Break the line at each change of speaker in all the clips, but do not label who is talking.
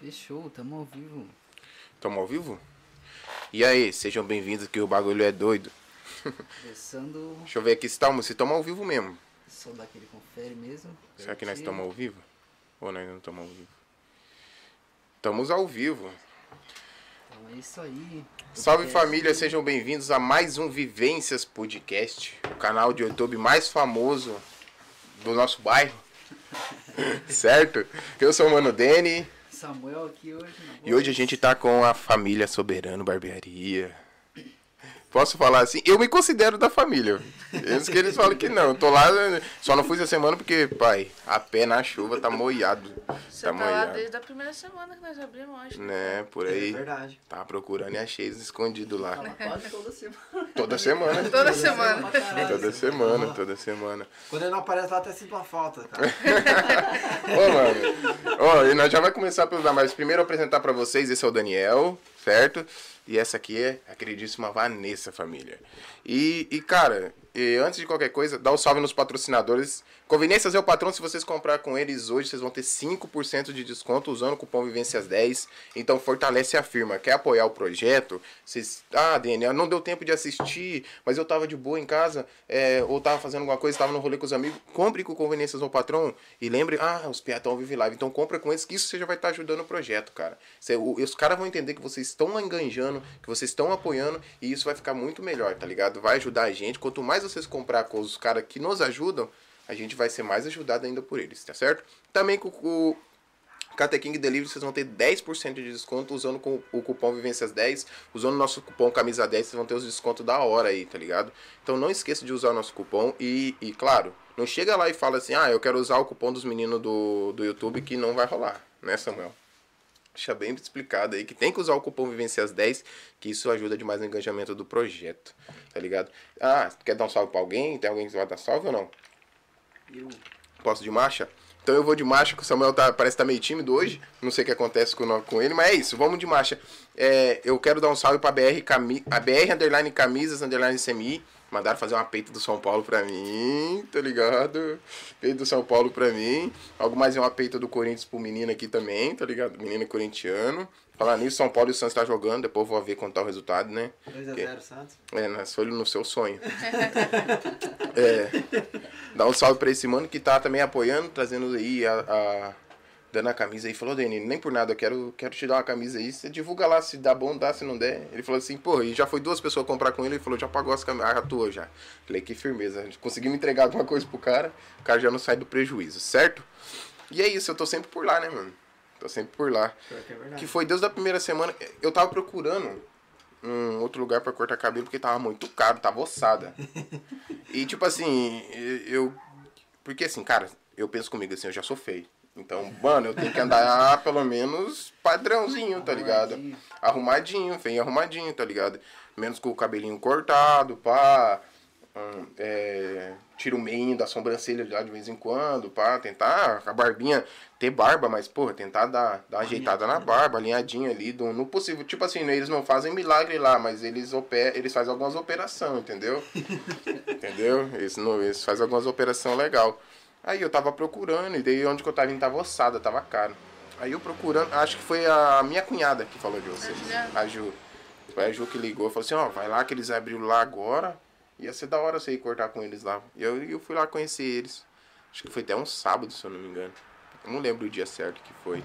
Fechou, tamo ao vivo.
Tamo ao vivo? E aí, sejam bem-vindos que o bagulho é doido.
Começando,
Deixa eu ver aqui se estamos se estamos ao vivo mesmo.
só dar aquele confere mesmo.
Será que nós estamos ao vivo? Ou nós não estamos ao vivo? Estamos ao vivo.
Então é isso aí.
Salve
Podcast.
família, sejam bem-vindos a mais um Vivências Podcast, o canal de YouTube mais famoso do nosso bairro. certo? Eu sou o Mano Dene
Samuel aqui hoje. na
e hoje a gente tá com a família Soberano Barbearia. Posso falar assim? Eu me considero da família. Eles que eles falam que não. Eu tô lá, só não fui essa semana porque, pai, a pé na chuva tá moiado.
Você
Tá
tá, lá
moiado.
desde a primeira semana que nós abrimos, acho.
Né, por
É
aí.
verdade.
Tava procurando e achei eles escondidos lá.
Quase toda semana.
Toda semana.
Toda semana.
pra caralho.
Toda semana, toda semana.
Quando ele não aparece lá, até sinto uma falta, cara.
Ô, mano. Ó, e nós já vai começar pelos mais. Primeiro eu apresentar pra vocês, esse é o Daniel, certo? E essa aqui é a queridíssima Vanessa, família. E, e cara, e antes de qualquer coisa, dá um salve nos patrocinadores. Conveniências é o patrão, se vocês comprar com eles hoje, vocês vão ter 5% de desconto usando o cupom Vivências10. Então fortalece a firma. Quer apoiar o projeto? Vocês. Ah, Daniel, não deu tempo de assistir, mas eu tava de boa em casa, é, ou tava fazendo alguma coisa, tava no rolê com os amigos. Compre com Conveniências ao patrão e lembre, ah, os piatão vive live. Então compra com eles, que isso você já vai estar ajudando o projeto, cara. Você- o- os caras vão entender que vocês estão enganjando, que vocês estão apoiando, e isso vai ficar muito melhor, tá ligado? Vai ajudar a gente. Quanto mais vocês comprar com os caras que nos ajudam, a gente vai ser mais ajudado ainda por eles, tá certo? Também com o King Delivery vocês vão ter 10% de desconto usando o cupom Vivências10. Usando o nosso cupom Camisa 10, vocês vão ter os descontos da hora aí, tá ligado? Então não esqueça de usar o nosso cupom e, e claro, não chega lá e fala assim, ah, eu quero usar o cupom dos meninos do, do YouTube que não vai rolar, né, Samuel? Deixa bem explicado aí que tem que usar o cupom Vivências10, que isso ajuda demais no engajamento do projeto, tá ligado? Ah, quer dar um salve pra alguém? Tem alguém que vai dar salve ou não?
Eu,
Posso de marcha? Então eu vou de marcha, que o Samuel tá, parece que tá meio tímido hoje. Não sei o que acontece com, com ele, mas é isso, vamos de marcha. É, eu quero dar um salve pra BR, cami, a BR underline camisas underline CMI. Mandaram fazer uma peita do São Paulo pra mim, tá ligado? Peito do São Paulo pra mim. Algo mais é uma peita do Corinthians pro menino aqui também, tá ligado? Menino corintiano. Falar nisso, São Paulo e o Santos tá jogando, depois vou ver quanto tá o resultado, né?
2x0 Santos.
É, nós foi no seu sonho. é. Dá um salve pra esse mano que tá também apoiando, trazendo aí a. a- dando a camisa aí. Falou, Dani, nem por nada, eu quero, quero te dar uma camisa aí. Você divulga lá, se dá bom, dá, se não der. Ele falou assim, pô, e já foi duas pessoas comprar com ele, ele falou, já pagou as camisas, a tua já. Falei, que firmeza. Conseguimos entregar alguma coisa pro cara, o cara já não sai do prejuízo, certo? E é isso, eu tô sempre por lá, né, mano? Tô sempre por lá.
É.
Que foi desde a primeira semana. Eu tava procurando um outro lugar pra cortar cabelo porque tava muito caro, tava ossada. e tipo assim, eu. Porque assim, cara, eu penso comigo assim, eu já sou feio. Então, mano, eu tenho que andar pelo menos padrãozinho, tá ligado?
Arrumadinho.
Arrumadinho, feio arrumadinho, tá ligado? Menos com o cabelinho cortado, pá. Hum, é, tira o meio da sobrancelha lá de vez em quando, pá, tentar a barbinha ter barba, mas, porra, tentar dar, dar uma ajeitada na barba, alinhadinha ali, do, no possível. Tipo assim, né, eles não fazem milagre lá, mas eles, oper, eles fazem algumas operações, entendeu? entendeu? Eles, não, eles fazem algumas operações legal. Aí eu tava procurando, e daí onde que eu tava indo tava ossada, tava caro. Aí eu procurando, acho que foi a minha cunhada que falou de vocês.
Juliana.
A Ju. Foi a Ju que ligou, falou assim, ó, vai lá que eles abriram lá agora. Ia ser da hora você ir cortar com eles lá. E eu, eu fui lá conhecer eles. Acho que foi até um sábado, se eu não me engano. Eu não lembro o dia certo que foi,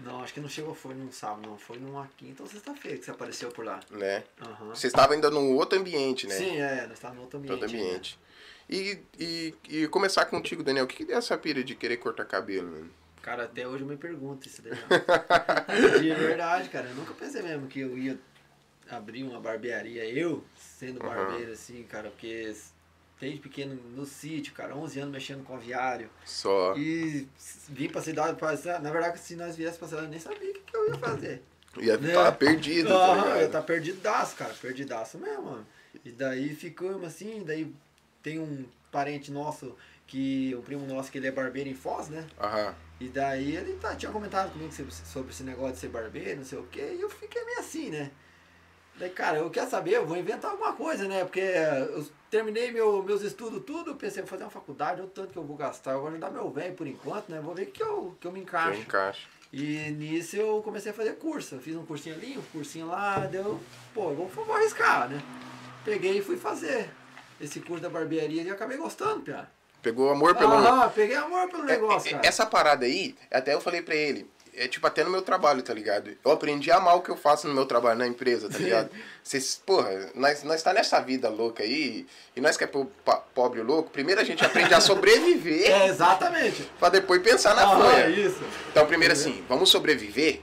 Não, acho que não chegou, foi num sábado, não. Foi numa quinta ou sexta-feira que você apareceu por lá.
né?
Aham.
Você estava ainda num outro ambiente, né?
Sim, é, nós estávamos no outro ambiente.
Todo ambiente. E, e, e começar contigo, Daniel. O que, que deu essa pira de querer cortar cabelo, mano?
né? Cara, até hoje eu me pergunto isso daí. ó. De verdade, cara. Eu nunca pensei mesmo que eu ia abrir uma barbearia, eu sendo barbeiro, assim, cara, porque desde pequeno no sítio, cara, 11 anos mexendo com aviário.
Só.
E vim pra cidade, pra, na verdade, se nós viéssemos pra cidade, eu nem sabia o que, que eu ia fazer.
Ia
Né?
estar perdido, tá
Aham,
ligado?
eu tá perdidaço, cara, perdidaço mesmo, mano. E daí ficamos assim, daí tem um parente nosso, que um primo nosso que ele é barbeiro em Foz, né?
Aham.
E daí ele tá, tinha comentado comigo sobre, sobre esse negócio de ser barbeiro, não sei o quê, e eu fiquei meio assim, né? Daí, cara, eu quero saber, eu vou inventar alguma coisa, né? Porque eu terminei meu, meus estudos tudo, pensei, vou fazer uma faculdade, o tanto que eu vou gastar, eu vou ajudar meu velho por enquanto, né? Vou ver que eu, que eu me
Eu
encaixo.
encaixo.
E nisso eu comecei a fazer curso. Eu fiz um cursinho ali, um cursinho lá, deu, pô, vou, vou arriscar, né? Peguei e fui fazer esse curso da barbearia e acabei gostando, Pia.
Pegou amor pelo.
Ah, peguei amor pelo
É,
negócio,
é,
cara.
Essa parada aí, até eu falei pra ele, é tipo até no meu trabalho, tá ligado? Eu aprendi a amar o que eu faço no meu trabalho na empresa, tá ligado? Vocês, porra, nós, nós tá nessa vida louca aí, e nós que é po- pobre louco, primeiro a gente aprende a sobreviver
É, exatamente.
pra depois pensar na
Ah,
folha.
isso.
Então, primeiro assim, vamos sobreviver?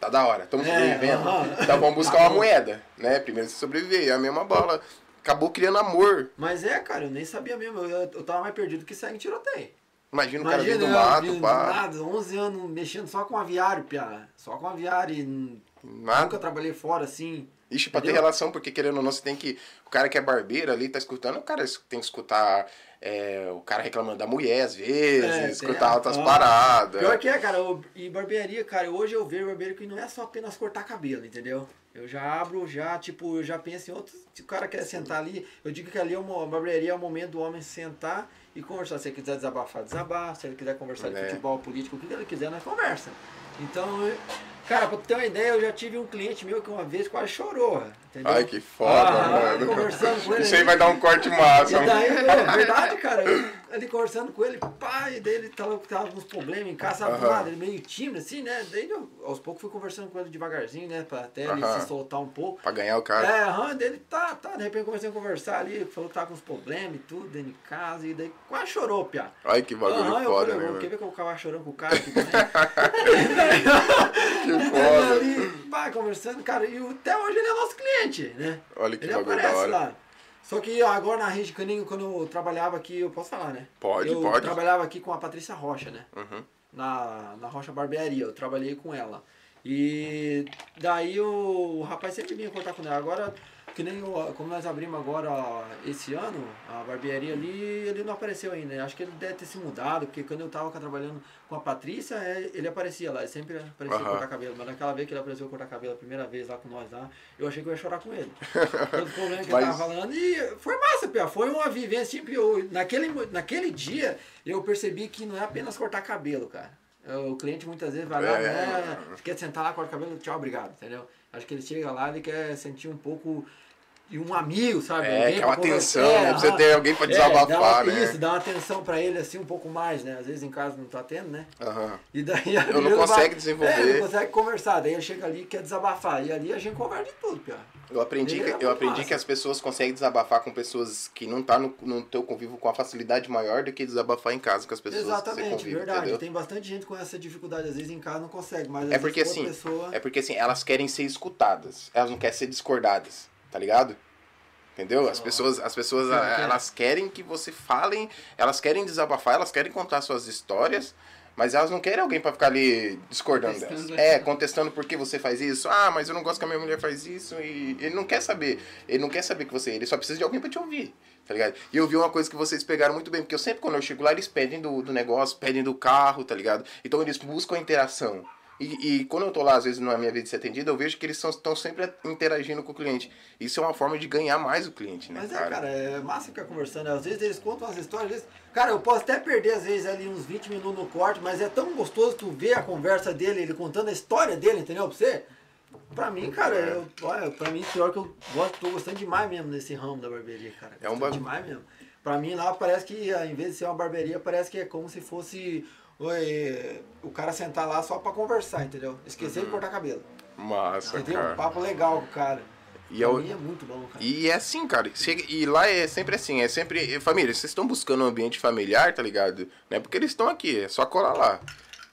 Tá da hora, estamos
É,
sobrevivendo. Então vamos buscar uma moeda, né? Primeiro você sobreviver, é a mesma bola. Acabou criando amor.
Mas é, cara, eu nem sabia mesmo. Eu, eu tava mais perdido que em tiroteio.
Imagina o cara vindo do mato,
do
pá.
nada, 11 anos mexendo só com aviário, Pia. Só com aviário. e
Nada.
Nunca trabalhei fora assim.
Ixi, pra ter relação, porque querendo ou não, você tem que. O cara que é barbeiro ali tá escutando, o cara tem que escutar é, o cara reclamando da mulher às vezes,
É,
escutar outras
ah,
paradas.
Pior que é, cara, eu- e barbearia, cara, hoje eu vejo barbeiro que não é só apenas cortar cabelo, entendeu? Eu já abro, já, tipo, eu já penso em outros. Se o cara quer sentar ali, eu digo que ali é uma, a barbearia é o momento do homem sentar e conversar. Se ele quiser desabafar, desabafa. Se ele quiser conversar de
É.
futebol, político, o que ele quiser, nós conversa. Então, cara, pra ter uma ideia, eu já tive um cliente meu que uma vez quase chorou, entendeu?
Ai, que foda,
Ah,
mano.
Conversando com ele.
Isso aí vai dar um corte massa.
E daí, é verdade, cara. Eu, ali conversando com ele, pai dele tava, tava com uns problemas em casa, sabe, nada, ele meio tímido, assim, né? Daí eu, aos poucos fui conversando com ele devagarzinho, né? Pra até ele se soltar um pouco.
Pra ganhar o cara.
É, aham, dele tá, tá, de repente comecei a conversar ali, falou que tava com uns problemas e tudo dentro de casa, e daí quase chorou, piá.
Ai, que bagulho
eu
foda,
falei,
né,
"Quer ver que eu acabar chorando com o cara aqui também?
Que foda.
ali, pá, conversando, cara, e até hoje ele é nosso cliente, né?
Olha que
Ele
bagulho da
aparece
hora.
lá. Só que agora na Rede Caninho, quando eu trabalhava aqui, eu posso falar, né?
Pode,
eu
pode.
trabalhava aqui com a Patrícia Rocha, né?
Uhum.
Na, na Rocha Barbearia, eu trabalhei com ela. E daí o, o rapaz sempre vinha cortar com ela. Agora, que nem o, como nós abrimos agora esse ano, a barbearia ali, ele não apareceu ainda. Acho que ele deve ter se mudado, porque quando eu tava trabalhando com a Patrícia, é, ele aparecia lá, ele sempre aparecia
Aham.
cortar cabelo. Mas naquela vez que ele apareceu cortar cabelo a primeira vez lá com nós lá, eu achei que eu ia chorar com ele. Todo problema que
Mas-
ele tava falando. E foi massa, Pia. Foi uma vivência. Tipo, eu, naquele, naquele dia, eu percebi que não é apenas cortar cabelo, cara. O cliente muitas vezes vai lá,
É.
né? Quer sentar lá, corta cabelo, tchau, obrigado, entendeu? Acho que ele chega lá, ele quer sentir um pouco de um amigo, sabe?
É,
Alguém
que é uma atenção, né? Pra você
aham.
ter alguém pra
É,
desabafar,
dá uma-
né?
Isso, dá uma atenção pra ele assim um pouco mais, né? Às vezes em casa não tá tendo, né?
Aham.
E daí
Eu não
ele vai-
consegue desenvolver.
É, não consegue conversar. Daí ele chega ali e quer desabafar. E ali a gente conversa de tudo, pior.
Eu aprendi, que,
é
eu aprendi
massa.
que as pessoas conseguem desabafar com pessoas que não tá no, no teu convívio com a facilidade maior do que desabafar em casa com as pessoas que você
Exatamente,
convive,
verdade.
entendeu?
Tem bastante gente com essa dificuldade. Às vezes em casa não consegue, mas
É porque assim,
pessoa...
é porque assim, elas querem ser escutadas, elas não querem ser discordadas, tá ligado? Entendeu? As pessoas, as pessoas,
Sim,
a-
entendo.
elas querem que você falem, elas querem desabafar, elas querem contar suas histórias, mas elas não querem alguém pra ficar ali discordando delas. É, contestando por que você faz isso. Ah, mas eu não gosto que a minha mulher faz isso e ele não quer saber. Ele não quer saber que você, ele só precisa de alguém pra te ouvir. Tá ligado? E eu vi uma coisa que vocês pegaram muito bem, porque eu sempre quando eu chego lá, eles pedem do, do negócio, pedem do carro, tá ligado? Então eles buscam a interação. E, e quando eu tô lá, às vezes, na minha vez de ser atendido, eu vejo que eles estão sempre interagindo com o cliente. Isso é uma forma de ganhar mais o cliente, né,
Mas é,
cara?
cara, é massa ficar conversando. Às vezes eles contam umas histórias, às vezes... Cara, eu posso até perder, às vezes, ali uns 20 minutos no corte, mas é tão gostoso tu ver a conversa dele, ele contando a história dele, entendeu? Pra você. Pra mim, cara, eu, olha, pra mim, pior que eu gosto, tô gostando demais mesmo desse ramo da barbearia, cara.
É um
Gostando
bagulho.
demais mesmo. Pra mim lá parece que, em vez de ser uma barbearia, parece que é como se fosse o cara sentar lá só pra conversar, entendeu? Esquecer de cortar cabelo.
Massa,
Entendeu? Um
cara.
papo legal com o cara.
E eu-
mim é muito bom, cara.
E é assim, cara. Chega, e lá é sempre assim, é sempre. Família, vocês estão buscando um ambiente familiar, tá ligado? Não é porque eles estão aqui, é só colar lá.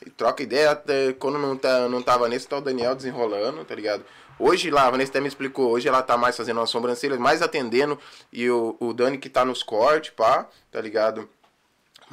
E troca ideia, até quando não, tá, não tava nesse, tá o Daniel desenrolando, tá ligado? Hoje lá, a Vanessa até me explicou, hoje ela tá mais fazendo uma sobrancelha, mais atendendo, e o, o Dani que tá nos cortes, pá, tá ligado?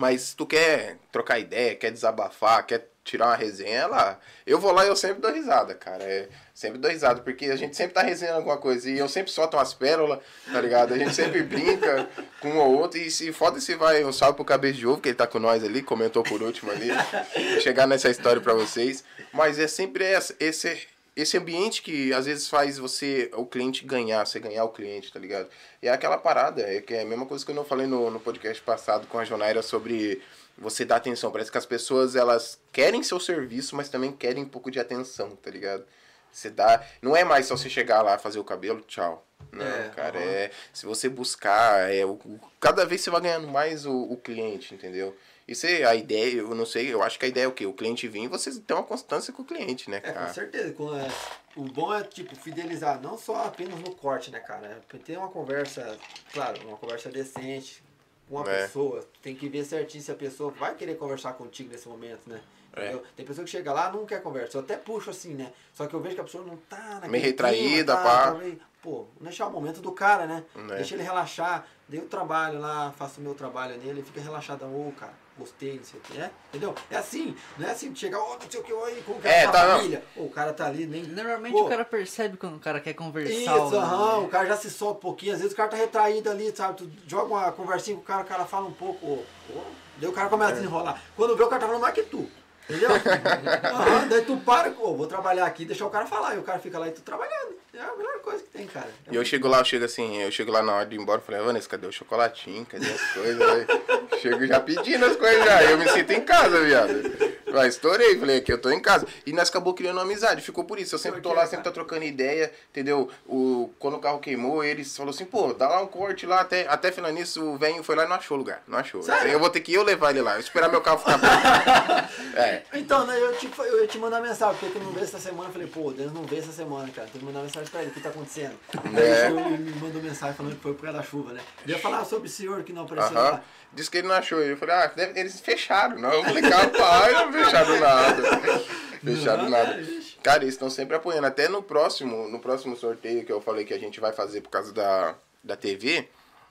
Mas se tu quer trocar ideia, quer desabafar, quer tirar uma resenha, é lá. Eu vou lá e eu sempre dou risada, cara. É, sempre dou risada, porque a gente sempre tá resenhando alguma coisa. E eu sempre solto umas pérolas, tá ligado? A gente sempre brinca com um ou outro. E se foda se vai um salve pro cabeça de ovo, que ele tá com nós ali, comentou por último ali. Vou chegar nessa história pra vocês. Mas é sempre essa, esse, esse ambiente que às vezes faz você, o cliente ganhar, você ganhar o cliente, tá ligado? E é aquela parada, é que é a mesma coisa que eu não falei no, no podcast passado com a Jonaira sobre você dá atenção. Parece que as pessoas, elas querem seu serviço, mas também querem um pouco de atenção, tá ligado? Você dá. Não é mais só você chegar lá, fazer o cabelo, tchau. Não,
É,
cara,
aham.
é. Se você buscar, é, o- cada vez você vai ganhando mais o, o cliente, entendeu? Isso é a ideia, eu não sei, eu acho que a ideia é o quê? O cliente vir e você ter uma constância com o cliente, né,
É, com
cara?
certeza. É, o bom é, tipo, fidelizar, não só apenas no corte, né, cara? É ter uma conversa, claro, uma conversa decente com uma
É.
pessoa. Tem que ver certinho se a pessoa vai querer conversar contigo nesse momento, né?
É.
Tem pessoa que chega lá não quer conversa. Eu até puxo assim, né? Só que eu vejo que a pessoa não tá naquele
Meio retraída, pá.
tá, meio- Pô, deixar o momento do cara, né?
É.
Deixa ele relaxar. Dei o trabalho lá, faço o meu trabalho nele, ele fica relaxadão. Ô, cara, gostei, não sei o que, né? Entendeu? É assim, não é assim chegar, ô, não sei o que, oi, como que
É,
é, a
tá, não.
família. Ô, o cara tá ali, nem.
Normalmente
Pô,
o cara percebe quando o cara quer conversar.
Isso,
não,
aham,
né?
o cara já se solta um pouquinho, às vezes o cara tá retraído ali, sabe? Tu joga uma conversinha com o cara, o cara fala um pouco, ô, ô, daí o cara começa a desenrolar. Quando vê, o cara tá falando mais que tu. Entendeu? Aham, daí tu para, ô, vou trabalhar aqui, deixar o cara falar, e o cara fica lá e tu trabalhando. É a melhor coisa que tem, cara. É
E eu chego lá, eu chego assim, eu chego lá na hora de ir embora, eu falei, Vanessa, cadê o chocolatinho? Cadê as coisas? Aí, chego já pedindo as coisas já. Eu me sinto em casa, viado. Mas estourei, falei, aqui eu tô em casa. E nós acabou criando uma amizade, ficou por isso. Eu sempre tô lá, sempre tô trocando ideia, entendeu? O, quando o carro queimou, eles falaram assim, pô, dá lá um corte lá, até, até final nisso, o velho foi lá e não achou lugar. Não achou.
Sério?
Eu vou ter que eu levar ele lá, eu esperar meu carro ficar pronto. É.
Então, né, eu, te, eu ia te mandar mensagem, porque tu não veio essa semana. Eu falei, pô, Deus não veio essa semana, cara. Tem que mandar mensagem pra ele, o que tá acontecendo?
É.
Aí ele me mandou mensagem falando que foi por causa da chuva, né? Eu ia falar sobre o senhor que não apareceu
Aham.
lá.
Disse que ele não achou. Eu falei, ah, deve- eles fecharam. Não, eu falei, capaz, não fecharam nada. fecharam
Não,
nada.
bicho?
Cara, eles estão sempre apoiando. Até no próximo, no próximo sorteio que eu falei que a gente vai fazer por causa da, da TV,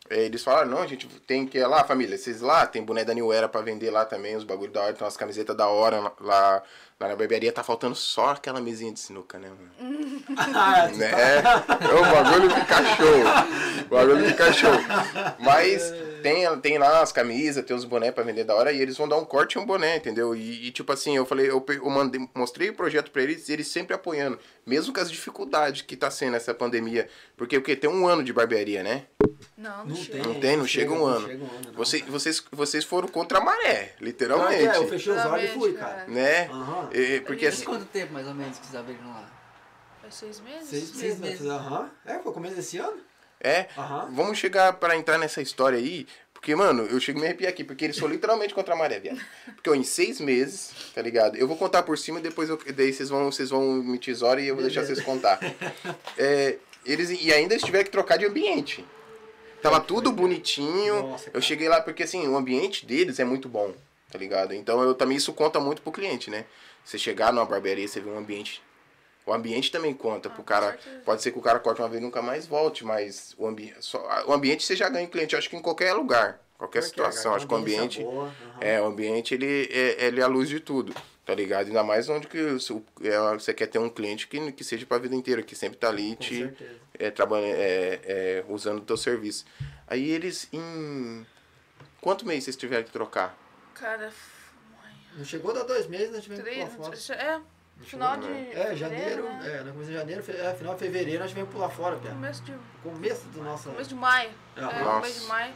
eh, eles falaram, não, a gente tem que ir lá, família, vocês lá, tem boné da New Era pra vender lá também, os bagulho da hora, tem umas camisetas da hora lá, lá na barbearia, tá faltando só aquela mesinha de sinuca, né, mano?
Ah,
né?
tá-
O bagulho fica show. O bagulho fica show. Mas tem, tem lá as camisas, tem os bonés pra vender da hora e eles vão dar um corte e um boné, entendeu? E, e, tipo assim, eu falei, eu, eu mandei, mostrei o projeto pra eles e eles sempre apoiando. Mesmo com as dificuldades que tá sendo essa pandemia. Porque o quê? Tem um ano de barbearia, né?
Não, não,
Não
chega.
Não tem, não chega um ano.
chega um ano, não,
Você, vocês, vocês foram contra a maré,
Não,
literalmente.
é, eu fechei os olhos e fui, cara.
Né?
Aham.
E- porque assim.
quanto tempo mais ou menos que vocês abriram lá?
Faz seis meses?
Seis
Seis
meses, né?
meses.
Aham. É, foi começo desse ano?
É,
Aham.
vamos chegar pra entrar nessa história aí, porque, mano, eu chego a me arrepiar aqui, porque eles são literalmente contra a maré, viado. Porque, ó, em seis meses, tá ligado? Eu vou contar por cima e depois eu, daí vocês vão, vocês vão me tesoura e eu vou deixar
Beleza.
vocês contar. É, eles, e ainda eles tiveram que trocar de ambiente. Tava tudo bonitinho.
Nossa,
eu cheguei lá porque, assim, o ambiente deles é muito bom, tá ligado? Então, eu também isso conta muito pro cliente, né? Você chegar numa barbearia, você vê um ambiente o ambiente também conta pro
Ah, com
cara.
certeza.
Pode ser que o cara corte uma vez e nunca mais volte, mas o, ambi só, o ambiente você já ganha cliente, eu acho que em qualquer lugar, qualquer situação. Acho que o ambiente.
Aham.
É, o ambiente ele é, ele é a luz de tudo, tá ligado? Ainda mais onde que o é, você quer ter um cliente que, que seja pra vida inteira, que sempre tá ali
Com
te
certeza.
É, trabalhando, é, é, usando o teu serviço. Aí eles em. Quanto mês vocês tiveram que trocar?
Cara,
Não chegou a dar dois meses, nós tivemos que
três,
pular fora.
é, final de
né?
É, janeiro,
né?
é, no começo de janeiro, fe- é, final de fevereiro, nós tivemos que pular fora, Pia.
Começo de,
Começo do nosso.
começo de maio. É,
nossa.
começo de maio.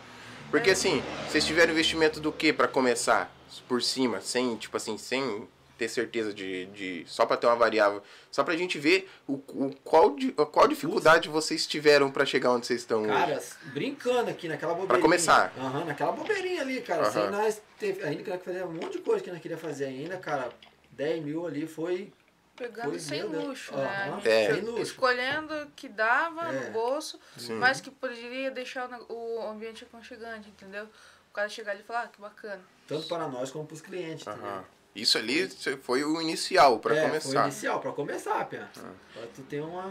Porque
É.
assim, vocês tiveram investimento do que pra começar? Por cima, sem, tipo assim, sem ter certeza de. de só pra ter uma variável. Só pra gente ver o, o, qual, di- qual dificuldade vocês tiveram pra chegar onde vocês estão hoje.
Cara, brincando aqui naquela bobeirinha.
começar.
Aham, naquela bobeirinha ali, cara.
Aham.
Sem nós teve, ainda que fazer um monte de coisa que nós queria fazer ainda, cara. 10 mil ali foi.
Pegando sem
Deus.
luxo, né? A
É.
Sem luxo.
Escolhendo o que dava
É.
no bolso,
Sim.
mas que poderia deixar o ambiente aconchegante, entendeu? O cara chegar ali e falar, ah, que bacana.
Tanto para nós como para os clientes.
Aham.
entendeu?
Isso ali foi o inicial pra
é, Foi
começar. Ah.
inicial, pra começar, Pia. Pra tu ter uma,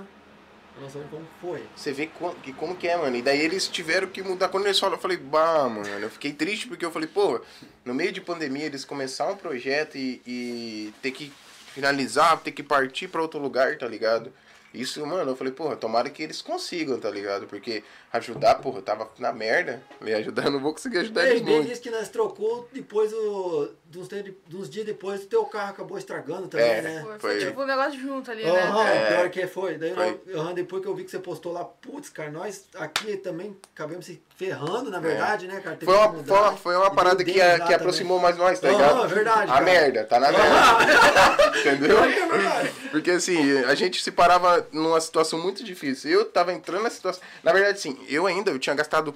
uma noção de como foi.
Você vê como que, como que é, mano. E daí eles tiveram que mudar. Quando eles falaram, eu falei, bah, mano, eu fiquei triste porque eu falei, pô, no meio de pandemia eles começaram um projeto e, e ter que finalizar, ter que partir pra outro lugar, tá ligado? Isso, mano, eu falei, porra, tomara que eles consigam, tá ligado? Porque ajudar, porra, eu tava na merda. Me ajudar, eu não vou conseguir ajudar
É,
eles
bem
muito.
disso que nós trocou depois o. de uns, tempos- de uns dias depois, o teu carro acabou estragando também,
É.
né?
Foi,
Foi.
tipo um negócio junto ali,
Aham,
né?
É.
pior que foi. Daí
Foi.
depois que eu vi que você postou lá, putz, cara, nós aqui também acabamos se ferrando, na verdade, né, cara?
Foi uma,
mudar.
foi uma, foi uma parada que, a- que aproximou mais nós, tá ligado?
verdade,
A
cara.
merda, tá na merda. Entendeu?
É verdade.
Porque assim, a gente se parava numa situação muito difícil. Eu tava entrando na situação. Na verdade, assim, eu ainda eu tinha gastado.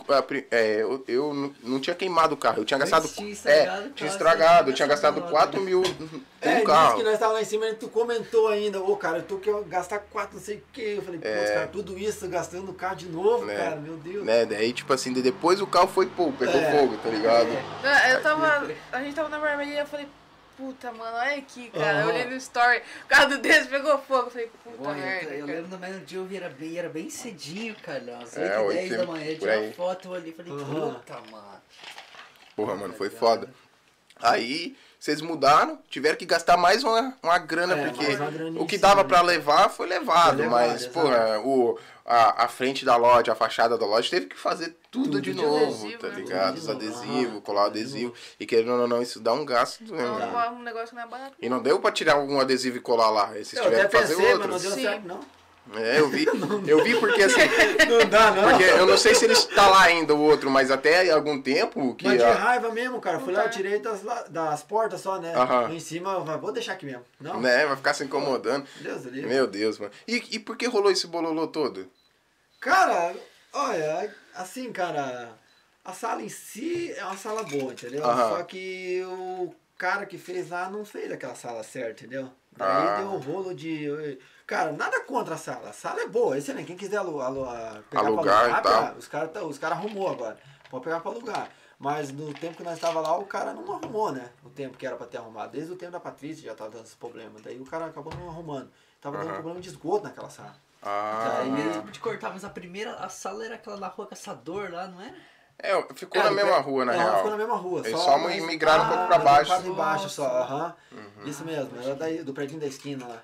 é, eu, eu não- tinha queimado o carro. Eu tinha gastado.
tinha
é,
estragado o
tinha estragado. Eu tinha gastado
gastado
4
nota.
mil
É,
no
disse
carro.
que nós tava lá em cima e tu comentou ainda, ô cara, eu tô que eu gastar quatro, não sei o que. Eu falei, putz, cara, tudo isso gastando o carro de novo,
É.
cara, meu Deus.
Né? Daí, tipo assim, de- depois o carro foi, pô, pegou
É.
fogo, tá ligado?
Não, Eu tava. A gente tava na barbearia eu falei, puta, mano, olha aqui, cara. Eu
Aham.
olhei no story, o carro do Denis pegou fogo. Eu falei, puta
eu,
merda.
eu
cara.
lembro também no dia eu vi, era bem, era bem cedinho, cara. Às 8
É,
e
oito
10
e-
da manhã, eu tirei
aí.
uma foto ali falei,
Aham.
puta, mano.
Porra, mano, foi foda. Aí, vocês mudaram, tiveram que gastar mais uma, uma grana,
É,
porque
uma
o que dava
né?
levar foi levado,
Foi levado,
mas, porra, o, a, a frente da loja, a fachada da loja, teve que fazer tudo,
Tudo
de
de
novo,
adesivo,
tá
né?
ligado? Os adesivos,
aham,
colar o adesivo. E querendo ou não, isso dá um gasto. né,
Então,
mano?
um negócio não é barato.
E não deu pra tirar algum adesivo e colar lá. Esses tiveram que fazer
pensei, mas não deu
Sim.
certo, não.
É, eu vi. Eu vi porque assim.
Não dá, não.
Porque eu não sei se ele está lá ainda o outro, mas até algum tempo que.
Mas de raiva mesmo, cara. Fui lá, eu tirei das, das portas só, né?
Aham.
Em cima, eu vou deixar aqui mesmo. Não,
Né, vai ficar se incomodando.
Deus do.
Meu Deus, mano. E, e por que rolou esse bololô todo?
Cara, olha, assim, cara, a sala em si é uma sala boa, entendeu?
Aham.
Só que o cara que fez lá não fez aquela sala certa, entendeu? Daí
Ah.
deu um rolo de. Cara, nada contra a sala. A sala é boa, excelente. Quem quiser alu, alu, pegar
Alugar
pra alugar,
e tal.
pega. os caras os cara arrumou agora. Pode pegar pra alugar. Mas no tempo que nós estava lá, o cara não arrumou, né? O tempo que era pra ter arrumado. Desde o tempo da Patrícia já tava dando esse problema. Daí o cara acabou não arrumando. Tava dando
Aham.
problema de esgoto naquela sala.
Ah.
Aí mesmo de cortar, mas a primeira, a sala era aquela da rua Caçador lá, não era?
É, ficou
É,
na mesma rua, na
Aham,
real.
Ficou na mesma rua.
Eles só migraram um pouco pra
mas
baixo.
Um quadro embaixo só, aham.
Uhum.
Isso mesmo, era daí, do prédio da esquina lá.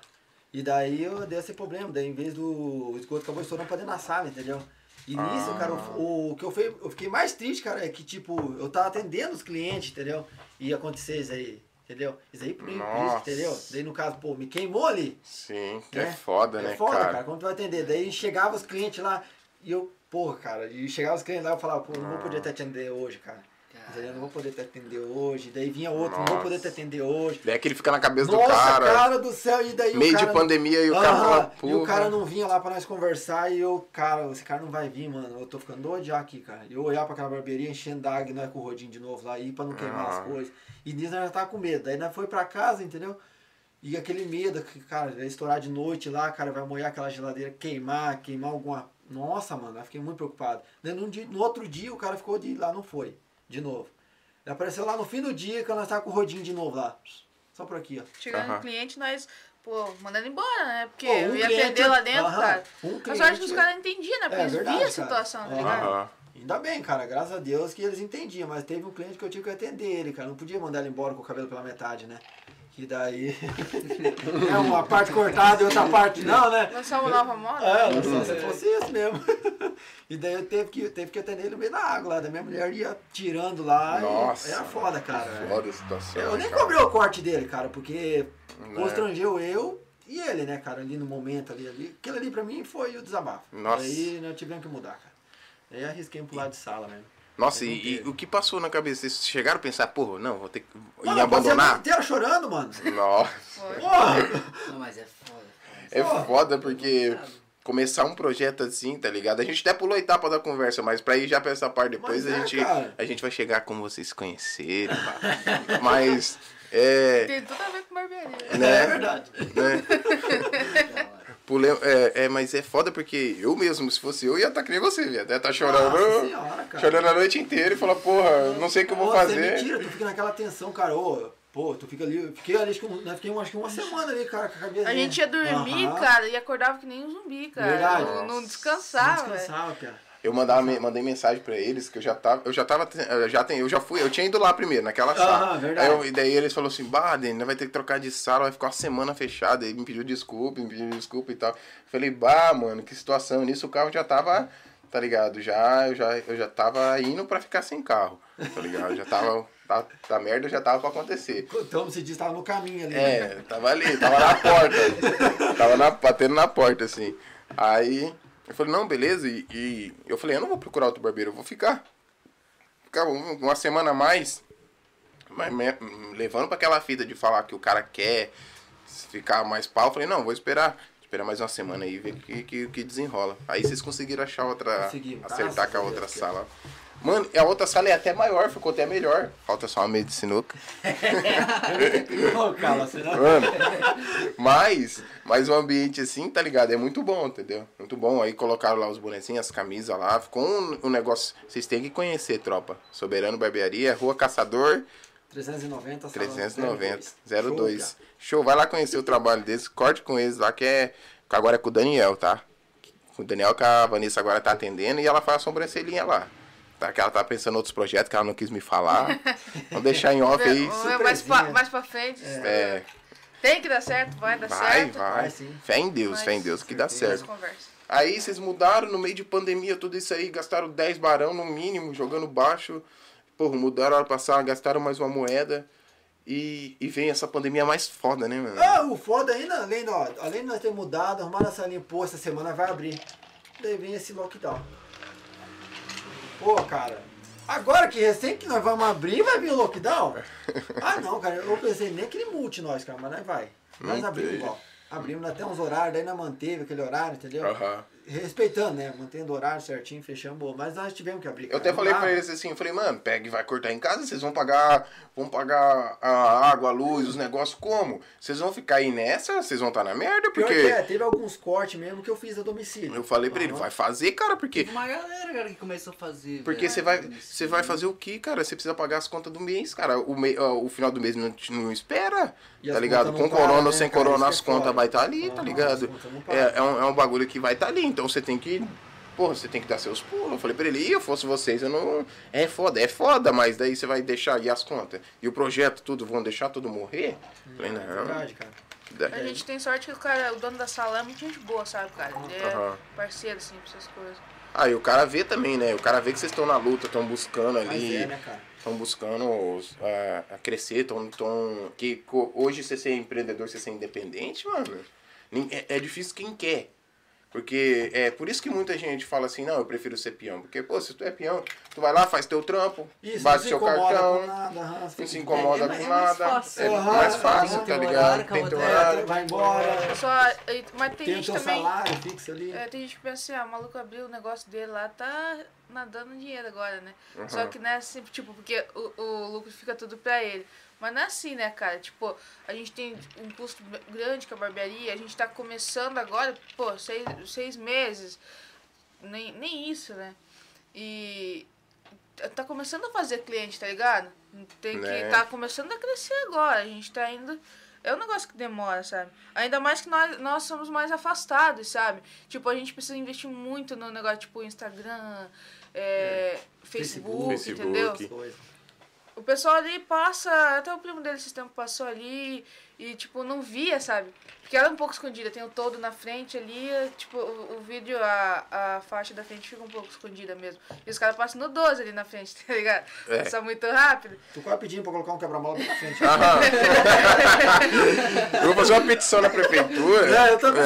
E daí eu dei esse problema, daí em vez do esgoto acabou estourando pra dentro da sala, entendeu? E nisso,
Ah.
cara, o, o que eu, eu fiquei mais triste, cara, é que tipo, eu tava atendendo os clientes, entendeu? E ia acontecer isso aí, entendeu? Isso aí por isso,
Nossa.
entendeu? Daí no caso, pô, me queimou ali.
Sim, que
né?
é foda, né,
É foda, cara.
cara?
como tu vai atender? Daí chegava os clientes lá e eu, porra, cara, e chegava os clientes lá e eu falava, pô, não vou poder te atender hoje, cara. Entendeu? Não vou poder te atender hoje. Daí vinha outro, não vou poder te
Nossa.
atender hoje.
Daí é que ele fica na cabeça
Nossa,
do cara.
cara do céu, e daí
meio
o cara...
de pandemia e o cara fala,
E o cara não vinha lá pra nós conversar e eu, cara, esse cara não vai vir, mano. Eu tô ficando doido já aqui, cara. E eu olhar pra aquela barbearia enchendo d'água e nós com o rodinho de novo lá, ir pra não queimar
Ah.
as coisas. E nisso nós já tava com medo. Daí nós foi pra casa, entendeu? E aquele medo que, cara, vai estourar de noite lá, cara, vai molhar aquela geladeira, queimar, queimar alguma. Nossa, mano, eu fiquei muito preocupado. Daí no, dia, no outro dia o cara ficou de ir lá, não foi, de novo. Ele apareceu lá no fim do dia que nós tava com o rodinho de novo lá. Só por aqui, ó.
Chegando
Aham.
no cliente, nós, pô, mandando embora, né? Porque
Pô, um
eu ia
cliente-
atender lá dentro,
aham,
cara.
um
Mas eu acho que os
cliente-
caras entendiam, né? Porque
É,
eles
verdade,
viam a
cara.
situação, tá
Aham.
ligado?
Aham.
Ainda bem, cara, graças a Deus que eles entendiam, mas teve um cliente que eu tive que atender ele, cara. Não podia mandar ele embora com o cabelo pela metade, né? Que daí. é uma parte cortada e outra parte não, né?
Lançar uma nova moda.
É, só se fosse isso mesmo. e daí eu teve que, teve que atender ele no meio da água lá. Da minha mulher ia tirando lá.
Nossa.
E era foda, cara.
Foda a situação.
Eu nem
cara.
cobrei o corte dele, cara, porque
Né?
constrangeu eu e ele, né, cara, ali no momento ali, ali. Aquilo ali pra mim foi o desabafo.
Nossa.
Aí nós tivemos que mudar, cara. Aí arrisquei um pular de sala mesmo.
Nossa, e, e o que passou na cabeça? Vocês chegaram a pensar, porra, não, vou ter que.
Mano, noite
abandonar?
inteira chorando, mano.
Nossa.
Porra!
Não, mas é foda. foda.
É
Porra.
foda porque começar um projeto assim, tá ligado? A gente até pulou a etapa da conversa, mas pra ir já pra essa parte depois,
Mas
a,
é,
gente,
cara.
a gente vai chegar como vocês se conhecerem, mas. É.
Tem tudo a ver com barbearia.
Né?
É verdade.
né? Pulei, é, é, mas é foda porque eu mesmo, se fosse eu, ia estar que nem você, ia até estar chorando.
Nossa senhora, cara.
chorando a noite inteira e falar, porra, não sei o que eu vou fazer.
É mentira, tu fica naquela tensão, cara. Ô, pô, tu fica ali. eu Fiquei ali, acho que, né, fiquei acho que uma semana ali, cara, com a cabeça.
A gente ia dormir, cara, e acordava que nem um zumbi, cara.
Verdade.
Não, não descansava,
Não descansava, cara.
Eu mandava, mandei mensagem pra eles que eu já tava, eu já tava, eu já tem, eu já fui, eu tinha ido lá primeiro naquela sala.
Aham, verdade.
Aí eu- e daí eles falaram assim, bah, Dani, vai ter que trocar de sala, vai ficar uma semana fechada. Aí me pediu desculpa, me pediu desculpa e tal. Falei, bah, mano, que situação. Nisso o carro já tava tá ligado? Já, eu, já, eu já tava indo pra ficar sem carro, tá ligado? Eu já tava. Tá, tá merda já tava pra acontecer.
Então você disse que tava no caminho ali. né?
É, tava ali, tava na porta. tava na, batendo na porta, assim. Aí eu falei, não, beleza. E, e eu falei, eu não vou procurar outro barbeiro, eu vou ficar. Ficar um- uma semana a mais. Mas me- levando pra aquela fita de falar que o cara quer ficar mais pau, eu falei, não, vou esperar. Esperar mais uma semana aí e ver o que, que, que desenrola. Aí vocês conseguiram achar outra.
Conseguimos.
Acertar com a outra
Deus,
sala. Mano, a outra sala é até maior, ficou até melhor. Falta só uma mesa de sinuca. Mano, mas, mas o ambiente assim, tá ligado? É muito bom, entendeu? Muito bom. Aí colocaram lá os bonecinhos, as camisas lá. Ficou um, um negócio. Vocês têm que conhecer, tropa. Soberano Barbearia, Rua Caçador,
390, sala
390,
02.
02. Show, vai lá conhecer o trabalho deles. Corte com eles lá, que é. Agora é com o Daniel, tá? Com o Daniel que a Vanessa agora tá atendendo e ela faz a sobrancelhinha lá. Tá? Que ela tá pensando em outros projetos que ela não quis me falar. Vamos deixar em off aí.
Mais, pra, mais pra frente.
É,
Tem que dar certo, vai dar
vai,
certo.
vai.
Vai.
Fé em Deus,
Mas-
fé em Deus, que dá certo. Aí vocês mudaram no meio de pandemia, tudo isso aí, gastaram 10 barão no mínimo, jogando baixo. Porra, mudaram a hora passada, gastaram mais uma moeda. E, e vem essa pandemia mais foda, né, mano?
Ah, o foda ainda, além, ó, além de nós ter mudado, arrumar a salinha, pô, essa semana vai abrir. Daí vem esse lockdown. Pô, cara, agora que recém que nós vamos abrir, vai vir o lockdown? Ah, não, cara, eu pensei nem que ele multe nós, cara, mas nós vai. Nós abrimos igual. Abrimos até uns horários, daí nós manteve aquele horário, entendeu?
Aham.
Respeitando, né? Mantendo o horário certinho, fechamos, boa. mas nós tivemos que abrir.
Eu
cara,
até falei pra eles assim, eu falei, mano, pega e vai cortar em casa, vocês vão pagar, vão pagar a água, a luz, os negócios como? Vocês vão ficar aí nessa, vocês vão estar na merda,
Pior
porque
que é, teve alguns cortes mesmo que eu fiz a domicílio.
eu falei pra ele, vai fazer, cara, porque
Teve uma galera, cara, que começou a fazer.
Porque você vai, você vai fazer o que, cara? Você precisa pagar as contas do mês, cara. O, mei- o final do mês não, não espera,
E
tá ligado? Com corona ou
né,
sem
cara?
corona, as
é
contas
foda.
vai estar ali, tá ligado? É, é, um, é um bagulho que vai estar ali, então você tem que. Porra, você tem que dar seus pulos. Eu falei pra ele, e eu fosse vocês, eu não. É foda, é foda, mas daí você vai deixar aí as contas. E o projeto, tudo, vão deixar tudo morrer? Falei,
É
não.
verdade, cara.
A gente tem sorte que o cara, o dono da sala é muito gente boa, sabe, cara? Ele é
Aham.
parceiro, assim, pra essas coisas.
Ah, e o cara vê também, né? O cara vê que vocês estão na luta, estão buscando ali.
é, né, cara?
estão buscando os- a, a crescer, estão. Tão, que hoje você ser empreendedor, você ser independente, mano, é, é difícil quem quer. Porque é por isso que muita gente fala assim, não, eu prefiro ser peão. Porque, pô, se tu é peão, tu vai lá, faz teu trampo,
Isso,
bate seu cartão,
nada,
não se incomoda
É- é
com nada.
fácil.
É mais fácil,
Tem
tá ligado? Tem teu
É,
horário.
vai embora,
Só, e- mas tem,
tem
gente
teu
também.
salário fixo ali.
É, tem gente que pensa assim, ah, o maluco abriu o negócio dele lá, tá nadando dinheiro agora, né?
Uhum.
Só que não é assim, tipo, porque o, o lucro fica tudo pra ele. Mas não é assim, né, cara? Tipo, a gente tem um custo grande com a barbearia, a gente tá começando agora, pô, seis, seis meses, nem, nem isso, né? E tá começando a fazer cliente, tá ligado? Tem que
Né?
tá começando a crescer agora, a gente tá indo é um negócio que demora, sabe? Ainda mais que nós, nós somos mais afastados, sabe? Tipo, a gente precisa investir muito no negócio, tipo, Instagram, é, Facebook,
Facebook.
entendeu?
Coisa.
O pessoal ali passa, até o primo dele esse tempo passou ali e, tipo, não via, sabe? Porque ela é um pouco escondida, tem o todo na frente ali, tipo, o, o vídeo, a, a faixa da frente fica um pouco escondida mesmo. E os caras passam no 12 ali na frente, tá ligado?
É.
Só muito rápido.
Tu quase pedindo pra colocar um quebra-mola bem na frente.
Aham. eu vou fazer uma petição na prefeitura.
É, eu também.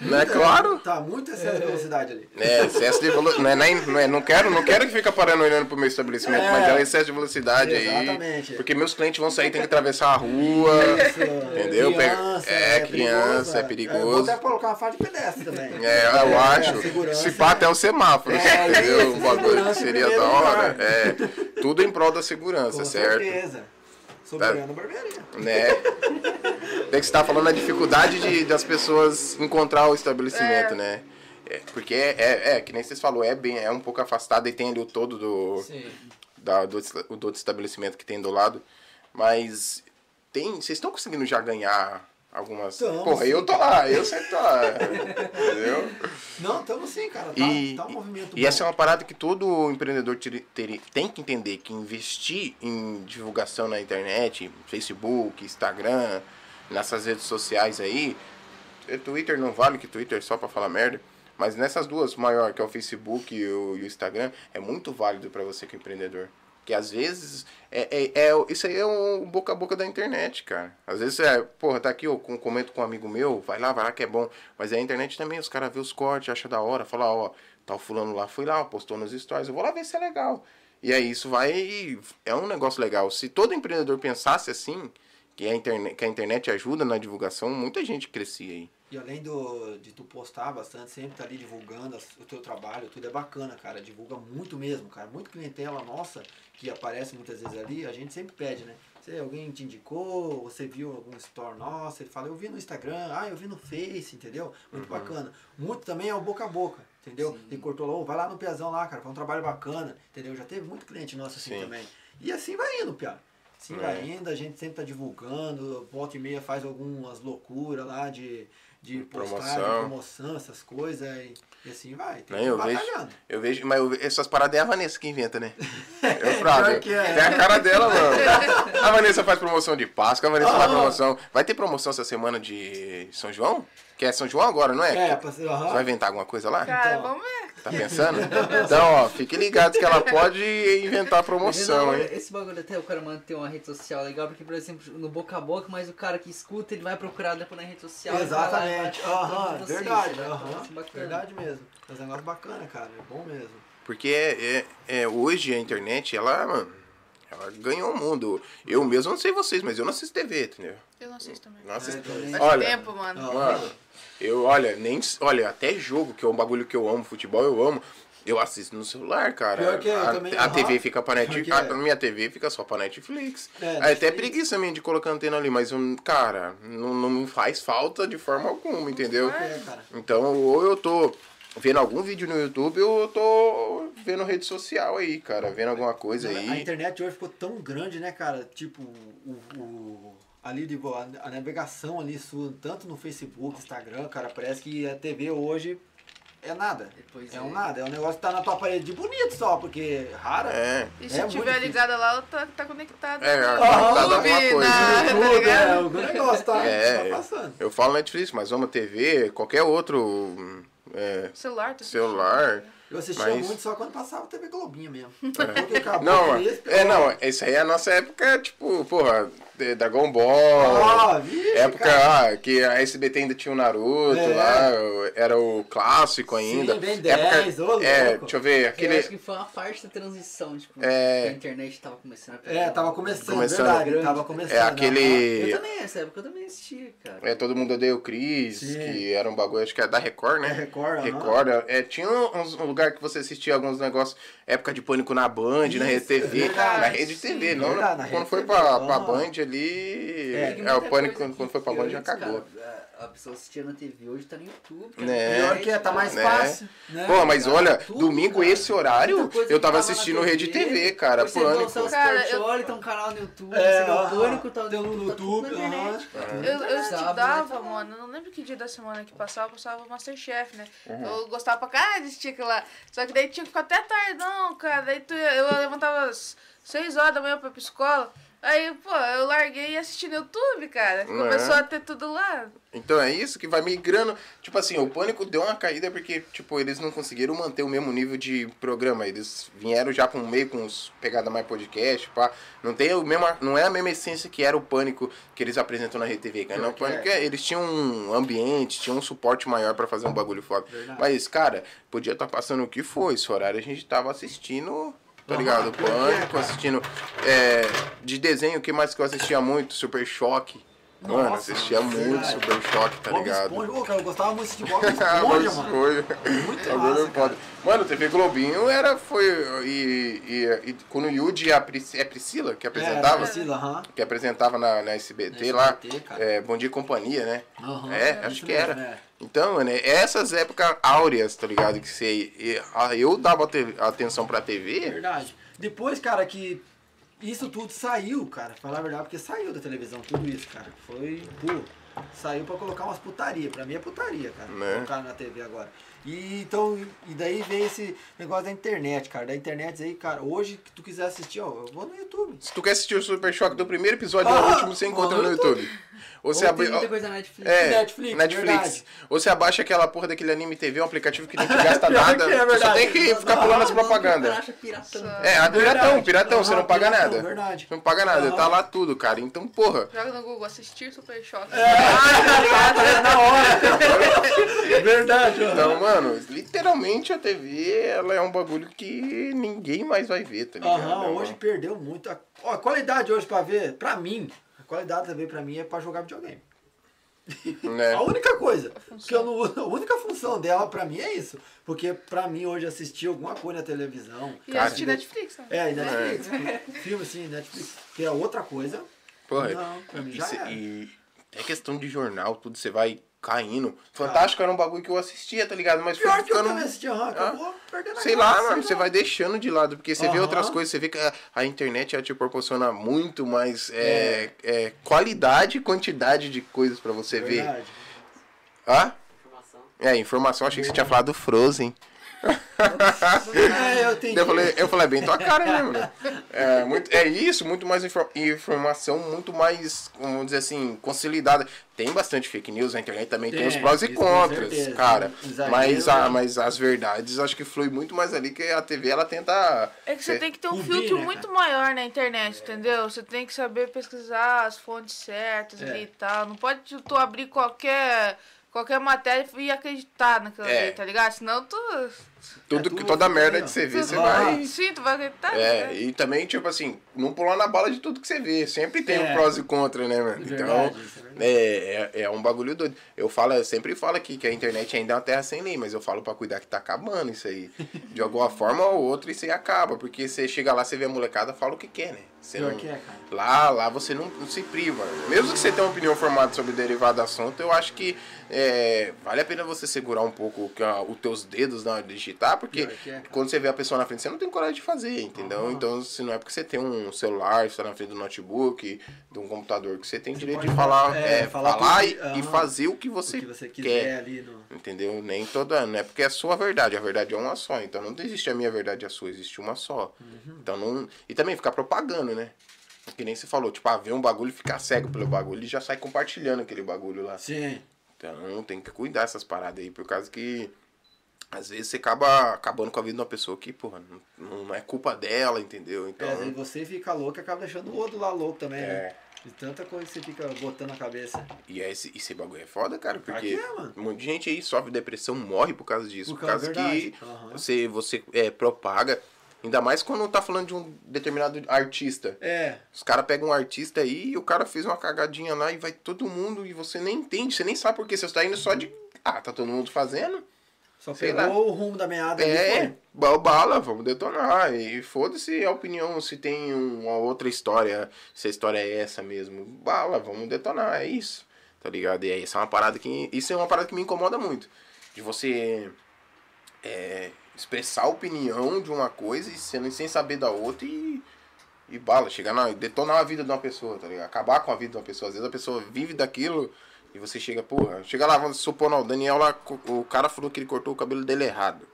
Não é claro?
Tá muito excesso de velocidade ali.
É, excesso de velocidade. Não, é, nem- não, é, não, quero, não quero que fique parando olhando pro meu estabelecimento,
É.
mas é o excesso de velocidade
Exatamente.
aí. Porque meus clientes vão sair, tem que atravessar a rua.
Isso,
Entendeu?
Criança,
É, criança, é
Eu
perigoso.
vou até colocar uma faixa de pedestre também.
É, eu
É,
acho.
segurança.
Se pá até o semáforo,
É,
entendeu?
isso,
Um bagulho que seria da hora. É, tudo em prol da segurança,
Com
certo?
certeza. Soberano barbearia.
Né? Tem que estar falando a dificuldade de, das pessoas encontrar o estabelecimento,
É.
né? É, porque é, é, é, que nem vocês falou, é bem, é um pouco afastado e tem ali o todo do,
Sim.
da, do, o do outro estabelecimento que tem do lado. Mas tem. Vocês estão conseguindo já ganhar algumas.
Tamo,
Porra,
sim.
eu tô lá, eu sempre tô lá. entendeu?
Não, estamos sim, cara. Tá,
E,
tá um movimento
e
bom.
essa é uma parada que todo empreendedor teri- teri- tem que entender que investir em divulgação na internet, Facebook, Instagram, nessas redes sociais aí, eh, Twitter não vale, que Twitter é só pra falar merda, Mas nessas duas maior, que é o Facebook e o, e o Instagram, é muito válido para você que é empreendedor. Porque às vezes é, é, é- isso aí é um boca a boca da internet, cara. Às vezes é, porra, tá aqui, eu com- comento com um amigo meu, vai lá, vai lá que é bom. Mas a internet também, os caras vê os cortes, acha da hora, fala, ó, tal fulano lá foi lá, postou nos stories, eu vou lá ver se é legal. E aí isso vai. É um negócio legal. Se todo empreendedor pensasse assim, que a internet, que a internet ajuda na divulgação, muita gente crescia aí.
E além do, de tu postar bastante, sempre tá ali divulgando o teu trabalho, tudo é bacana, cara. Divulga muito mesmo, cara. Muito clientela nossa que aparece muitas vezes ali, a gente sempre pede, né? Se alguém te indicou, você viu algum store nosso, ele fala, eu vi no Instagram, ah, eu vi no Face, entendeu? Muito bacana. Muito também é o boca a boca, entendeu?
Sim.
Ele cortou lá, "Ô, vai lá no Piazão lá, cara, foi um trabalho bacana, entendeu? Já teve muito cliente nosso assim
Sim.
também. E assim vai indo, Pia. Assim
É.
vai indo, a gente sempre tá divulgando, volta e meia faz algumas loucuras lá de, de postagem,
Promoção.
promoção, essas coisas, e, e assim vai. Tem
Né,
que ir
eu vejo-. Eu vejo, mas eu ve- essas paradas é a Vanessa que inventa, né? Eu frago.
Que é.
Tem a cara dela, mano. A Vanessa faz promoção de Páscoa, a Vanessa faz
Ah.
promoção. Vai ter promoção essa semana de São João? Que é São João agora, não é?
É,
Você
ser, aham.
vai inventar alguma coisa lá?
Cara,
Então.
vamos ver.
Tá pensando? Então, ó, fiquem ligados que ela pode inventar promoção, hein?
Esse bagulho até o cara manter uma rede social legal, porque, por exemplo, no boca a boca, mas o cara que escuta, ele vai procurar depois na rede social.
Exatamente, aham,
todos vocês,
verdade,
né?
aham,
é bacana.
verdade mesmo. É um negócio bacana, cara, é bom mesmo.
Porque é, é- é, hoje a internet, ela, mano, ela ganhou o mundo. Eu mesmo não sei vocês, mas eu não assisto TV, entendeu?
Eu não assisto também.
Não assisto.
É,
Olha,
tempo, mano.
Mano, eu, olha, nem. Olha, até jogo, que é um bagulho que eu amo, futebol eu amo. Eu assisto no celular, cara.
Pior que eu
a,
também,
a. TV fica pra Netflix.
é.
A minha TV fica só pra Netflix.
É,
até
Netflix.
preguiça minha de colocar antena ali, mas, eu, cara, não, não me faz falta de forma alguma, entendeu?
É.
Então, ou eu tô vendo algum vídeo no YouTube, ou eu tô vendo rede social aí, cara. Vendo alguma coisa
A
aí.
internet hoje ficou tão grande, né, cara? Tipo, o, o- ali de, a, a navegação ali sua, tanto no Facebook, Instagram, cara, parece que a TV hoje é nada.
Pois
é
é.
um nada, é um negócio que tá na tua parede de bonito só, porque é rara.
É.
E se
É
tiver ligada lá, ela tá, tá conectada.
É,
no
tá
conectada
alguma coisa.
na- tá ligado?
é, o negócio tá,
É.
tá passando.
Eu falo Netflix, mas Oma TV, qualquer outro é,
Celular, tá
celular.
Eu assistia
Mas-
muito só quando passava TV Globinha mesmo. Porque acabou
Não, é, é, não, isso aí é a nossa época, tipo, porra, Dragon Ball.
Ah, vixe,
época
cara.
ah, que a SBT ainda tinha o Naruto
É.
lá, era o clássico ainda.
Sim, bem
época,
10, ô,
é, deixa eu ver,
Eu
aquele.
acho que foi uma parte da transição, tipo,
É.
que a internet tava começando a pegar.
É, tava começando,
Começando.
verdade,
Grande.
tava começando.
É aquele.
Eu também, nessa época eu também assistia, cara.
É, todo mundo odeia o Chris,
Sim.
que era um bagulho, acho que é da Record, né?
É Record.
Record, é, tinha uns, um lugar que você assistia alguns negócios, época de pânico na Band, na Rede
Isso,
TV,
verdade,
na Rede
sim,
TV, não,
verdade, na
quando foi
TV,
pra, pra. Band ali,
É,
é, o pânico quando, foi pra Band já cagou.
cara, a, pessoa assistia na TV, hoje tá no YouTube. cara.
Né?
Pior que é, tá mais
Né?
fácil. Né?
Pô, mas
Cara,
olha,
tudo,
domingo
cara.
esse horário, eu
que
tava
na
assistindo Rede TV, cara,
você vê o
pânico.
Celso
Cara,
Portioli, tem um canal no YouTube,
É,
você
aham.
Pânico, tá
no
tá
YouTube,
na internet.
aham.
Eu, eu estudava,
né?
mano, eu não lembro que dia da semana que passava, eu passava o Masterchef, né?
Uhum.
Eu gostava pra caralho de assistir aquilo lá. Só que daí tinha que ficar até tardão, cara. Daí tu, eu levantava às 6 horas da manhã pra ir pra escola. Aí, pô, eu larguei e assisti no YouTube, cara.
Não é?
Começou a ter tudo lá.
Então é isso que vai migrando. Tipo assim, o Pânico deu uma caída porque, tipo, eles não conseguiram manter o mesmo nível de programa. Eles vieram já com meio com os pegada mais podcast, pá. Não tem o mesmo, não é a mesma essência que era o Pânico que eles apresentam na RTV, cara. Não, o Pânico é, eles tinham um ambiente, tinham um suporte maior pra fazer um bagulho foda.
Verdade.
Mas, cara, podia estar passando o que foi. Esse horário a gente tava assistindo, tá ligado?
é,
Pânico,
cara.
assistindo. é, de desenho, o que mais que eu assistia muito? Super Choque. Mano,
Nossa,
assistia muito
verdade.
Super Choque, tá
Bob
ligado?
Esponja, ô, cara, eu gostava muito de Bob
Ah,
Esponja,
Bob
mano.
Esponja.
Muito
Agora
massa,
foda. Mano, TV Globinho era, foi, e, e, e quando o Yudi e a Pris, é Priscila que
É,
apresentava,
Priscila, aham.
que apresentava na, na SBT,
Na
lá,
SBT, cara.
é, Bom Dia e Companhia, né?
Aham,
É,
isso
acho que
mesmo,
era.
é.
Então, mano, é essas épocas áureas, tá ligado? Que você, eu dava te- atenção pra TV,
Verdade. Depois, cara, que isso tudo saiu, cara, falar a verdade, porque saiu da televisão tudo isso, cara. Foi, pô, saiu pra colocar umas putaria. Pra mim é putaria, cara.
Né?
Colocar na TV agora. E então, e daí vem esse negócio da internet, cara. Da internet aí, cara, hoje que tu quiser assistir, ó, eu vou no YouTube.
se tu quer assistir o Super Choque do primeiro episódio
Ah,
ao último, você encontra no
no
YouTube. Ou você
Ou tem muita coisa na Netflix.
É,
Netflix,
Netflix.
verdade.
Ou você abaixa aquela porra daquele anime TV, um aplicativo que não te gasta nada.
é
você só tem que ficar pulando as propagandas.
cara acha piratão.
É, a piratão, piratão, você não paga
piratão,
nada.
verdade.
Você não paga nada, tá lá tudo, cara. Então, porra.
Joga no Google, assistir Super Choque.
É na hora. Verdade.
Então, mano, literalmente a TV, ela é um bagulho que ninguém mais vai ver, tá ligado?
Aham, hoje perdeu muito. A, qualidade hoje pra ver, pra mim, qualidade da TV pra mim é pra jogar videogame.
Né?
A única coisa, que eu não, uso- a única função dela pra mim é isso. Porque pra mim hoje assistir alguma coisa na televisão.
E
Cara,
assistir Netflix, né?
É, e Netflix. Filme assim, Netflix. Que é outra coisa.
Porra,
Não, pra mim
e,
já
e é questão de jornal, tudo, você vai caindo. Fantástico era um bagulho que eu assistia, tá ligado? Mas foi
Pior que eu
ficando.
também assisti, aham, acabou perdendo a
Sei lá, mano, você vai deixando de lado, porque você vê
Aham.
outras coisas, você vê que a, a internet ela te proporciona muito mais é, é, qualidade e quantidade de coisas pra você ver.
Verdade.
Hã?
Informação.
É, informação, achei que você tinha falado do Frozen.
É, eu entendi.
Eu falei, eu falei, é bem tua cara mesmo. né? É, muito, é isso, muito mais infor- informação, muito mais, vamos dizer assim, consolidada. Tem bastante fake news na internet também, tem,
Tem,
os prós e contras,
certeza.
cara.
Exagero,
Mas, a,
né?
mas as verdades acho que flui muito mais ali que a TV ela tenta.
É que você
ser-
tem que ter um
Cobrir,
filtro
né,
muito maior na internet, entendeu? Você tem que saber pesquisar as fontes certas
É.
ali e tal. Não pode tu abrir qualquer, qualquer matéria e acreditar naquilo
É.
ali, tá ligado? Senão tu.
Tudo,
É, tu-
toda merda que você vê, você vai.
Sim, tu vai acreditar.
É, e também, tipo assim, não pular na bala de tudo que você vê. Sempre tem
É.
um prós e contras, né, mano?
Verdade,
então,
é
é, é, é um bagulho doido. Eu falo, eu sempre falo aqui que a internet ainda é uma terra sem lei, mas eu falo pra cuidar que tá acabando isso aí. De alguma forma ou outra, isso aí acaba. Porque você chega lá, você vê a molecada, fala o que quer, né? Você não-
que é, cara.
Lá, lá você não, não se priva. Mesmo que você tenha uma opinião formada sobre derivado do assunto, eu acho que é, vale a pena você segurar um pouco que os teus dedos na hora de digitar, porque
é, cara.
quando você vê a pessoa na frente, você não tem coragem de fazer, entendeu?
Aham.
Então, se não é porque você tem um celular, você tá na frente do notebook, de um computador, que você tem
Você
direito de falar,
é,
é,
falar
falar, e,
que-
e fazer o que você,
o que você quiser
quer.
ali no.
Entendeu? Nem toda. Não é porque é a sua verdade, a verdade é uma só. Então não existe a minha verdade e a sua, existe uma só.
Uhum.
Então não. E também ficar propagando, né? Que nem você falou, tipo, ah, ver um bagulho e ficar cego pelo bagulho e já sai compartilhando aquele bagulho lá.
Sim.
Então tem que cuidar dessas paradas aí, por causa que às vezes você acaba acabando com a vida de uma pessoa que, porra, não, não é culpa dela, entendeu? Então.
É, às vezes você fica louco e acaba deixando o outro lá louco também,
É.
né? De tanta coisa que você fica botando na cabeça.
E é esse, esse bagulho é foda, cara, porque
que é, mano.
um monte de gente aí sofre depressão, morre por causa disso.
Por
Por,
causa-
causa que.
Aham.
você, você é, propaga. Ainda mais quando tá falando de um determinado artista.
É,
Os caras pegam um artista aí e o cara fez uma cagadinha lá e vai todo mundo e você nem entende, você nem sabe por quê. Você tá indo só de. Ah, tá todo mundo fazendo?
Só
Sei
pegou
lá.
o rumo da meada
É, bala, vamos detonar. E foda-se a opinião, se tem uma outra história, se a história é essa mesmo. Bala, vamos detonar, é isso. Tá ligado? E aí, isso é uma parada que. Isso é uma parada que me incomoda muito. De você é, expressar a opinião de uma coisa e sendo sem saber da outra e. E bala, chegar na. detonar a vida de uma pessoa, tá ligado? Acabar com a vida de uma pessoa. Às vezes a pessoa vive daquilo e você chega, porra, chega lá, vamos supor, não, o Daniel lá, o cara falou que ele cortou o cabelo dele errado.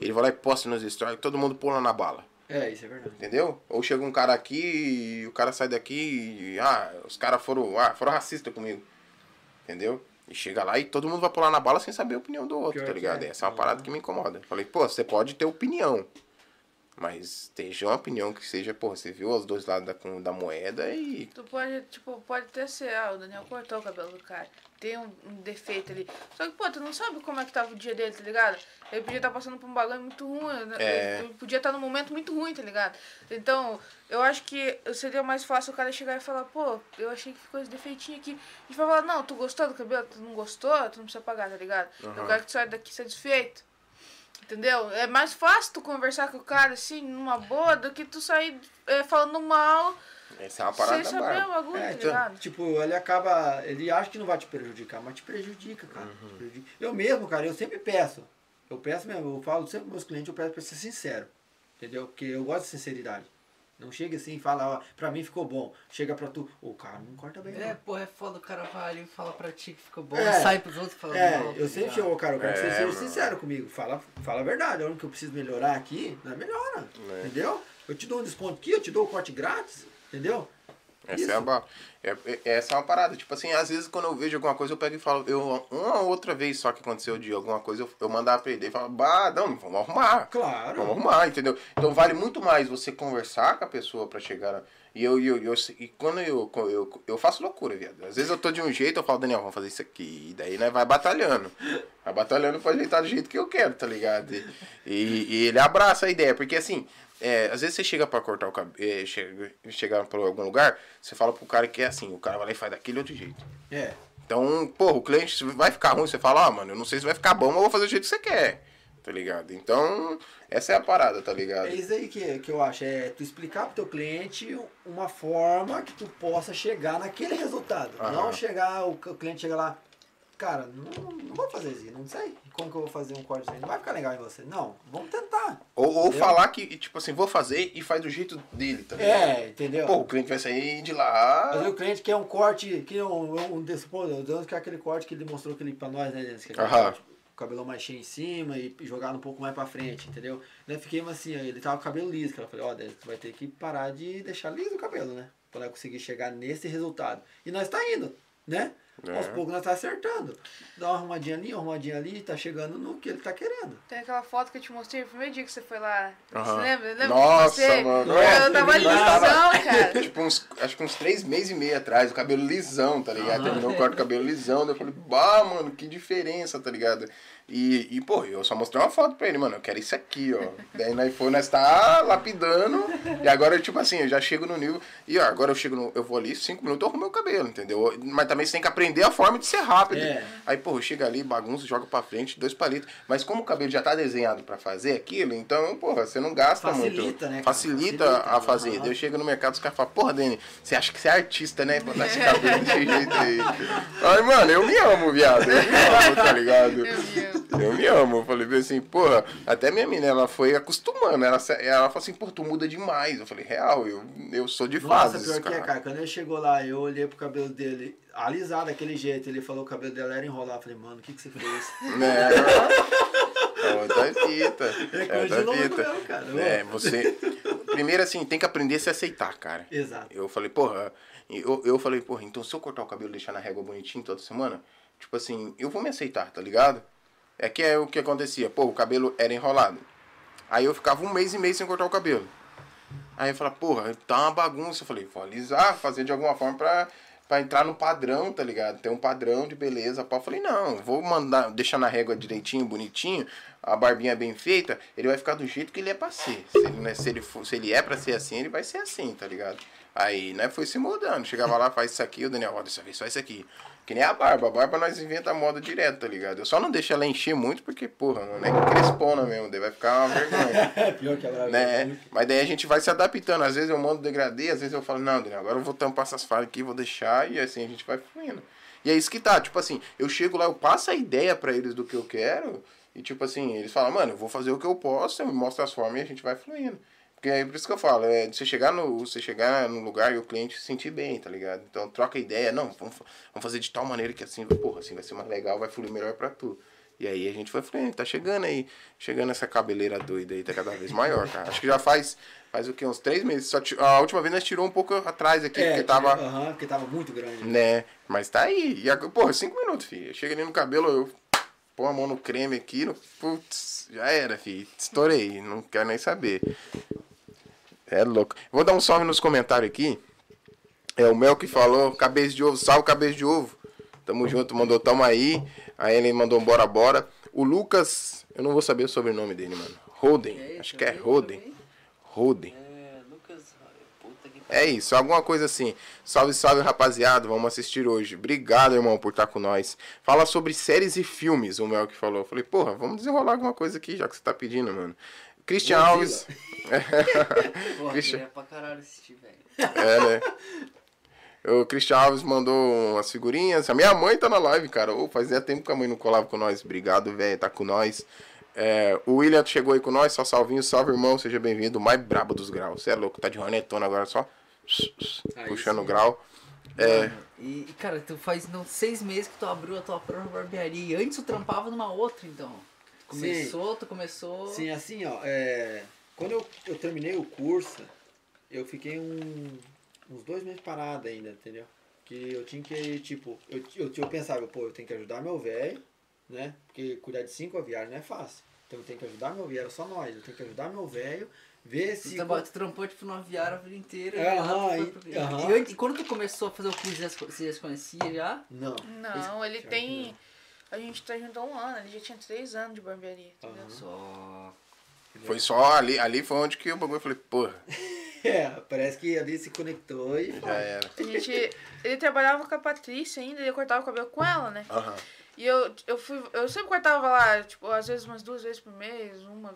Ele vai lá e posta nos stories, todo mundo pula na bala.
É, isso é verdade.
Entendeu? Ou chega um cara aqui e o cara sai daqui e. Ah, os caras foram. Ah, foram racistas comigo. Entendeu? E chega lá e todo mundo vai pular na bala sem saber a opinião do outro,
Pior
tá ligado?
é.
Essa é uma parada que me incomoda. Falei, pô, você pode ter opinião. Mas esteja uma opinião que seja, pô, você viu os dois lados da, da moeda e.
Tu pode, tipo, pode até ser, ah, o Daniel cortou o cabelo do cara. Tem um, um defeito ali. Só que, pô, tu não sabe como é que tava o dia dele, tá ligado? Ele podia estar passando por um bagulho muito ruim. né?
É.
Ele podia estar num momento muito ruim, tá ligado? Então, eu acho que seria mais fácil o cara chegar e falar, pô, eu achei que ficou esse defeitinho aqui. A gente vai falar, não, tu gostou do cabelo? Tu não gostou? Tu não precisa pagar, tá ligado? Eu
Aham.
quero que tu saia daqui satisfeito. Entendeu? É mais fácil tu conversar com o cara assim, numa boa, do que tu sair é, falando mal
Essa é uma parada
sem saber o bagulho,
É, então, tipo, ele acaba. Ele acha que não vai te prejudicar, mas te prejudica, cara.
Uhum.
Te prejudica. Eu mesmo, cara, eu sempre peço. Eu peço mesmo, eu falo sempre pros meus clientes, eu peço pra ser sincero. Entendeu? Porque eu gosto de sinceridade. Não chega assim e fala, ó, pra mim ficou bom. Chega pra tu, ô, cara, não corta bem,
É,
não.
porra, é foda, o cara vai ali e fala pra ti que ficou bom,
É.
sai pros outros e fala
É,
mal,
eu
tá
sempre
ligado?
chego, cara, eu quero que você
É,
seja
mano.
sincero comigo. Fala, fala a verdade. A hora que eu preciso melhorar aqui, não é melhora.
É.
Entendeu? Eu te dou um desconto aqui, eu te dou o corte grátis, entendeu?
Essa
Isso.
é, a, ba- é, é- essa é uma parada. Tipo assim, às vezes quando eu vejo alguma coisa, eu pego e falo, eu, uma outra vez só que aconteceu de alguma coisa, eu, eu mandar perder e falo, bah, não, vamos arrumar.
Claro.
Vamos arrumar, entendeu? Então vale muito mais você conversar com a pessoa pra chegar. E eu, eu, eu, e quando eu, eu, eu, faço loucura, viado. Às vezes eu tô de um jeito, eu falo, Daniel, vamos fazer isso aqui. E daí, né, vai batalhando. Vai batalhando pra ajeitar do jeito que eu quero, tá ligado? E, e ele abraça a ideia, porque assim, é, às vezes você chega pra cortar o cabelo, chega, chegar pra algum lugar, você fala pro cara que é assim, o cara vai lá e faz daquele outro jeito.
É.
Então, porra, o cliente vai ficar ruim, você fala, ah, mano, eu não sei se vai ficar bom, mas eu vou fazer do jeito que você quer. Tá ligado? Então, essa é a parada, tá ligado?
É isso aí que, que eu acho, é tu explicar pro teu cliente uma forma que tu possa chegar naquele resultado.
Aham.
Não chegar, o cliente chega lá, cara, não, não vou fazer isso, não sei como que eu vou fazer um corte não vai ficar legal em você. Não, vamos tentar.
Ou, ou falar que, tipo assim, vou fazer e faz do jeito dele, tá ligado?
É, entendeu?
Pô, o cliente vai sair de lá.
vezes o cliente quer um corte, que um, um desse, pô, Deus quer aquele corte que ele mostrou aquele pra nós, né, Denis? É
Aham.
cabelão mais cheio em cima e jogado um pouco mais pra frente, entendeu? Daí fiquei assim, ele tava com o cabelo liso, que eu falei, ó, Denis, tu vai ter que parar de deixar liso o cabelo, né? Pra conseguir chegar nesse resultado. E nós tá indo, né?
É.
Aos poucos nós tá acertando. Dá uma arrumadinha ali, uma arrumadinha ali, tá chegando no que ele tá querendo.
Tem aquela foto que eu te mostrei no primeiro dia que você foi lá. Você lembra? Lembra
Nossa,
de você?
mano.
Eu tava lisão, cara.
Tipo, uns, acho que uns três meses e meio atrás, o cabelo lisão, tá ligado? Terminou o corte do cabelo lisão, daí eu falei, bah, mano, que diferença, tá ligado? E, e, pô, eu só mostrei uma foto pra ele, mano, eu quero isso aqui, ó. Daí nós foi, nós tá lapidando, e agora, tipo assim, eu já chego no nível, e ó, agora eu chego no, eu vou ali, cinco minutos eu arrumo meu cabelo, entendeu? Mas também você tem que aprender a forma de ser rápido.
É.
Aí, pô, chega ali, bagunça, joga pra frente, dois palitos. Mas como o cabelo já tá desenhado pra fazer aquilo, então, porra, você não gasta
Facilita,
muito.
né, cara?
Facilita,
Facilita,
a fazer.
aham.
Daí eu chego no mercado, os caras falam, porra, Dani, você acha que você é artista, né? Botar esse cabelo desse jeito aí. Aí, mano, eu me amo, viado. Eu me amo, tá ligado?
Meu
Eu me amo. Eu falei assim, porra, até minha menina, ela foi acostumando. Ela, ela falou assim, pô, tu muda demais. Eu falei, real, eu, eu sou de
Nossa,
fases,
pior que é,
cara.
cara. Quando ele chegou lá, eu olhei pro cabelo dele, alisado daquele jeito, ele falou que o cabelo dela era enrolado. Eu falei, mano, o que, que você fez?
Né? É outra fita.
É
É outra fita.
mesmo, cara.
É, você. Primeiro, assim, tem que aprender a se aceitar, cara.
Exato.
Eu falei, porra. Eu, eu falei, porra, então se eu cortar o cabelo e deixar na régua bonitinho toda semana, tipo assim, eu vou me aceitar, tá ligado? É que é o que acontecia. Pô, o cabelo era enrolado. Aí eu ficava um mês e meio sem cortar o cabelo. Aí eu falei, porra, tá uma bagunça. Eu falei, vou alisar, fazer de alguma forma pra, pra entrar no padrão, tá ligado? Ter um padrão de beleza. Pá. Eu falei, não, vou mandar, deixar na régua direitinho, bonitinho, a barbinha bem feita, ele vai ficar do jeito que ele é pra ser. Se ele, né, se ele, for, se ele é pra ser assim, ele vai ser assim, tá ligado? Aí, né, foi se mudando. Chegava lá, faz isso aqui, o Daniel, ó, dessa vez faz isso aqui. Que nem a barba. A barba nós inventa a moda direto, tá ligado? Eu só não deixo ela encher muito, porque, porra, não é crespona mesmo, daí vai ficar uma vergonha
É pior que a brava.
né? Mas daí a gente vai se adaptando. Às vezes eu mando degradê, às vezes eu falo, não, Daniel, agora eu vou tampar essas falhas aqui, vou deixar, e assim a gente vai fluindo. E é isso que tá, tipo assim, eu chego lá, eu passo a ideia pra eles do que eu quero, e tipo assim, eles falam, mano, eu vou fazer o que eu posso, eu me mostro as formas e a gente vai fluindo. Porque é por isso que eu falo, é você chegar no, você chegar no lugar e o cliente se sentir bem, tá ligado? Então troca ideia, não, vamos, vamos fazer de tal maneira que assim, porra, assim vai ser mais legal, vai fluir melhor pra tu. E aí a gente vai fluindo, tá chegando aí, chegando essa cabeleira doida aí, tá cada vez maior, cara. Acho que já faz, faz o que, uns três meses. Só a última vez nós tirou um pouco atrás aqui,
É,
porque tava,
Aham, porque tava muito grande.
né, mas tá aí. E, agora, porra, cinco minutos, filho. Chega ali no cabelo, eu põe a mão no creme aqui, no, putz, já era, filho. Estourei, não quero nem saber. É louco. Vou dar um salve nos comentários aqui. É o Mel que falou, cabeça de ovo, salve cabeça de ovo. Tamo junto, mandou tamo aí. Aí ele mandou um bora bora. O Lucas, eu não vou saber o sobrenome dele, mano. Roden, acho
tá
que é?
Tá
Roden. Roden.
É,
É isso, alguma coisa assim. Salve, salve, rapaziada. Vamos assistir hoje. Obrigado, irmão, por estar com nós. Fala sobre séries e filmes, o Mel que falou. Eu falei, porra, vamos desenrolar alguma coisa aqui, já que você tá pedindo, mano. Christian Alves.
Porra,
Christian.
queria pra caralho assistir, velho.
É, né? O Christian Alves mandou umas figurinhas. A minha mãe tá na live, cara. Ô, fazia tempo que a mãe não colava com nós. Obrigado, velho. Tá com nós. É, o William chegou aí com nós. Só salvinho. Salve, irmão. Seja bem-vindo. O mais brabo dos graus. Você é louco. Tá de ronetona agora só.
Aí
puxando o
sim.
grau. É.
Mano, e, e, cara, tu faz não, seis meses que tu abriu a tua própria barbearia. E antes tu trampava numa outra, então. Começou, tu começou.
Sim, assim, ó, é, quando eu, eu terminei o curso, eu fiquei um, uns dois meses parado ainda, entendeu? Que eu tinha que, tipo, eu, eu, eu pensava, pô, eu tenho que ajudar meu velho, né? Porque cuidar de cinco aviários não é fácil. Então eu tenho que ajudar meu velho, era só nós, eu tenho que ajudar meu velho, ver se.
Tu, tu trampou tipo no aviário a vida inteira.
É, aham,
e,
e, aham.
e, antes- e quando tu começou a fazer o curso, você já conhecia já?
Não.
Não, ele tem. A gente tá junto há um ano, ele já tinha três anos de barbearia, entendeu?
Aham.
Só.
Foi só ali, ali foi onde que o bagulho eu falei, porra,
É, parece que ali se conectou e.
já era.
A gente. Ele trabalhava com a Patrícia ainda, ele cortava o cabelo com ela, né?
Aham.
E eu, eu fui. Eu sempre cortava lá, tipo, às vezes umas duas vezes por mês, uma.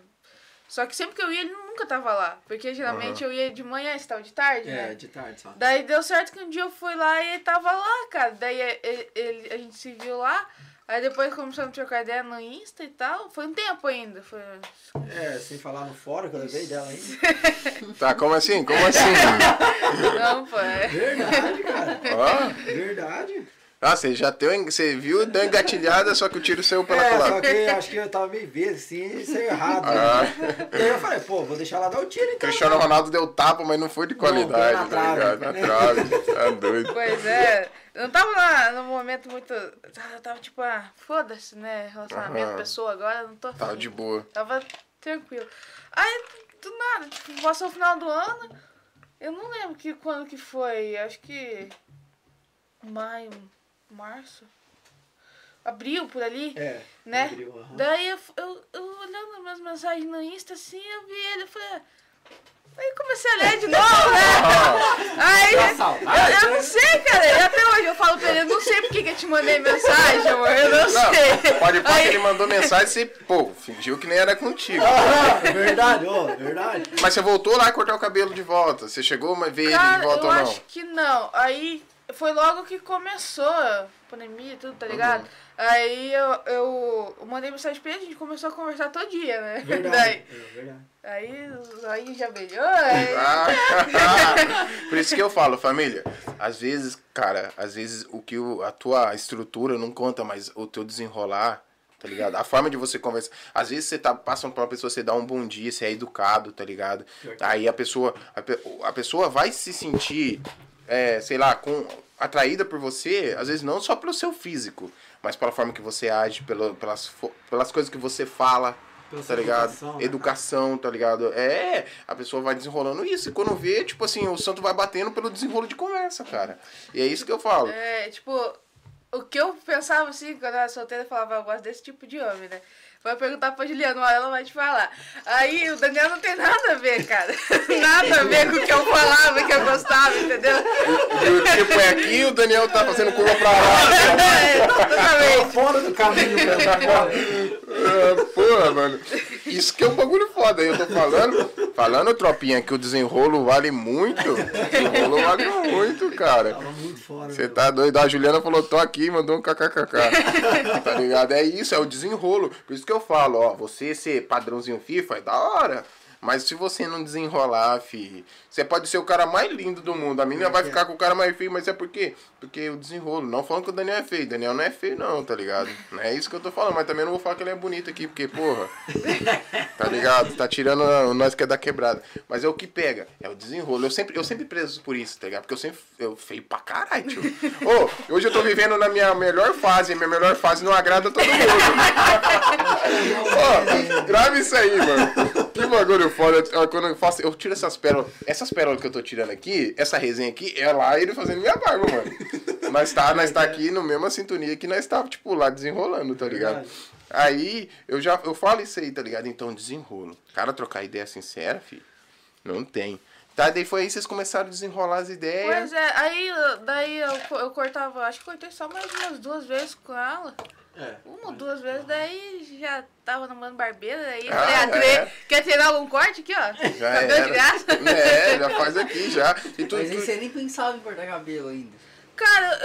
Só que sempre que eu ia, ele nunca tava lá. Porque geralmente eu ia de manhã, esse tava de tarde,
É,
né?
de tarde só.
Daí deu certo que um dia eu fui lá e ele tava lá, cara. Daí ele, ele- a gente se viu lá. Aí depois começamos a trocar ideia no Insta e tal. Foi um tempo ainda. Foi...
É, sem falar no fórum que eu levei dela ainda.
Tá, como assim? Como assim?
Não, pô. é.
Verdade, cara.
Ó,
Verdade.
Ah, você já deu, você viu, deu engatilhada, só que o tiro saiu pela
É, só que acho que eu tava meio vezes assim e saiu errado.
Ah.
né? Daí eu falei, pô, vou deixar ela dar o tiro então.
Cristiano Ronaldo deu tapa, mas não foi de qualidade,
Não,
tá ligado? Na trave, tá doido.
Pois é. Eu não tava lá num momento muito. Eu tava tipo, ah, foda-se, né? Relacionamento,
Aham.
pessoa, agora eu não tô.
Tava de boa.
Tava tranquilo. Aí, do nada, tipo, passou o final do ano. Eu não lembro que, quando que foi. Acho que. Maio, março. Abril, por ali.
É,
Né?
abriu, aham.
Daí eu, eu, eu olhando minhas mensagens no Insta, assim, eu vi ele, eu falei. ah. Aí comecei a ler de novo, né? Aí.
Dá
Eu, eu não sei, cara. E até hoje eu falo pra ele, eu não sei por que que eu te mandei mensagem, amor. Eu não, sei.
Não, pode pôr que
Aí-
ele mandou mensagem e você, pô, fingiu que nem era contigo.
Ah, verdade, ó, verdade.
Mas você voltou lá a cortar o cabelo de volta. Você chegou a ver ele de
Cara,
volta
eu
ou não?
acho que não. Aí foi logo que começou a pandemia e tudo, tá ligado?
Uhum.
Aí eu, eu, eu mandei mensagem pra ele, a gente começou a conversar todo dia, né?
Verdade.
Daí,
É, verdade.
aí, aí já beijou, aí...
Ah, por isso que eu falo, família. Às vezes, cara, às vezes o que o- a tua estrutura não conta, mas o teu desenrolar, tá ligado? A forma de você conversar. Às vezes você tá passando pra uma pessoa, você dá um bom dia, você é educado, tá ligado? Aí a pessoa, a, a pessoa vai se sentir, é, sei lá, com atraída por você, às vezes não só pelo seu físico, mas pela forma que você age, pelo, pelas, pelas coisas que você fala,
Pela
tá ligado?
educação, né?
Educação, tá ligado? É, a pessoa vai desenrolando isso. E quando vê, tipo assim, o santo vai batendo pelo desenrolo de conversa, cara. E é isso que eu falo.
É, tipo, o que eu pensava assim, quando eu era solteira, eu falava, eu gosto desse tipo de homem, né? Vai perguntar pra Juliana, mas ela vai te falar. Aí o Daniel não tem nada a ver, cara. nada a ver com o que eu falava, que eu gostava, entendeu?
E o tipo é aqui, o Daniel tá fazendo curva pra lá.
é, totalmente.
Fora do caminho pra essa agora.
Ah, Porra, mano. Isso que é um bagulho foda. Eu tô falando, falando, tropinha, que o desenrolo vale muito. Desenrolo vale muito, cara. Você
meu.
tá doido? A Juliana falou, tô aqui, mandou um kkkk. tá ligado? É isso, é o desenrolo. Por isso que eu falo, ó, você ser padrãozinho FIFA é da hora. Mas se você não desenrolar, fi, você pode ser o cara mais lindo do mundo. A menina vai ficar com o cara mais feio, mas é por quê? Porque o desenrolo. Não falando que o Daniel é feio. O Daniel não é feio, não, tá ligado? Não é isso que eu tô falando, mas também não vou falar que ele é bonito aqui, porque, porra. Tá ligado? Tá tirando a- nós que é da quebrada. Mas é o que pega, é o desenrolo. Eu sempre, eu sempre preso por isso, tá ligado? Porque eu sempre. Eu feio pra caralho, tio. Ô, hoje eu tô vivendo na minha melhor fase. Minha melhor fase não agrada todo mundo. Ó, grave isso aí, mano. Que bagulho foda. Quando eu faço, eu tiro essas pérolas. Essas pérolas que eu tô tirando aqui, essa resenha aqui, é lá ele fazendo minha barba, mano. Nós tá, nós tá aqui no mesma sintonia que nós tá, tipo, lá desenrolando, tá ligado? Aí, eu já eu falo isso aí, tá ligado? Então, desenrolo. Cara, trocar ideia sincera, filho, não tem. Tá, daí foi aí que vocês começaram a desenrolar as ideias.
Pois é, aí daí eu, eu cortava, acho que cortei só mais umas duas vezes com ela.
É.
Uma ou duas vezes, daí já tava namorando barbeira, daí
Ah,
falei, ah, tre-
é.
quer treinar algum corte aqui, ó?
Já
Cabelo
era.
de graça.
É, já faz aqui já. E tu,
Mas
tu-
você nem pensava em cortar cabelo ainda.
Cara,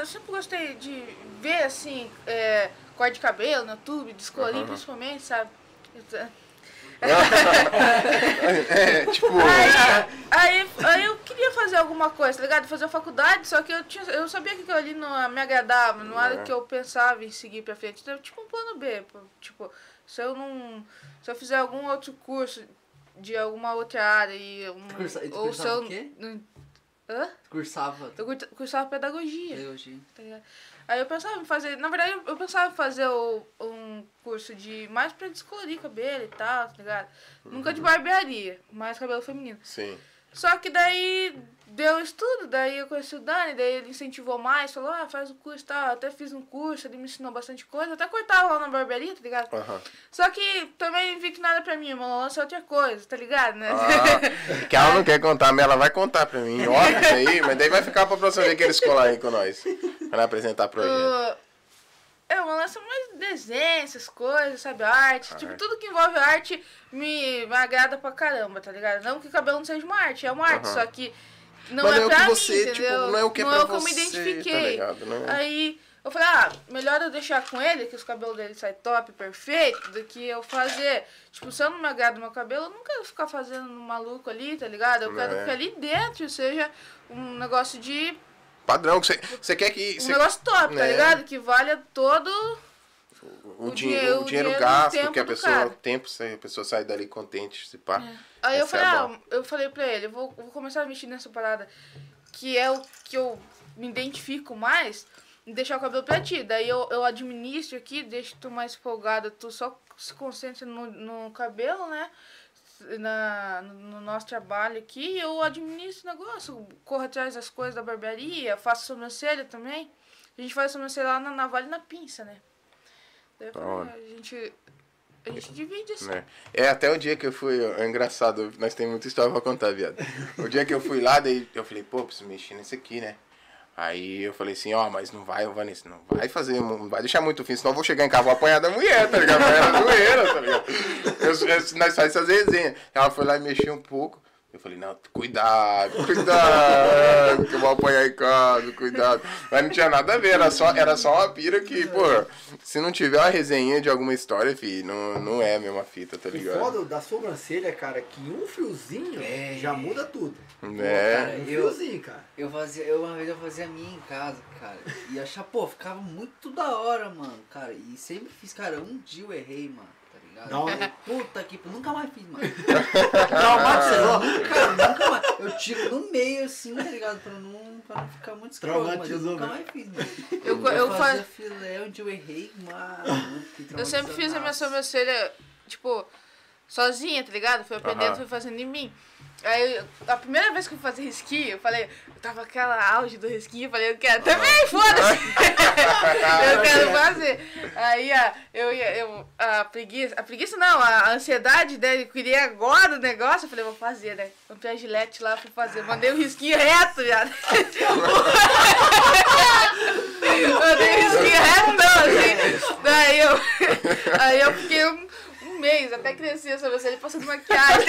eu sempre gostei de ver, assim, é, corte de cabelo no YouTube, descolorir
Aham.
principalmente, sabe? Então,
é, tipo,
Aí, aí, aí eu queria fazer alguma coisa, tá ligado? Fazer faculdade, só que eu, tinha, eu sabia que aquilo ali não me agradava, não era
É.
o que eu pensava em seguir pra frente. Então, tipo um plano B. Tipo, se eu não. Se eu fizer algum outro curso de alguma outra área e. Um,
Tu
ou se
cursava
eu.
o quê?
não- Hã?
Cursava.
Eu cursava pedagogia.
Pedagogia.
tá ligado? Aí eu pensava em fazer, na verdade eu pensava em fazer o- um curso de mais pra descolorir cabelo e tal, tá ligado? Nunca de barbearia, mais cabelo feminino.
Sim.
Só que daí deu estudo, daí eu conheci o Dani, daí ele incentivou mais, falou, ah, faz o curso e tal. Eu até fiz um curso, ele me ensinou bastante coisa, até cortava lá na barbearia, tá ligado?
Aham.
Só que também vi que nada pra mim, lance é outra coisa, tá ligado, né?
Ah, que ela não quer contar, mas ela vai contar pra mim. Óbvio isso aí, mas daí vai ficar pra próxima vez que eles colar aí com nós. Pra apresentar projeto.
Uh, é, uma lança mais desenho, essas coisas, sabe? Arte. Tipo,
Arte.
tudo que envolve arte me, me agrada pra caramba, tá ligado? Não que cabelo não seja uma arte, é uma arte,
Aham.
só que não
Mas
é
não é
pra mim,
você, tipo,
entendeu?
não é o que é
não
pra
é o que eu me
você, tá
identifiquei.
ligado? Não é-
Aí eu falei, ah, melhor eu deixar com ele, que os cabelos dele saem top, perfeito, do que eu fazer. Tipo, se eu não me agrada o meu cabelo, eu não quero ficar fazendo um maluco ali, tá ligado? Eu quero
É.
que ali dentro seja um negócio de.
Padrão, que você, você quer que.
Um
Você,
negócio top, tá
né?
ligado? Que valha todo.
O,
o
dinheiro,
dinheiro-
o dinheiro
dinheiro do
gasto,
tempo
que a pessoa.
cara.
O tempo, a pessoa sai dali contente, se pá.
Aí eu
é
falei,
a
ah, eu falei pra ele, eu vou, vou começar a mexer nessa parada que é o que eu me identifico mais, em deixar o cabelo pra ti. Daí eu, eu administro aqui, deixo tu mais folgada, tu só se concentra no, no cabelo, né? Na, no, no nosso trabalho aqui, eu administro o negócio, corro atrás das coisas da barbearia, faço sobrancelha também. A gente faz sobrancelha lá na navalha e na pinça, né? Daí eu falei,
hora.
a gente, a gente divide assim.
Né? É, até o dia que eu fui, é engraçado, nós temos muita história pra contar, viado. O dia que eu fui lá, daí eu falei, pô, preciso mexer nesse aqui, né? Aí eu falei assim, ó, mas não vai, Vanessa, não vai fazer, não vai deixar muito fino, senão eu vou chegar em casa, vou apanhar da mulher, tá ligado? Da zoeira, tá ligado? Eu, eu, nós faz essas resenhas. Ela foi lá e mexeu um pouco. Eu falei, não, cuidado, cuidado, que eu vou apanhar em casa, cuidado. Mas não tinha nada a ver, era só, era só uma pira que, pô, se não tiver uma resenha de alguma história, fi, não, não é a mesma fita, tá
O
ligado?
foda da sobrancelha, cara, que um fiozinho
É.
já muda tudo.
É.
cara,
Um
eu-
fiozinho, cara.
Eu fazia, eu uma vez eu fazia a minha em casa, cara. E achava, pô, ficava muito da hora, mano, cara. E sempre fiz, cara, um dia eu errei, mano, ligado?
Não.
Puta que nunca mais fiz, mano.
Traumatizou.
Cara, nunca mais. Eu tiro no meio assim, tá ligado? Pra não, pra não ficar muito escroto, mas eu
Traumatizou,
nunca mais fiz, mano.
Eu,
Eu,
eu,
fazia
fa-
filé onde eu errei, mano.
Eu sempre fiz a minha sobrancelha, tipo, sozinha, tá ligado? Fui aprendendo,
Aham.
fui fazendo em mim. Aí, a primeira vez que eu fui fazer risquinho, eu falei, eu tava aquela auge do risquinho, eu falei, eu quero também, foda-se! eu quero fazer. Aí, ó, eu ia, eu, a preguiça, a preguiça não, a ansiedade dele, eu queria agora o negócio, eu falei, vou fazer, né? Comprei a gilete lá, fui fazer, mandei o risquinho reto, já. mandei o risquinho reto, assim. Daí eu, aí eu fiquei um, um mês, até crescer a sobrancelha passando maquiagem.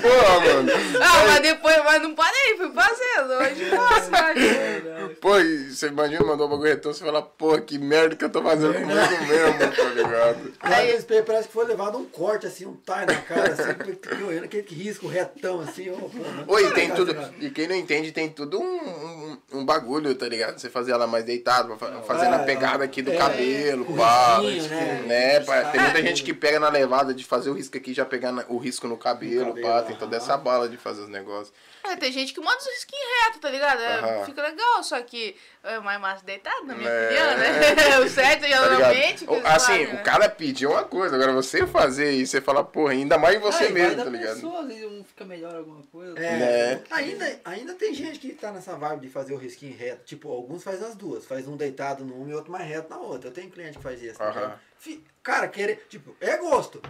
Pô, mano.
Ah, mas depois, mas não parei, fui fazendo. Hoje posso, mas...
Pô, e você imagina, mandou um bagulho retorno, você fala, pô, que merda que eu tô fazendo comigo mesmo, tá ligado?
Aí parece que foi levado um corte, assim, um tie na cara, assim, fiquei olhando aquele risco retão, assim, não
Oi, tem tudo. E quem não entende, tem tudo um, um, um bagulho, tá ligado? Você fazer ela mais deitada, fa- fazendo a
é,
pegada aqui do
é,
cabelo, pá.
risquinho, né?
Né, Tem muita
É.
gente que pega na levada de fazer o risco aqui, já pegar o risco no cabelo,
cabelo,
pá. Tem toda essa bala de fazer os negócios.
É, tem gente que manda os risquinhos reto, tá ligado? É. Fica legal, só que é mais massa deitado, na minha
É.
opinião, né? o certo,
Tá
geralmente, eles
Assim,
fazem,
o
né?
cara pediu uma coisa, agora você fazer isso, você fala, porra, ainda mais em você
vai
mesmo, tá ligado?
Pessoa, às vezes um fica melhor alguma coisa.
É,
Né?
ainda, ainda tem gente que tá nessa vibe de fazer o risquinho reto. Tipo, alguns fazem as duas. Faz um deitado numa e outro mais reto na outra. Eu tenho cliente que faz isso. tá
Aham.
ligado? Fi- Cara, querer, tipo, é gosto.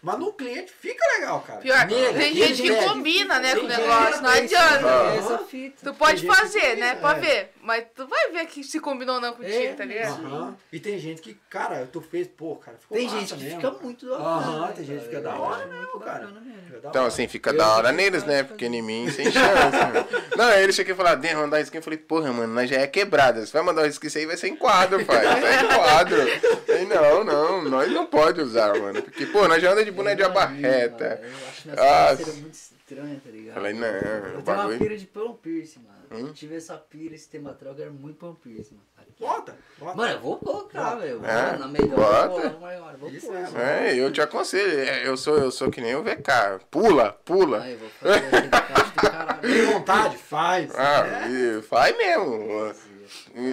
Mas no cliente fica legal, cara.
Pior,
Nele,
tem gente que combina, né,
Tem
com o negócio, não adianta.
Ah.
É.
Tu pode fazer, né, pra
é.
ver, mas tu vai ver que se combinou ou não contigo,
É,
tá ligado?
E tem gente que, cara, tu fez, pô, cara, ficou
Tem
massa
gente que
mesmo.
fica muito da hora.
Aham,
né,
tem gente que
cara?
fica da hora mesmo, cara.
Então, assim, fica da hora neles, né? Porque em mim, sem chance. Não, aí ele chega e fala, Dê, mandar isso aqui. Eu falei, porra, mano, nós já é quebrada. Você vai mandar isso aqui, isso aí vai ser em quadro, pai. Vai em quadro. Aí, não, não, nós não pode usar, mano. Porque, pô, nós já anda de boné de abarreta.
Eu acho minhas
Ah,
muito estranhas, tá ligado?
Falei, não,
Eu tenho uma pira de pão piercing, mano.
Hum?
Eu tive essa pira, esse tema troca era muito pão piercing, mano.
Bota, bota.
Mano, eu vou colocar, velho.
É,
Na melhor
bota.
forma maior. Vou
Isso
pôr.
é.
É, eu te aconselho. é, Eu sou, eu sou que nem o VK. Pula, pula.
Ai, eu vou fazer caralho.
Tem vontade, faz.
Ah,
É.
faz mesmo.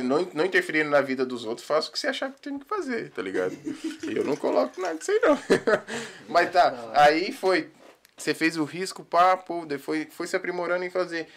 Não, não interferindo na vida dos outros, faça o que você achar que tem que fazer, tá ligado? E eu não coloco nada disso aí, não. Mas tá, aí foi. Você fez o risco, papo, depois foi se aprimorando em fazer.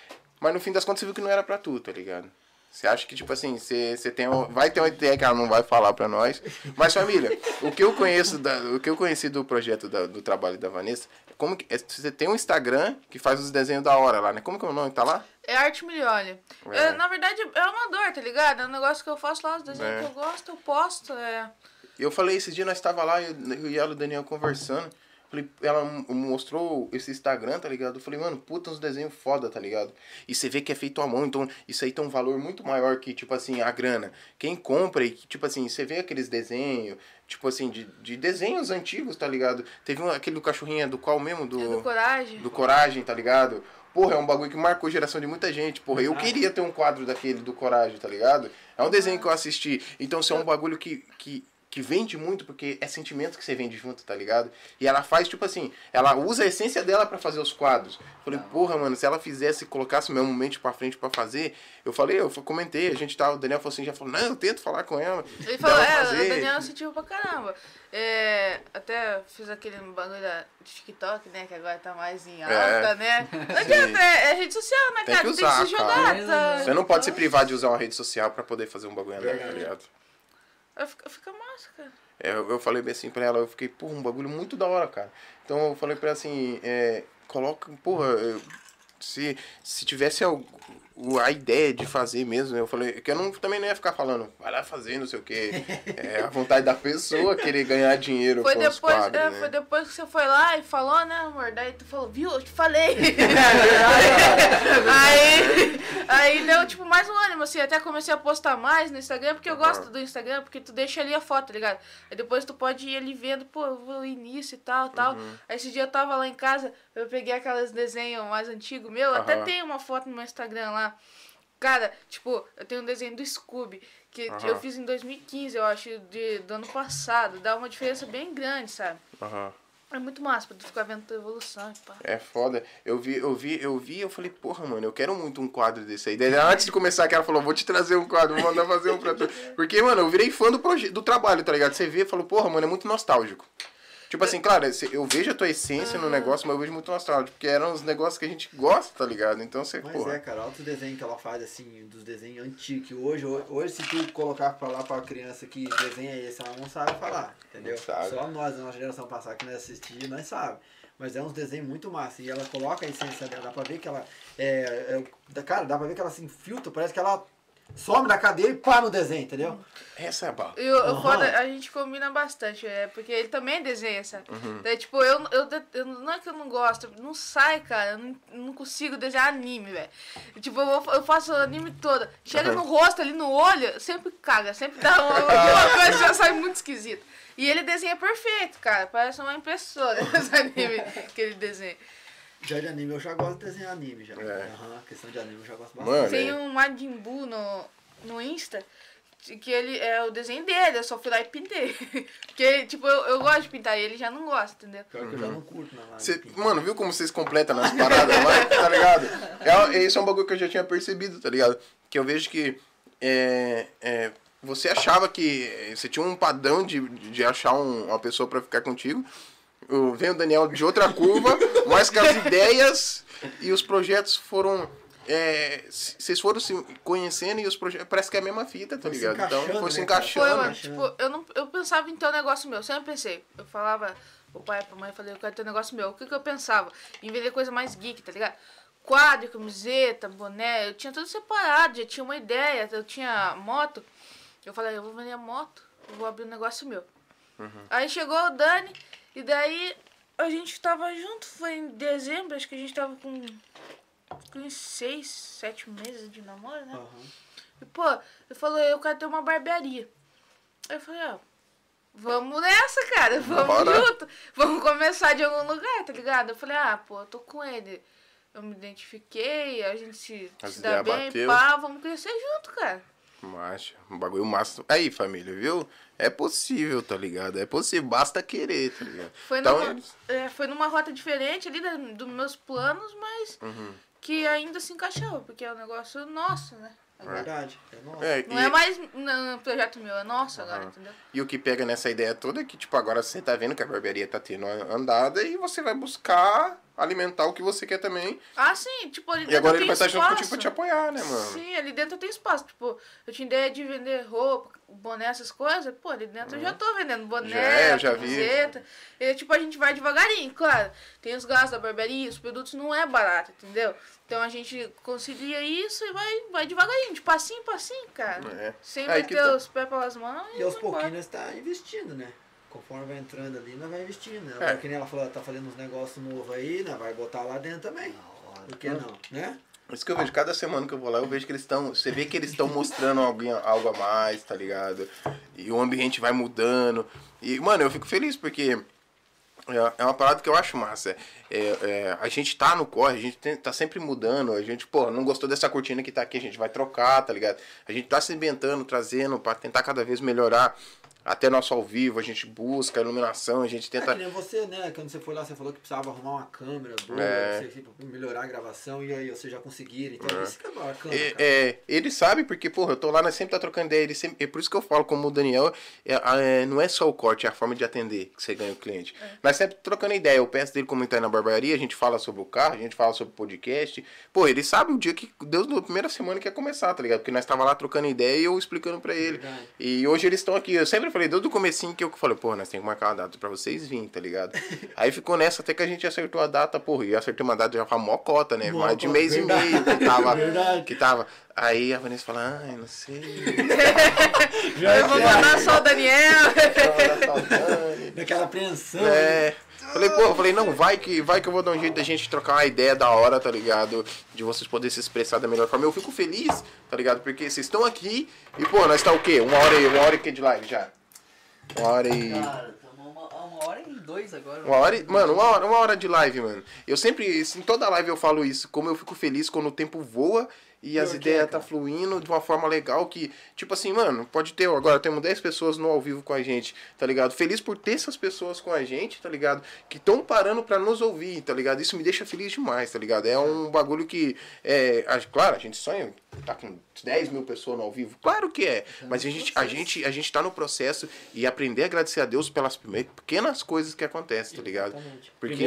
Mas no fim das contas você viu que não era pra tu, tá ligado? Você acha que, tipo assim, você, você tem, um- vai ter uma ideia que ela não vai falar pra nós. Mas, família, o que eu conheço, da, o que eu conheci do projeto da- do trabalho da Vanessa, como que, é- você tem um Instagram que faz os desenhos da hora lá, né? Como que é o nome? Tá lá?
É arte milhões.
É.
na verdade, é amador, tá ligado? É um negócio que eu faço lá, os desenhos
É.
que eu gosto, eu posto. É.
Eu falei, esse dia nós estava lá, eu, eu e ela e o Daniel conversando. Falei, ela mostrou esse Instagram, tá ligado? Eu falei, mano, puta, uns desenhos foda, tá ligado? E você vê que é feito à mão, então isso aí tem um valor muito maior que, tipo assim, a grana. Quem compra e, tipo assim, você vê aqueles desenhos, tipo assim, de, de desenhos antigos, tá ligado? Teve um, aquele do cachorrinho, é do qual mesmo? Do,
É do Coragem.
do Coragem, tá ligado? Porra, é um bagulho que marcou a geração de muita gente. Porra, eu queria ter um quadro daquele do Coragem, tá ligado? É um desenho que eu assisti. Então, isso é um bagulho que, que, que vende muito, porque é sentimento que você vende junto, tá ligado? E ela faz, tipo assim, ela usa a essência dela pra fazer os quadros. Falei, porra, mano, se ela fizesse, colocasse o meu momento pra frente pra fazer, eu falei, eu comentei, a gente tava, o Daniel falou assim, já falou, não, eu tento falar com ela.
Ele falou,
dela
é,
fazer.
o Daniel sentiu pra caramba. É, até fiz aquele bagulho de TikTok, né? Que agora tá mais em alta,
É.
né? Não adianta, é, é rede social, né,
Tem
cara?
que
Tem que se
usar,
jogar. Tá?
Você não pode se privar de usar uma rede social pra poder fazer um bagulho andar, tá ligado?
Vai ficar- Fica massa, cara.
É, eu, falei bem assim pra ela, eu fiquei, porra, um bagulho muito da hora, cara. Então eu falei pra ela assim, é, coloca, porra, se, se tivesse al- o- a ideia de fazer mesmo, eu falei, que eu não, também não ia ficar falando, vai lá fazer, não sei o quê. É a vontade da pessoa querer ganhar dinheiro
Foi
com os
depois,
quadros,
é,
né?
foi depois que você foi lá e falou, né, amor? Daí tu falou, viu? Eu te falei. aí, aí deu, tipo, mais um ânimo, assim. Até comecei a postar mais no Instagram, porque eu gosto do Instagram, porque tu deixa ali a foto, tá ligado? Aí depois tu pode ir ali vendo, pô, o início e tal, tal.
Uhum.
Aí esse dia eu tava lá em casa, eu peguei aqueles desenhos mais antigos meu, até
Aham.
tem uma foto no meu Instagram lá. Cara, tipo, eu tenho um desenho do Scooby, que eu fiz em 2015, eu acho, de, do ano passado. Dá uma diferença bem grande, sabe? É muito massa pra tu ficar vendo tua evolução pá.
É foda. Eu vi, eu vi, eu vi, eu falei, porra, mano, eu quero muito um quadro desse aí. Daí, antes de começar, que ela falou, vou te trazer um quadro, vou mandar fazer um pra tu. Porque, mano, eu virei fã do, proje- do trabalho, tá ligado? Você vê e falou, porra, mano, é muito nostálgico. Tipo assim, claro, eu vejo a tua essência no negócio, mas eu vejo muito nostálgico. Porque eram os negócios que a gente gosta, tá ligado? Então você,
Mas
porra.
é, cara, olha os desenhos que ela faz, assim, dos desenhos antigos, que hoje, hoje se tu colocar pra lá pra criança que desenha esse, ela não sabe falar, entendeu?
Sabe.
Só nós, da nossa geração passada, que nós assistimos, nós sabemos. Mas é uns desenhos muito massa. E ela coloca a essência dela, dá pra ver que ela. É, é, cara, dá pra ver que ela se infiltra, parece que ela some da cadeira e pá no desenho, entendeu?
Essa é a bala.
E o, o
Aham.
foda, a gente combina bastante, é, porque ele também desenha, sabe?
Uhum.
Daí, tipo, eu, eu, eu- não é que eu não gosto, não sai, cara, eu não, não consigo desenhar anime, velho. Tipo, eu, eu faço o anime toda, chega no rosto, ali no olho, sempre caga, sempre dá uma, uma coisa já sai muito esquisita. E ele desenha perfeito, cara, parece uma impressora esse anime que ele desenha.
Já de anime, eu já gosto de desenhar anime já.
É.
Aham, questão de anime eu já gosto
Mano,
bastante.
Tem
é.
um Majin Buu no, no Insta, que ele é o desenho dele, eu só fui lá e pintei. Porque, tipo, eu, eu gosto de pintar e ele já não gosta, entendeu?
Pior que eu já não curto na live.
Cê- mano, viu como vocês completam nas paradas lá, tá ligado? É, esse é um bagulho que eu já tinha percebido, tá ligado? Que eu vejo que é, é, você achava que você tinha um padrão de, de achar um- uma pessoa pra ficar contigo. Eu- Vem o Daniel de outra curva, mas que as ideias e os projetos foram. é, Vocês foram se conhecendo e os projetos. Parece que é a mesma fita, tá
Foi se
ligado? Então foi se
né, cara?
encaixando.
Foi, mano. Tipo, eu, não, eu pensava em ter um negócio meu. Sempre pensei. Eu falava pro pai, pra mãe, falei, eu quero ter um negócio meu. O que, que eu pensava? Em vender coisa mais geek, tá ligado? Quadro, camiseta, boné. Eu tinha tudo separado, já tinha uma ideia. Eu tinha moto. Eu falei, eu vou vender a moto. Eu vou abrir um negócio meu. Aí chegou o Dani. E daí a gente tava junto. Foi em dezembro. Acho que a gente tava com... Com seis, sete meses de namoro, né?
Aham.
E, pô, ele falou, eu quero ter uma barbearia. Aí eu falei, ó, vamos nessa, cara, vamos
Bora.
junto. Vamos começar de algum lugar, tá ligado? Eu falei, ah, pô, eu tô com ele. Eu me identifiquei, a gente se,
As
se dá bem,
bateu.
pá, vamos crescer junto, cara.
Macho, um bagulho massa. Aí, família, viu? É possível, tá ligado? É possível, basta querer, tá ligado?
Foi,
Então,
numa,
eles-
é, foi numa rota diferente ali da- dos meus planos, mas
Uhum.
que ainda se encaixava, porque é um negócio nosso, né?
É
Agora.
verdade. É nosso.
É,
Não
e,
é mais um projeto meu, é nosso agora,
Aham.
entendeu?
e o que pega nessa ideia toda é que, tipo, agora você tá vendo que a barbearia tá tendo andada e você vai buscar alimentar o que você quer também.
Ah, sim, tipo, ali
E
dentro
agora
tem
ele vai estar junto
espaço.
contigo pra te apoiar, né, mano?
Sim, ali dentro tem espaço. Tipo, eu tinha ideia de vender roupa, boné, essas coisas. Pô, ali dentro eu já tô vendendo boné,
Já é, eu já vi.
camiseta. E, tipo, a gente vai devagarinho, claro. Tem os gastos da barbearia, os produtos não é barato, entendeu? Então a gente concilia isso e vai, vai devagarinho, de passinho em passinho, cara.
É.
Sem
que
meter
tá-
os pés pelas mãos.
E aos
vai
pouquinhos tá investindo, né? Conforme vai entrando ali, nós vai investindo. Né?
É.
Agora, que nem ela falou, ela tá fazendo uns negócios novos aí, nós vai botar lá dentro também.
Hora.
Por que não, né?
Por isso que eu vejo, cada semana que eu vou lá, eu vejo que eles estão. Você vê que eles estão mostrando alguém, algo a mais, tá ligado? E o ambiente vai mudando. E, mano, eu fico feliz porque é, é uma parada que eu acho massa. É, é, a gente tá no corre, a gente tem- tá sempre mudando. A gente, pô, não gostou dessa cortina que tá aqui, a gente vai trocar, tá ligado? A gente tá se inventando, trazendo pra tentar cada vez melhorar. Até nosso ao vivo, a gente busca iluminação, a gente
É
tenta.
que nem você, né? Quando você foi lá, você falou que precisava arrumar uma câmera boa,
É.
não sei, assim, pra melhorar a gravação, e aí vocês já conseguiram. Então, isso que é bacana,
É,
cara.
é, ele sabe, porque, porra, eu tô lá, nós sempre tá trocando ideia. Ele sempre, é por isso que eu falo, como o Daniel, é, é, não é só o corte, é a forma de atender que você ganha o cliente. Nós sempre trocando ideia. Eu peço dele como ele tá aí na barbearia, a gente fala sobre o carro, a gente fala sobre o podcast. Pô, ele sabe o dia que Deus, na primeira semana que ia começar, tá ligado? Porque nós tava lá trocando ideia e eu explicando pra ele.
Verdade.
E hoje eles estão aqui. Eu sempre falei, desde o comecinho que eu falei, pô, nós temos que marcar uma data pra vocês virem, tá ligado? Aí ficou nessa até que a gente acertou a data, porra, e eu acertei uma data já pra mó cota, né?
Mó
Mais de mês
verdade.
e meio que tava.
Verdade.
Que tava. Aí a Vanessa fala, ai, não sei.
Eu vou mandar só o Daniel.
Daquela apreensão.
É. Falei, pô, eu falei, não, vai que, vai que eu vou dar um jeito da gente trocar uma ideia da hora, tá ligado? De vocês poderem se expressar da melhor forma. Eu fico feliz, tá ligado? Porque vocês estão aqui e, pô, nós tá o quê? Uma hora e uma hora e que de live já? Uma hora e.
Cara, uma, uma hora e dois agora.
Uma hora, e- mano, uma hora, uma hora de live, mano. Eu sempre, em toda live eu falo isso, como eu fico feliz quando o tempo voa e as
é,
ideias tá fluindo de uma forma legal que, tipo assim, mano, pode ter, agora temos 10 pessoas no ao vivo com a gente, tá ligado? Feliz por ter essas pessoas com a gente, tá ligado? Que estão parando pra nos ouvir, tá ligado? Isso me deixa feliz demais, tá ligado? É um bagulho que, é, a- claro, a gente sonha tá com 10 mil pessoas no ao vivo, claro que é, mas a gente, a gente, a gente tá no processo e aprender a agradecer a Deus pelas primeiras, pequenas coisas que acontecem, tá ligado?
Exatamente.
Porque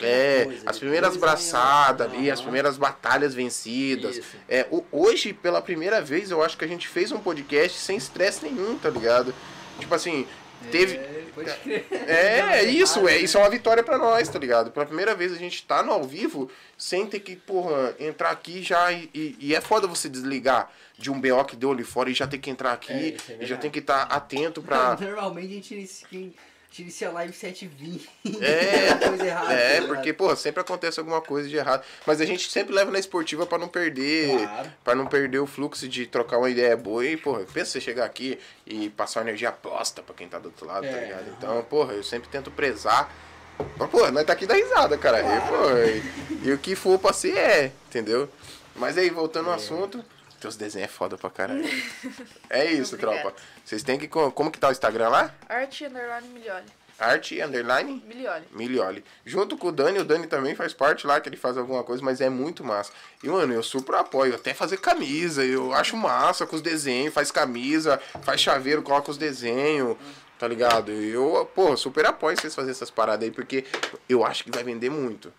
é,
coisas,
as primeiras
depois
braçadas ali, as primeiras batalhas vencidas.
Isso.
É, hoje, pela primeira vez, eu acho que a gente fez um podcast sem estresse nenhum, tá ligado? Tipo assim, teve.
É, pode crer.
É, isso, é, isso é uma vitória pra nós, tá ligado? Pela primeira vez a gente tá no ao vivo sem ter que, porra, entrar aqui já e, e- e é foda você desligar de um BO que deu ali fora e já ter que entrar aqui
É, é
e já tem que estar atento pra.
Normalmente a gente gente inicia a live 7h20.
É,
coisa errada.
É,
tá
porque, porra, sempre acontece alguma coisa de errado. Mas a gente sempre leva na esportiva pra não perder.
Claro.
Pra não perder o fluxo de trocar uma ideia boa. E, porra, pensa você chegar aqui e passar uma energia aposta pra quem tá do outro lado, tá
É,
ligado?
aham.
Então, porra, eu sempre tento prezar. Mas, porra, nós tá aqui da risada, cara. E, porra, e, e o que for pra ser é, entendeu? Mas aí, voltando ao assunto. Teus desenhos é foda pra caralho. É isso,
Obrigada.
tropa. Vocês têm que. Como que tá o Instagram lá?
Arte underline milhole.
Arte underline
Miliole.
Milioli. Junto com o Dani, o Dani também faz parte lá, que ele faz alguma coisa, mas é muito massa. E, mano, eu super apoio, até fazer camisa, eu acho massa com os desenhos, faz camisa, faz chaveiro, coloca os desenhos, tá ligado? E eu, pô, super apoio vocês fazerem essas paradas aí, porque eu acho que vai vender muito.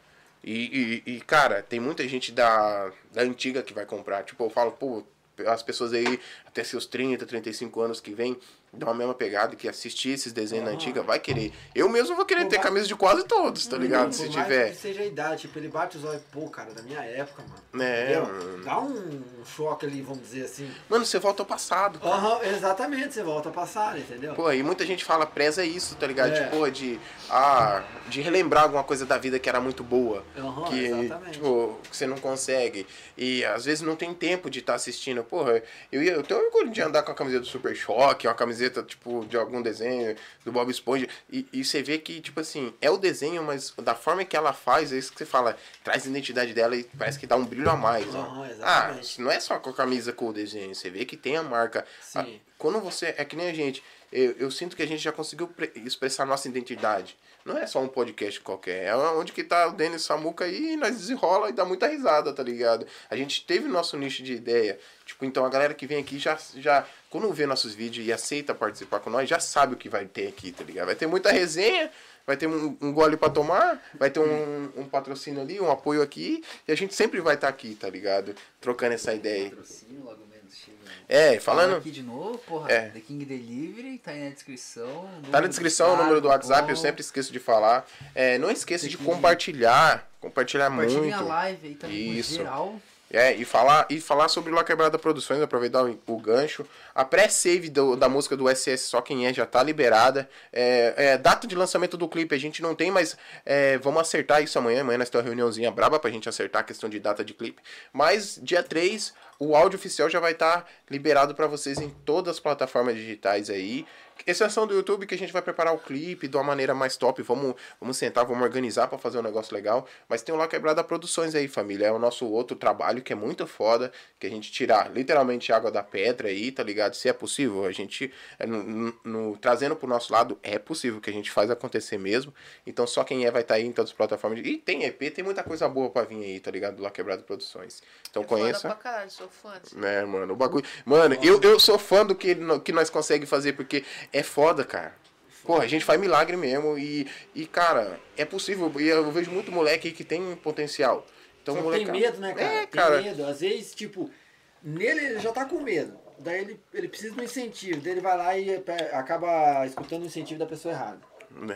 E, e, e, cara, tem muita gente da, da antiga que vai comprar. Tipo, eu falo, pô, as pessoas aí, até seus 30, 35 anos que vem, dão a mesma pegada, que assistir esses desenhos na
Aham.
antiga, vai querer. Eu mesmo vou querer
Pô,
ter
mas-
camisa de quase todos, tá ligado?
Por
Se tiver.
que seja a idade, tipo, ele bate os olhos, pô, cara, da minha época, mano.
É,
Entendeu? Dá um choque ali, vamos dizer assim.
Mano, você volta ao passado. cara.
Aham, exatamente, você volta a passar, entendeu?
Pô, e muita gente fala, preza isso, tá ligado?
É.
De, pô, de, ah, de relembrar alguma coisa da vida que era muito boa.
Aham,
que,
exatamente.
tipo, que você não consegue. E às vezes não tem tempo de estar assistindo. Porra, eu, ia, eu tenho orgulho de andar com a camiseta do Super Choque, uma camiseta camiseta, tipo, de algum desenho, do Bob Esponja. E, e você vê que, tipo assim, é o desenho, mas da forma que ela faz, é isso que você fala, traz a identidade dela e parece que dá um brilho a mais.
Aham,
ah, não é só com a camisa com o desenho, você vê que tem a marca.
Sim.
Ah, quando você. É que nem a gente. Eu, eu sinto que a gente já conseguiu pre- expressar nossa identidade. Não é só um podcast qualquer. É onde que tá o Denis Samuca aí e nós desenrola e dá muita risada, tá ligado? A gente teve nosso nicho de ideia. Tipo, então a galera que vem aqui já, já quando vê nossos vídeos e aceita participar com nós, já sabe o que vai ter aqui, tá ligado? Vai ter muita resenha, vai ter um, um gole pra tomar, vai ter um, um patrocínio ali, um apoio aqui, e a gente sempre vai estar aqui, tá ligado? Trocando essa ideia.
Patrocínio, logo menos chega.
É,
Falando aqui de novo, porra,
É.
The King Delivery, tá aí na descrição.
Tá na descrição o número do WhatsApp, eu sempre esqueço de falar. É, não esqueça de compartilhar, compartilhar
Compartilha
muito.
a live aí também
Isso.
geral.
É, e falar, e falar sobre o La Quebrada Produções, aproveitar o, o gancho. A pré-save da música do SS Só Quem É já tá liberada. É, é, data de lançamento do clipe a gente não tem, mas é, vamos acertar isso amanhã. Amanhã nós temos uma reuniãozinha braba pra gente acertar a questão de data de clipe. Mas dia 3, o áudio oficial já vai estar liberado pra vocês em todas as plataformas digitais aí. Exceção do YouTube, que a gente vai preparar o clipe de uma maneira mais top. Vamos, vamos sentar, vamos organizar pra fazer um negócio legal. Mas tem o La Quebrada Produções aí, família. É o nosso outro trabalho que é muito foda. Que a gente tirar literalmente água da pedra aí, tá ligado? Se é possível, a gente, é, no, no- no- trazendo pro nosso lado, é possível que a gente faz acontecer mesmo. Então só quem é vai estar aí em todas as plataformas. E tem EP, tem muita coisa boa pra vir aí, tá ligado? Do La Quebrada Produções. Então
É foda
conheça.
pra caralho, sou fã. disso.
É, mano, o bagulho. Mano, eu, eu sou fã do que, que nós conseguimos fazer, porque é foda, cara. Porra, a gente faz milagre mesmo e, e cara, é possível. E eu vejo muito moleque aí que tem potencial. Então,
Só que
moleque.
tem medo, né, cara?
É,
tem
cara.
medo. Às vezes, tipo, nele ele já tá com medo. Daí ele, ele precisa de um incentivo. Daí ele vai lá e pe- acaba escutando o incentivo da pessoa errada.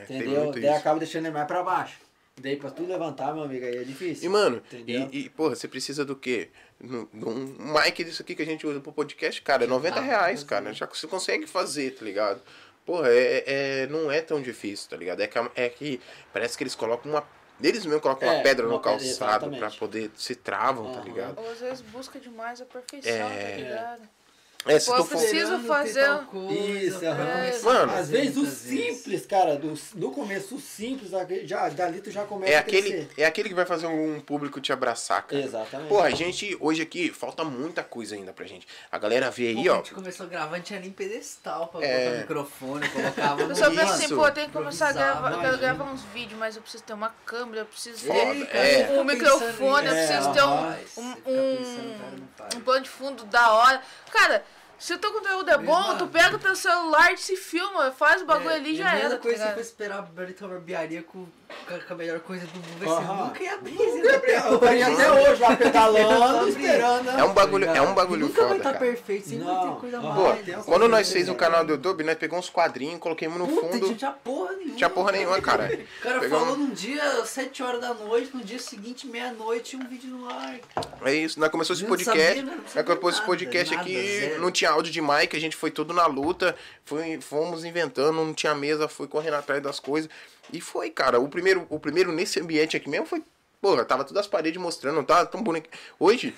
tem
Entendeu? Daí
isso.
acaba deixando ele mais pra baixo. Daí pra tu levantar, meu amigo, aí é difícil.
E, mano,
Entendeu?
e, e, porra, você precisa do quê? No- Um mic disso aqui que a gente usa pro podcast, cara, é 90
Ah,
reais, cara. Já você consegue fazer, tá ligado? Porra, é, é, não é tão difícil, tá ligado? É que, é que parece que eles colocam uma. Eles mesmos colocam uma
É,
pedra no
uma pedra,
calçado pra poder. Se travam, tá
Aham.
ligado?
Ou às vezes busca demais a perfeição,
É.
tá ligado?
É, se
Pô,
tu
eu
for.
preciso fazer-
coisa
Isso,
começar
Mano.
Às vezes o simples, cara, do, no começo o simples, já, dali tu já começa
É
a
aquele, é aquele que vai fazer um público te abraçar, cara.
Exatamente.
Porra, a gente, hoje aqui, falta muita coisa ainda pra gente. A galera vê aí,
Pô,
ó.
A gente começou a gravar, não tinha nem pedestal pra
É.
colocar microfone, colocava
Eu só penso assim, pô, eu tenho que começar a gravar, eu quero gravar uns vídeos, mas eu preciso ter uma câmera, eu preciso ter
é.
um microfone, eu preciso
É,
ter um, um, um, um plano de fundo da hora. Cara, se o teu conteúdo é bom,
Mesma-
tu pega o teu celular e se filma, faz o bagulho ali e
É,
já
a mesma
era, tá
coisa se
ligado?
for esperar tua barbearia com, com a melhor coisa do mundo, vai
Aham.
ser nunca ia abrir.
Nunca
você
ia abrir. Eu tô até hoje lá pedalando, esperando. né?
É um bagulho, é um bagulho
Nunca vai
foda,
estar
cara.
perfeito, sempre vai
Não.
ter coisa.
Pô,
mais.
uma
quando nós fez o
tem,
canal
né?
do YouTube, nós pegamos uns quadrinhos, coloquemos no
Puta,
fundo.
não tinha porra nenhuma.
Tinha porra nenhuma, cara.
O cara
Pegamos-
falou num dia, 7 horas da noite, no dia seguinte, meia-noite, um vídeo no ar.
É isso, nós começamos esse
não
podcast.
sabia, não
nós começamos esse podcast
nada,
aqui,
zero.
não tinha áudio de mic, a gente foi tudo na luta, foi, fomos inventando, não tinha mesa, foi correndo atrás das coisas. E foi, cara. O primeiro, o primeiro nesse ambiente aqui mesmo foi. Porra, tava todas as paredes mostrando, não tava tão bonito. Hoje,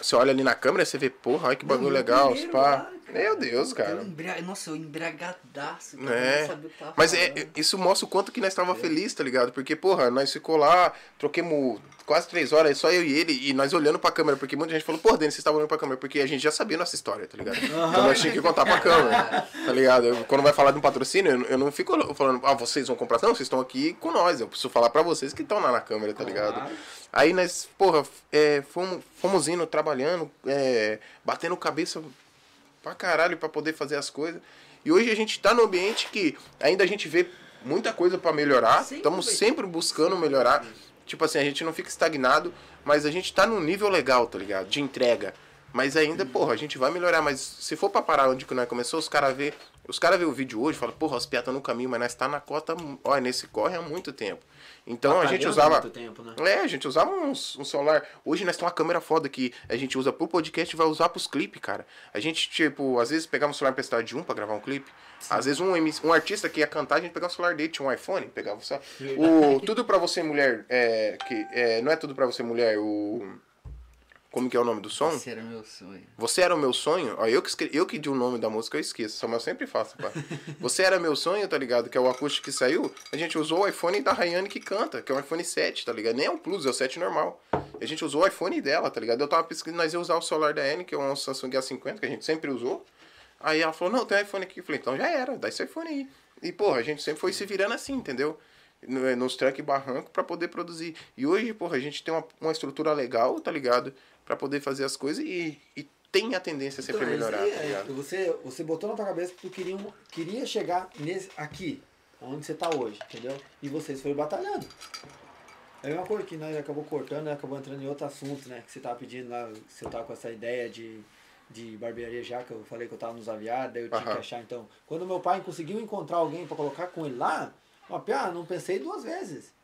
você olha ali na câmera, você vê, porra, olha que bagulho legal,
primeiro
pá. Meu Deus, cara.
eu Nossa, eu embriagadaço. cara,
É.
eu
Mas é, isso mostra o quanto que nós tava feliz, tá ligado? Porque, porra, nós ficou lá, troquemos quase três horas, só eu e ele, e nós olhando pra câmera, porque muita gente falou, porra, Denis, vocês estavam olhando pra câmera, porque a gente já sabia nossa história, tá ligado? Então nós tínhamos que contar pra câmera, tá ligado? Eu- quando vai falar de um patrocínio, eu, eu não fico falando, ah, vocês vão comprar, não, vocês estão aqui com nós, eu preciso falar pra vocês que estão lá na câmera, tá ligado?
Claro.
Aí nós, porra, é, fomos, fomos indo, trabalhando, é, batendo cabeça pra caralho pra poder fazer as coisas. E hoje a gente tá num ambiente que ainda a gente vê muita coisa pra melhorar. Estamos sempre buscando melhorar. Tipo assim, a gente não fica estagnado, mas a gente tá num nível legal, tá ligado? De entrega. Mas ainda, porra, a gente vai melhorar. Mas se for pra parar onde que nós começou, os caras vê. Os caras vê o vídeo hoje e falam, porra, os piatas estão no caminho, mas nós tá na cota, olha, nesse corre há muito tempo. Então a gente usava.
muito tempo, né?
É, a gente usava uns- um, celular. Hoje nós temos uma câmera foda que a gente usa pro podcast e vai usar pros clipes, cara. A gente, tipo, às vezes pegava um celular emprestado de um pra gravar um clipe. Às vezes um, um artista que ia cantar, a gente pegava o celular dele, tinha um iPhone, pegava o celular. O Tudo Pra Você Mulher, é, que, é, não é Tudo Pra Você Mulher, o... Como que é o nome do som?
Esse era o meu sonho.
Você era o meu sonho? Ó, eu que, escrevi, eu que di o nome da música, eu esqueço. Samuel sempre faço, pá. Você era meu sonho, tá ligado? Que é o acústico que saiu. A gente usou o iPhone da Rayane que canta, que é o iPhone 7, tá ligado? Nem é um Plus, é o 7 normal. A gente usou o iPhone dela, tá ligado? Eu tava pesquisando, nós ia usar o celular da Anne, que é um Samsung A50, que a gente sempre usou. Aí ela falou, não, tem um iPhone aqui. Eu falei, então já era, dá esse iPhone aí. E, porra, a gente sempre foi se virando assim, entendeu? No- Nos track barranco pra poder produzir. E hoje, porra, a gente tem uma, uma estrutura legal, tá ligado? Pra poder fazer as coisas e, e tem a tendência a sempre
Então,
melhorar,
isso
tá
aí, é, você, você botou na tua cabeça que tu queria, queria chegar nesse, aqui, onde você tá hoje, entendeu? E vocês foram batalhando. É a mesma coisa que nós acabou cortando, né? acabou entrando em outro assunto, né? Que você tava pedindo lá, você tava com essa ideia de, de barbearia já, que eu falei que eu tava nos aviados, daí eu tinha que achar. Então, quando meu pai conseguiu encontrar alguém pra colocar com ele lá, piá, não pensei duas vezes.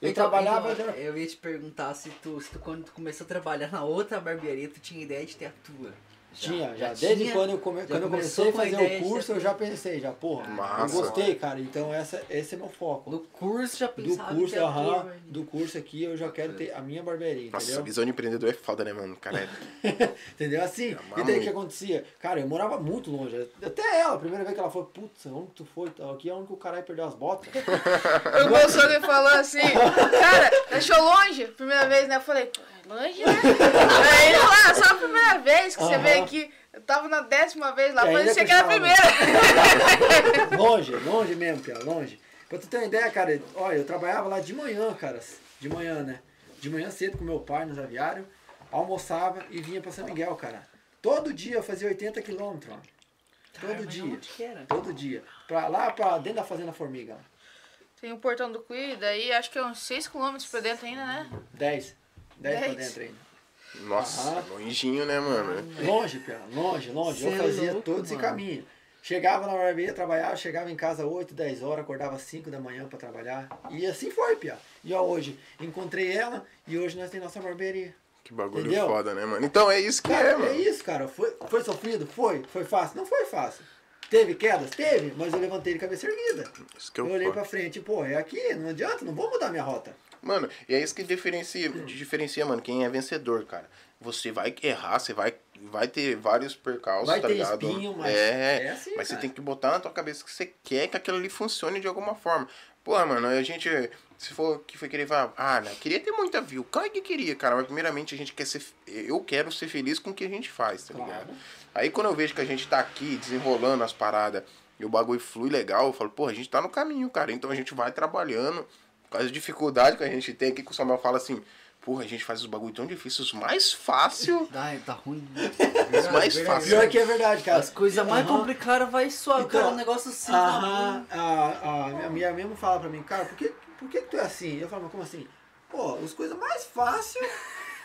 Eu
Então,
trabalhava.
então, eu ia te perguntar se tu, se tu, quando tu começou a trabalhar na outra barbearia, tu tinha ideia de ter a tua.
Tinha, já. Desde
tinha?
quando eu, come,
Já
quando eu comecei a fazer o
de
curso, eu já pensei, já, porra,
Massa.
eu gostei, cara. Então essa, esse é meu foco.
No curso já
Do
pensava em
curso, aham,
tua.
do curso aqui eu já quero ter a minha barbearia,
Nossa,
entendeu?
visão de empreendedor é foda, né, mano? Cara, é-
Entendeu? Assim,
Amar
e daí o que acontecia? Cara, eu morava muito longe. Até ela, a primeira vez que ela foi, putz, onde tu foi? Aqui é onde que o caralho perdeu as botas.
O meu sogro falou assim, cara, achou longe, primeira vez, né? Eu falei, longe, né? Aí falou, ah, só a primeira vez que você
Aham.
veio aqui. Eu tava na décima vez lá,
ainda
parecia que era a primeira.
longe, longe mesmo, Pia, longe. Pra tu ter uma ideia, cara, olha, eu trabalhava lá de manhã, cara. De manhã, né? De manhã cedo com meu pai nos aviários, almoçava e vinha pra São Miguel, cara. Todo dia eu fazia 80 quilômetros, ó. Todo
Cara, mas
dia. Todo dia. Pra lá, pra dentro da Fazenda Formiga.
Tem o portão do Cui, daí acho que é uns 6km pra dentro ainda, né?
10. 10 pra dentro ainda.
Nossa,
Aham.
longinho, né, mano?
Longe, Pia, longe, longe. Eu
Cê é
fazia
louco,
todo esse
mano.
caminho. Chegava na barbearia, trabalhava, chegava em casa 8, 10 horas, acordava 5 da manhã pra trabalhar. E assim foi, Pia. E ó, hoje, encontrei ela e hoje nós temos nossa barbearia.
Que bagulho
Entendeu?
foda, né, mano? Então é isso que
Cara,
é,
é,
mano.
isso, cara. Foi, foi sofrido? Foi. Foi fácil? Não foi fácil. Teve quedas? Teve, mas eu levantei de cabeça erguida.
Isso que é
Eu olhei
foda.
pra frente, pô, é aqui, não adianta, não vou mudar minha rota.
Mano, e é isso que diferencia, diferencia, mano, quem é vencedor, cara. Você vai errar, você vai, vai ter vários percalços,
Vai
tá
ter
ligado?
espinho, mas
é,
é assim,
mas você
cara.
tem que botar na tua cabeça que você quer que aquilo ali funcione de alguma forma. Porra, mano, a gente, se for que foi querer falar, ah, né, queria ter muita view. Claro que queria, cara, mas primeiramente a gente quer ser, eu quero ser feliz com o que a gente faz, tá
Claro.
ligado? Aí quando eu vejo que a gente tá aqui desenrolando as paradas e o bagulho flui legal, eu falo, pô, a gente tá no caminho, cara. Então a gente vai trabalhando as dificuldades que a gente tem aqui, que o Samuel fala assim, porra, a gente faz os bagulho tão difíceis, os mais fácil.
Ai, tá ruim.
Os mais fáceis.
Pior que é verdade, cara.
As coisas mais complicadas vai só,
Então,
cara, um negócio assim. tá
Aham,
ruim.
a, a minha mesmo fala pra mim, cara, por que, por que que tu é assim? Eu falo, mas como assim? Pô, as coisas mais fáceis,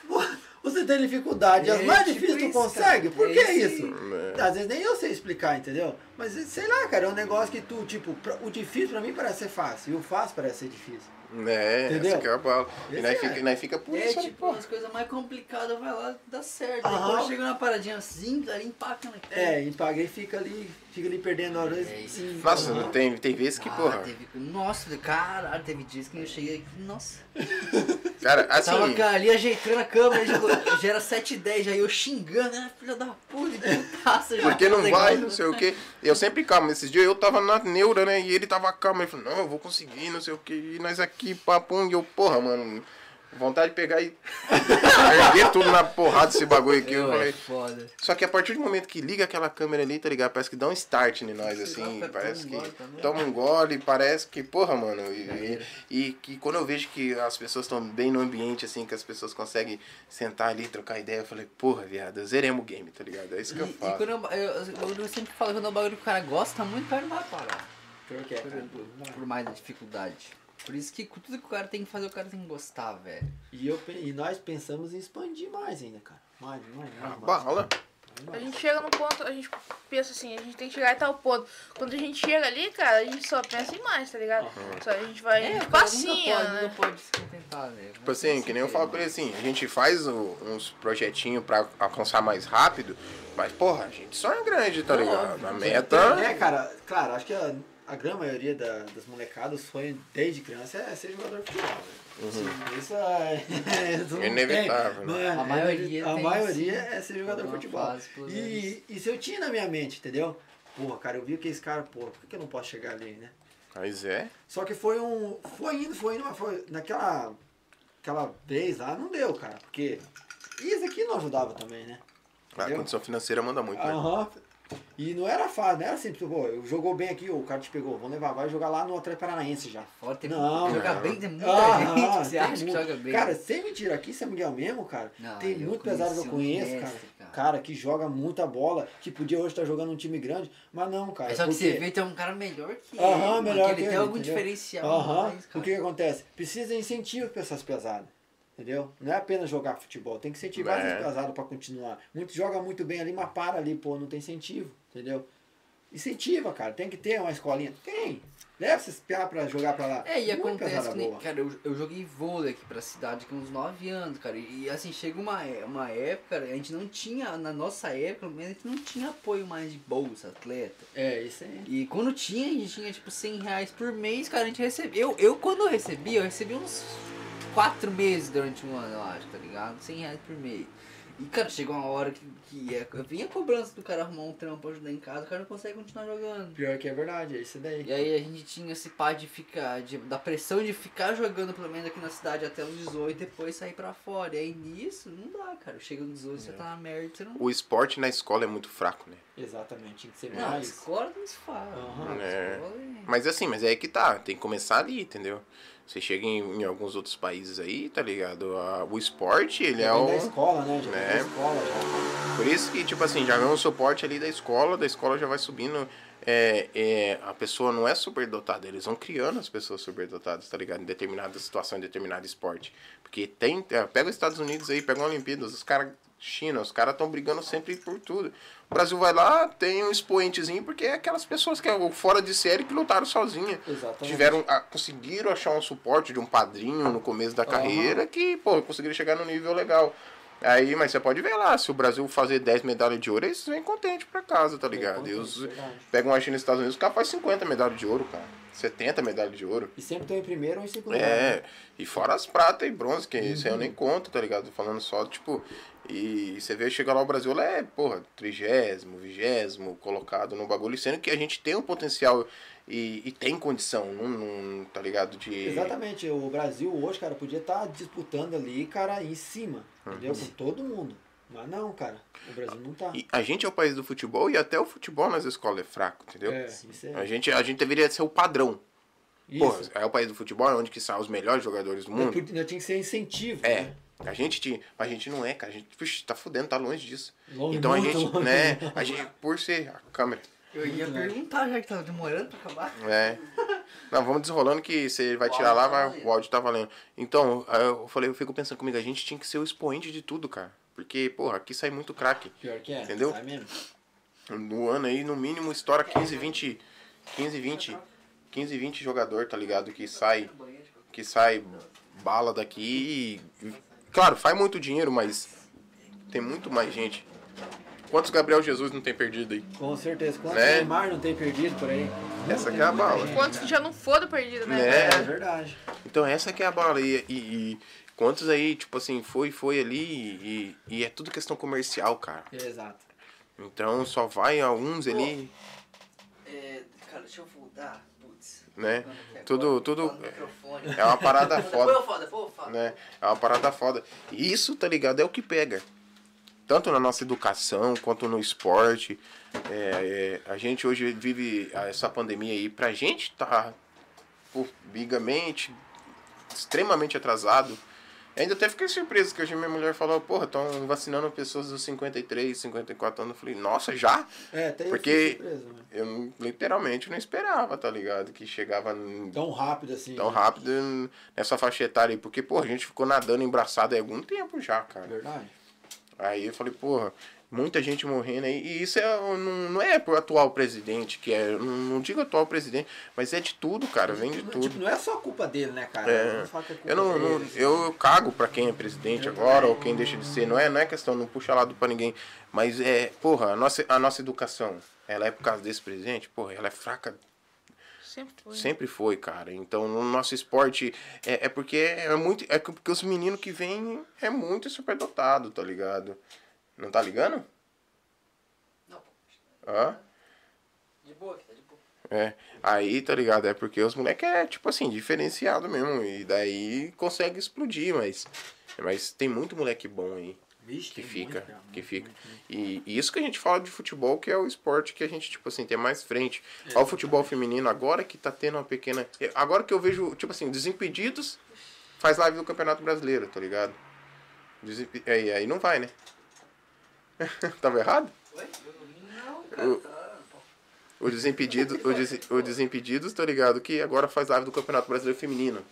você tem dificuldade. As
É,
mais
tipo
difíceis tu
isso,
consegue?
cara.
Por
É
que
isso
isso?
É.
Às vezes nem eu sei explicar, entendeu? Mas sei lá, cara, é um negócio que tu, tipo, pra- o difícil pra mim parece ser fácil, e o fácil parece ser difícil.
É,
Entendeu?
essa que é a bala. E nós
é.
fica, nós fica por
É,
isso, né,
tipo,
pô.
as coisas mais complicadas vai lá, dá certo. Aí quando chega uma paradinha assim, cara, empaca naquilo.
É, e paguei fica ali, fica ali perdendo horas.
É isso.
e-
Nossa,
Aham.
tem, tem vezes que,
Ah,
porra.
teve, nossa, caralho, teve dias que eu cheguei aqui, nossa.
Cara, assim.
Tava cara, ali ajeitando a câmera, já, já era 7 h 10 já eu xingando, né, filha da puta, de putaça já.
Porque não vai, não sei o quê. Eu sempre calmo. Esses dias eu tava na neura, né? E ele tava calmo. Ele falou, não, eu vou conseguir, não sei o quê. E nós aqui, papum. E eu, porra, mano, vontade de pegar e erguer tudo na porrada desse bagulho aqui. Eu
Eu, é
falei.
foda.
Só que a partir do momento que liga aquela câmera ali, tá ligado? Parece que dá um start em nós, assim. Parece que toma um gole, parece que, porra, mano. E, e, e que quando eu vejo que as pessoas estão bem no ambiente, assim, que as pessoas conseguem sentar ali, trocar ideia, eu falei, porra, viado, zeremos o game, tá ligado? É isso que eu
E, e quando eu, eu, eu sempre falo, quando é um bagulho que o cara gosta muito, o cara não vai parar.
Pior que é,
Por, por mais dificuldade. Por isso que tudo que o cara tem que fazer, o cara tem que gostar, velho.
E, eu, e nós pensamos em expandir mais ainda, cara. Mais, mais,
Ah,
mais. mais.
bala.
A gente chega num ponto, a gente pensa assim, a gente tem que chegar em tal ponto. Quando a gente chega ali, cara, a gente só pensa em mais, tá ligado? Só a gente vai
É, o nunca pode,
né?
nunca pode se contentar, velho.
Tipo assim, que nem eu falo pra ele assim, a gente faz o- uns projetinhos pra alcançar mais rápido, mas, porra, a gente sonha grande, tá ligado? A meta.
É, cara, claro, acho que a, a grande maioria da, das molecadas, o sonho desde criança é ser jogador de futebol. Né? Isso é. isso
É inevitável, né?
é,
A maioria
A
tem,
maioria é ser jogador de futebol.
fase.
E, e se eu tinha na minha mente, entendeu? Porra, cara, eu vi que esse cara, porra, por que que eu não posso chegar ali, né?
Mas é.
Só que foi um. Foi indo, foi indo, mas foi. Naquela. Aquela vez lá não deu, cara. Porque. Isso aqui não ajudava também, né?
A
Entendeu?
condição financeira manda muito, né?
Aham. E não era fácil, não era assim, tipo, pô, jogou bem aqui, o cara te pegou, vamos levar, vai jogar lá no Atlético Paranaense já.
Fora tem
Não,
jogar bem, tem muita
Aham,
gente que você acha que
muito.
joga bem.
Cara, sem mentira, aqui em São Miguel mesmo, cara,
Não,
tem muito pesado que eu conheço, cara,
mestre, cara.
cara. que joga muita bola, que podia hoje estar jogando um time grande, mas não, cara.
é só que
porque-
você vê tem um cara melhor que
Aham,
ele,
melhor
que
que
ele tem
ele,
algum
entendeu?
diferencial
Aham.
mais,
O
cara.
que, que acontece? Precisa de incentivo para essas pesadas. Entendeu? Não é apenas jogar futebol, tem que incentivar
É.
pesadas para continuar. Muito joga muito bem ali, mas para ali, pô, não tem incentivo, entendeu? Incentiva, cara, tem que ter uma escolinha. Tem. Leva esses piá pra jogar pra lá.
É, e
Muito
acontece que, nem-
boa.
cara, eu, eu joguei vôlei aqui pra cidade com uns 9 anos, cara. E, e, assim, chega uma, é- uma época, a gente não tinha, na nossa época, pelo menos, a gente não tinha apoio mais de bolsa, atleta.
É, isso aí.
E quando tinha, a gente tinha tipo 100 reais por mês, cara, a gente recebia. Eu, eu quando eu recebi, eu recebi uns 4 meses durante um ano, eu acho, tá ligado? 100 reais por mês. E, cara, chegou uma hora que, que é, vinha a cobrança do cara arrumar um trampo pra ajudar em casa, o cara não consegue continuar jogando.
Pior que é verdade, é isso daí.
E aí a gente tinha esse pá de ficar, de, da pressão de ficar jogando pelo menos aqui na cidade até os 18 e depois sair pra fora. E aí nisso, não dá, cara. Chega nos 18, você tá na merda, você não.
O esporte na escola é muito fraco, né?
Exatamente, tinha que ser
Não,
mais.
escola não se fala. A
É.
escola é-
Mas assim, mas é que tá, tem que começar ali, entendeu? Você chega em, em alguns outros países aí, tá ligado? A- o esporte, ele é o.
da escola, né? Já
né?
da escola já.
Por isso que, tipo assim, já vem um suporte ali da escola, da escola já vai subindo. É, é, a pessoa não é superdotada, eles vão criando as pessoas superdotadas, tá ligado? Em determinada situação, em determinado esporte. Porque tem. é, pega os Estados Unidos aí, pega uma Olimpíadas, os caras. China, os caras estão brigando sempre por tudo. O Brasil vai lá, tem um expoentezinho, porque é aquelas pessoas que é fora de série que lutaram sozinha.
Exatamente.
Tiveram, a- conseguiram achar um suporte de um padrinho no começo da carreira que, pô, conseguiram chegar no nível legal. Aí, mas você pode ver lá, se o Brasil fazer 10 medalhas de ouro, eles vêm contente pra casa, tá ligado? E os,
Verdade.
pegam a China e os Estados Unidos, o cara faz 50 medalhas de ouro, cara. 70 medalhas de ouro.
E sempre estão em primeiro ou em segundo.
É, e fora as prata e bronze, que isso aí eu nem conto, tá ligado? Tô falando só, tipo, e você vê chegar lá o Brasil, lá é, porra, trigésimo, vigésimo colocado no bagulho, sendo que a gente tem um potencial e, e tem condição, não, não, tá ligado? De.
Exatamente, o Brasil hoje, cara, podia estar disputando ali, cara, em cima, entendeu? Com todo mundo. Mas não, cara, o Brasil não tá.
E a gente é o país do futebol e até o futebol nas escolas é fraco, entendeu?
É, isso
A
é.
gente, a gente deveria ser o padrão. Porra,
Isso.
é o país do futebol, é onde que saem os melhores jogadores do mundo.
podia- tinha que ser incentivo.
É.
né?
A gente tinha, mas a gente não é, cara. A gente, puxa, tá fudendo, tá longe disso.
Longe,
então a gente,
longe.
né, a gente, por ser a câmera,
Eu ia perguntar já que tava demorando pra acabar.
É. Não, vamos desenrolando que você vai tirar lá,
tá
vai, o áudio tá valendo. Então, eu falei, eu fico pensando comigo, a gente tinha que ser o expoente de tudo, cara. Porque, porra, aqui sai muito craque.
Pior que é.
Entendeu?
Sai mesmo.
No ano aí, no mínimo, estoura 15, 20. 15, 20. 15, 20 jogador, tá ligado? Que sai. Que sai bala daqui e. Claro, faz muito dinheiro, mas tem muito mais gente. Quantos Gabriel Jesus não tem perdido aí?
Com certeza. Quantos
Né?
Neymar não tem perdido por aí?
Essa aqui é a bala.
Quantos que já não foram perdidos, né?
Né?
É verdade.
Então essa que é a bala. E, e, e quantos aí, tipo assim, foi, foi ali e, e é tudo questão comercial, cara.
Exato.
Então só vai alguns ali,
É, cara, deixa eu voltar. Putz.
né?
Aqui
Tudo, tudo.
microfone.
É uma parada
Depois
foda.
eu falo.
né? É uma parada foda. Isso, tá ligado? É o que pega. Tanto na nossa educação quanto no esporte. É, é, a gente hoje vive essa pandemia aí. Pra gente tá pô, bigamente, extremamente atrasado. Ainda até fiquei surpreso que hoje minha mulher falou, porra, estão vacinando pessoas dos 53, 54 anos. Eu falei, nossa, já?
É, até eu
Porque-
surpreso, né?
Eu literalmente não esperava, tá ligado? Que chegava
Tão rápido assim.
tão rápido nessa faixa etária aí. Porque, porra, a gente ficou nadando embraçado há algum tempo já, cara.
Verdade.
Aí eu falei, porra, muita gente morrendo aí. E isso é, não, não é pro atual presidente, que é. Não, não digo atual presidente, mas é de tudo, cara. Vem de
Não,
tudo.
Tipo, não é só culpa dele, né, cara?
É.
Não é
Eu não,
dele, assim.
eu, eu cago pra quem é presidente agora ou quem deixa de ser. Não é, não é questão, não puxa lado pra ninguém. Mas é, porra, a nossa, a nossa educação, ela é por causa desse presidente, porra, ela é fraca.
Sempre foi.
Sempre foi, cara. Então, no nosso esporte, é, é porque é muito. É porque os meninos que vêm é muito superdotado, tá ligado? Não tá ligando?
Não,
Hã?
de boa, tá de boa.
É. Aí, tá ligado? É porque os moleques é, tipo assim, diferenciado mesmo. E daí consegue explodir, mas. Mas tem muito moleque bom aí.
Vixe,
que fica,
muito,
que
muito,
fica.
muito.
E, e isso que a gente fala de futebol, que é o esporte que a gente, tipo assim, tem mais frente. Olha o futebol feminino agora que tá tendo uma pequena. Agora que eu vejo, tipo assim, Desimpedidos faz live do Campeonato Brasileiro, tá ligado? Desimpe... Aí, aí não vai, né? Tava errado?
Oi? Não, cara,
O-
tá.
O Desimpedidos, o, Des... o Desimpedidos, tá ligado? Que agora faz live do Campeonato Brasileiro Feminino.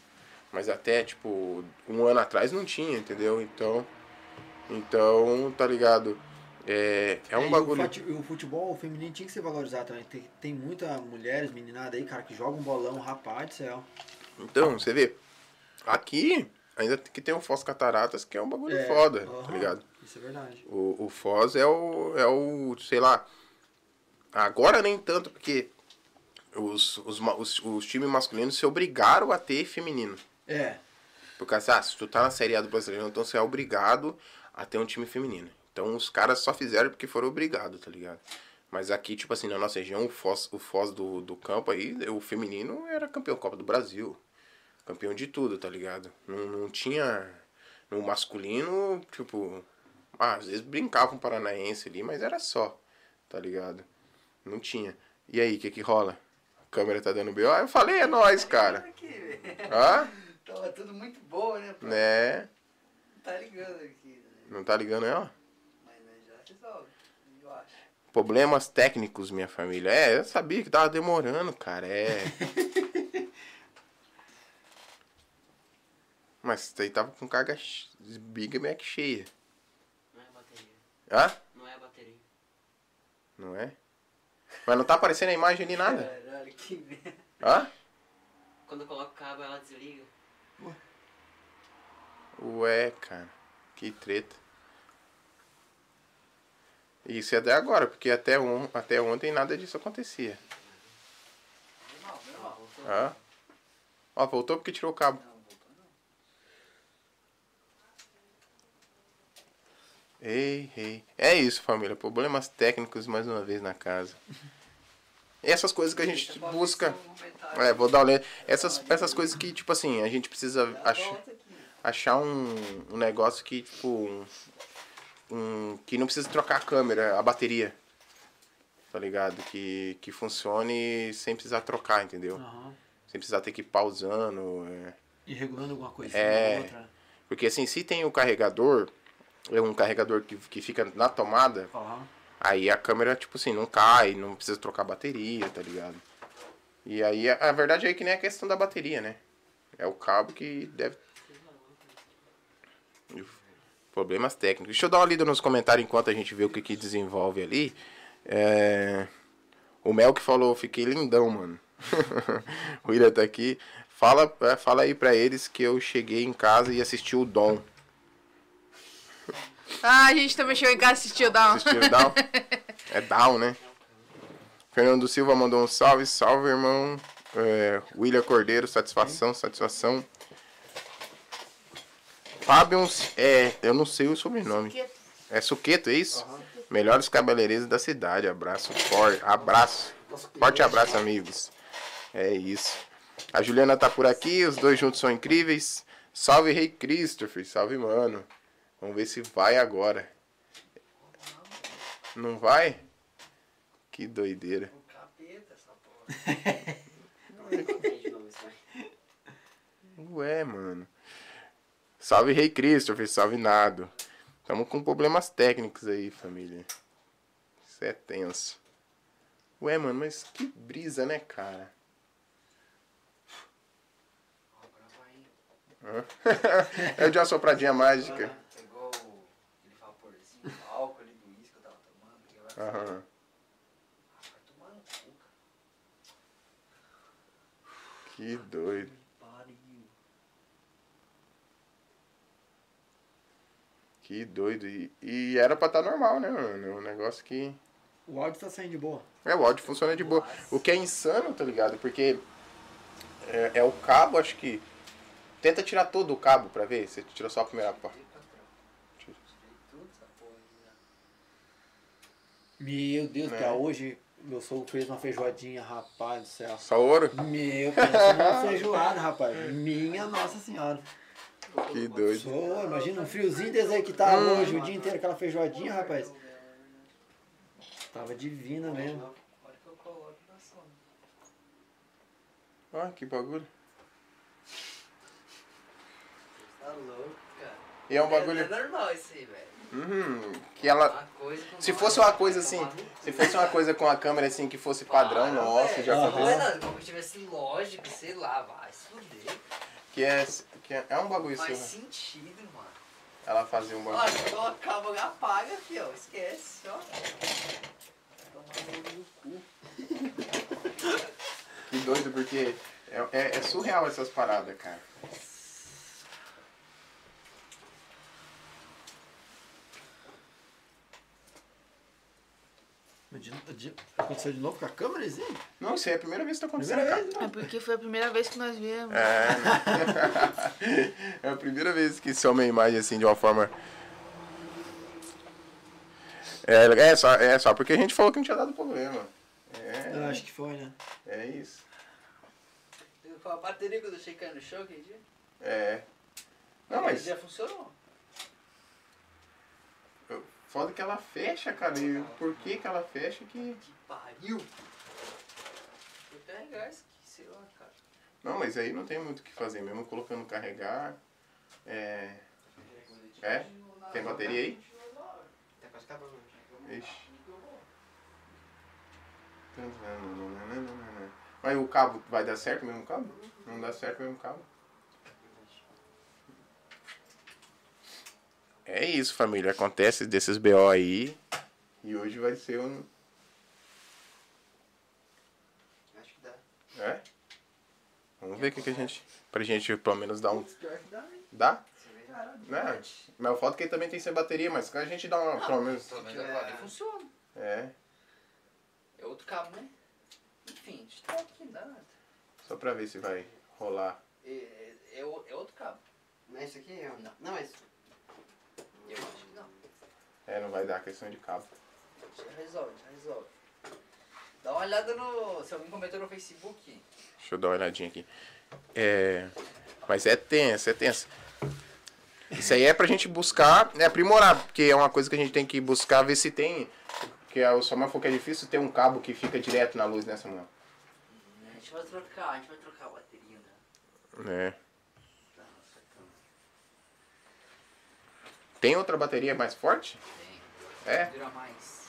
Mas até, tipo, um ano atrás não tinha, entendeu? Então. Então, tá ligado? É, é
É,
um
e
bagulho.
O, fute- o futebol feminino tinha que ser valorizado também. Tem, tem muitas mulheres, meninada aí, cara, que jogam bolão, rapaz do céu.
Então, você vê, aqui ainda que tem o Foz Cataratas, que é um bagulho
É,
foda, tá
aham,
ligado?
Isso é verdade.
O, o Foz é o, é o, sei lá, agora nem tanto, porque os, os, os, os times masculinos se obrigaram a ter feminino.
É,
Por causa, ah, se tu tá na Série A do Brasileiro, então você é obrigado a ter um time feminino. Então os caras só fizeram porque foram obrigados, tá ligado? Mas aqui, tipo assim, na nossa região, o Foz, o Foz do, do campo aí, o feminino era campeão Copa do Brasil. Campeão de tudo, tá ligado? Não, não tinha. No masculino, tipo. Ah, às vezes brincava com o paranaense ali, mas era só, tá ligado? Não tinha. E aí, o que que rola? A câmera tá dando B.O. Ah, eu falei, é nóis, cara.
Aqui, velho.
Hã?
Tava tudo muito boa, né? pô?
Né?
Tá ligando aqui?
Não tá ligando ela?
Mas né, já resolve, eu acho.
Problemas técnicos, minha família. É, eu sabia que tava demorando, cara. É. Mas isso aí tava com carga Big Mac cheia.
Não é bateria.
Hã?
Não é bateria.
Não é? Mas não tá aparecendo a imagem ali nada.
Caralho, que merda.
Hã?
Quando eu coloco o cabo, ela desliga.
Ué, cara. Que treta. Isso é até agora, porque até, on, até ontem nada disso acontecia.
Normal.
Voltou.
Hã? Ó, voltou porque tirou o cabo. Ei, ei. É isso, família. Problemas técnicos mais uma vez na casa. Essas coisas que a gente busca.
um.
É, vou dar uma olhada. Essas, essas coisas que, tipo assim, a gente precisa achar. Achar um, um negócio que, tipo. Um, um- que não precisa trocar a câmera, a bateria. Tá ligado? Que, que funcione sem precisar trocar, entendeu?
aham.
Sem precisar ter que ir pausando. é.
E regulando alguma coisa
É.
ou outra.
Porque assim, se tem o carregador, é um carregador que, que fica na tomada,
Aham.
Aí a câmera, tipo assim, não cai, não precisa trocar bateria, tá ligado? E aí, a, a verdade é que nem a questão da bateria, né? É o cabo que deve. Problemas técnicos. Deixa eu dar uma lida nos comentários enquanto a gente vê o que, que desenvolve ali. É... O Mel que falou, fiquei lindão, mano. o Ira tá aqui. Fala, é, fala aí pra eles que eu cheguei em casa e assisti o Dom.
Ah, a gente também chegou em casa e assistiu Down.
Assistiu o Down? É Down, né? Fernando Silva mandou um salve, salve, irmão. É, William Cordeiro, satisfação, satisfação. Fábio, é, eu não sei o sobrenome. É Suqueto, é isso? Melhores cabeleireiros da cidade. Abraço forte. Abraço. Forte abraço, amigos. É isso. A Juliana tá por aqui, os dois juntos são incríveis. Salve, Rei Christopher. Salve, mano. Vamos ver se vai agora. Não vai? Que doideira. Ué, mano. Salve Rei Christopher, salve Nado. Tamo com problemas técnicos aí, família. Isso é tenso. Ué, mano, mas que brisa, né, cara? É de uma sopradinha mágica.
Pegou o- aquele vaporzinho, o álcool ali do uísque que eu tava tomando. Que agora
Aham.
Ah, vai tomar no cu, cara.
Que doido. Que doido. E, e era pra estar normal, né, mano? É um negócio que.
O áudio tá saindo de boa.
É, o áudio funciona de boa. O que é insano, tá ligado? Porque É, é o cabo, acho que. Tenta tirar todo o cabo pra ver. Você tirou só a primeira parte.
Meu Deus,
Né?
cara, hoje meu sogro fez uma feijoadinha, rapaz do céu.
Só ouro?
Meu, pensa numa feijoada, rapaz. Minha Nossa Senhora.
Que doido.
Imagina um friozinho desse aí que tava hoje, o dia inteiro, aquela feijoadinha, rapaz. Tava divina mesmo.
Ah, que bagulho.
Tá louco, cara.
E é um bagulho.
É normal isso aí, velho.
Uhum, que ela. Se fosse uma coisa assim, se fosse uma coisa com a câmera assim que fosse padrão,
velho.
já aconteceu.
Não, como se tivesse lógico, sei lá, vai se fuder.
Que é, que é, é um bagulho
Faz
assim.
sentido, mano.
Ela fazia um bagulho.
Olha, coloca a boca, apaga aqui, ó. Esquece, ó. Tomar no cu.
Que doido, porque é, é, é surreal essas paradas, cara.
De- de- aconteceu de novo com a câmera, assim?
Não, isso aí é a primeira vez que tá acontecendo,
vez,
É
não.
porque foi a primeira vez que nós viemos.
É. é a primeira vez que some a imagem assim de uma forma. É, é, só, é só porque a gente falou que não tinha dado problema.
Eu
É,
acho que foi, né?
é isso.
Foi a bateria que eu deixei cair no chão aquele dia.
É. Não, mas
Já funcionou.
Foda que ela fecha, cara. E por que que ela fecha que.
Que pariu. Vou carregar isso aqui, sei lá, cara.
Não, mas aí não tem muito o que fazer, mesmo colocando carregar. É. É? Tem bateria aí?
Tá quase acabando.
Ixi. Mas o cabo vai dar certo mesmo o cabo? Não dá certo mesmo o cabo? É isso, família. Acontece desses BO aí. E hoje vai ser um.
Acho que dá.
É? Vamos ver o que, que a gente. Pra gente pelo menos dar um.
Dá,
Né? Mas o foda é que ele também tem sem bateria, mas a gente dá uma. Pelo menos.
Pelo menos ele funciona.
É.
É outro cabo, né? Enfim, a gente tá aqui, não dá nada.
Só pra ver se vai rolar.
É, é, é é outro cabo.
Isso aqui é um.
Não.
Não, mas.
Eu acho que não.
É, não vai dar questão de cabo.
Já resolve, já resolve. Dá uma olhada no. Se alguém comentou no Facebook.
Deixa eu dar uma olhadinha aqui. É. Mas é tenso, é tenso. Isso aí é pra gente buscar, né, aprimorar, porque é uma coisa que a gente tem que buscar ver se tem. Porque o Samuel falou que é difícil ter um cabo que fica direto na luz, né, Samuel?
A gente vai trocar, a gente vai trocar a bateria né?
É.
da nossa câmera.
Tem outra bateria mais forte?
Tem.
É?
Dura mais.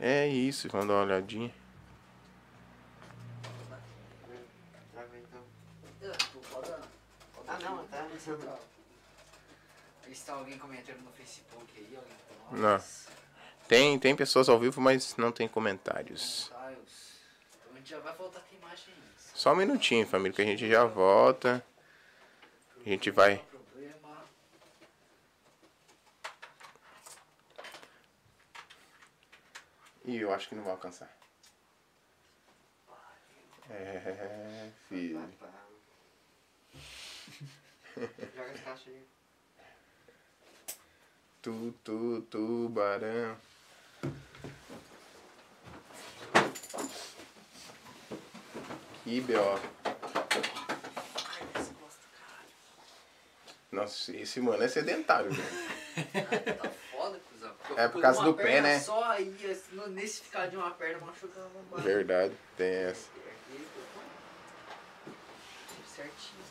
É isso, vamos dar uma olhadinha.
Ah,
não, tá.
Central. Ver se tá alguém comentando no Facebook aí, alguém
Não. Tem, tem pessoas ao vivo, mas não tem comentários.
Comentários. Então a gente já vai voltar com a imagem.
Só um minutinho, família, que a gente já volta. A gente vai. Ih, eu acho que não vai alcançar. É, filho.
Joga as caixas aí.
Tu, tu, tubarão. Que B.O. Nossa, esse mano é sedentário, velho.
Tá foda, cuzão.
É por causa
uma
do pé, né?
Só aí, assim, nesse ficar de uma perna machucava mais.
Verdade, tem essa.
Certinho,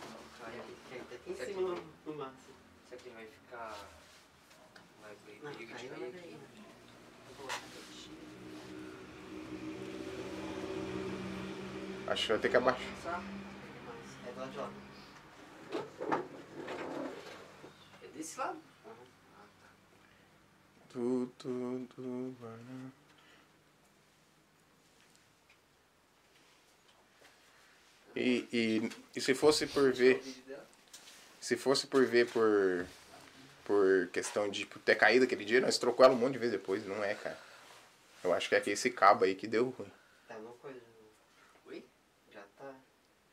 aqui em
Isso aqui.
cima no, no mato.
Isso aqui vai ficar. Vai
Não,
perigo de cair aqui.
Acho que vai ter que abaixar.
É do lado de lá.
Desse lado.
Tu, tu, tu. E, e, e se fosse por ver. Se fosse por ver por. Por questão de tipo, ter caído aquele dia, nós trocou ela um monte de vezes depois, não é, cara. Eu acho que é esse cabo aí que deu ruim.
Tá no
coisa. Né? Oi? Já tá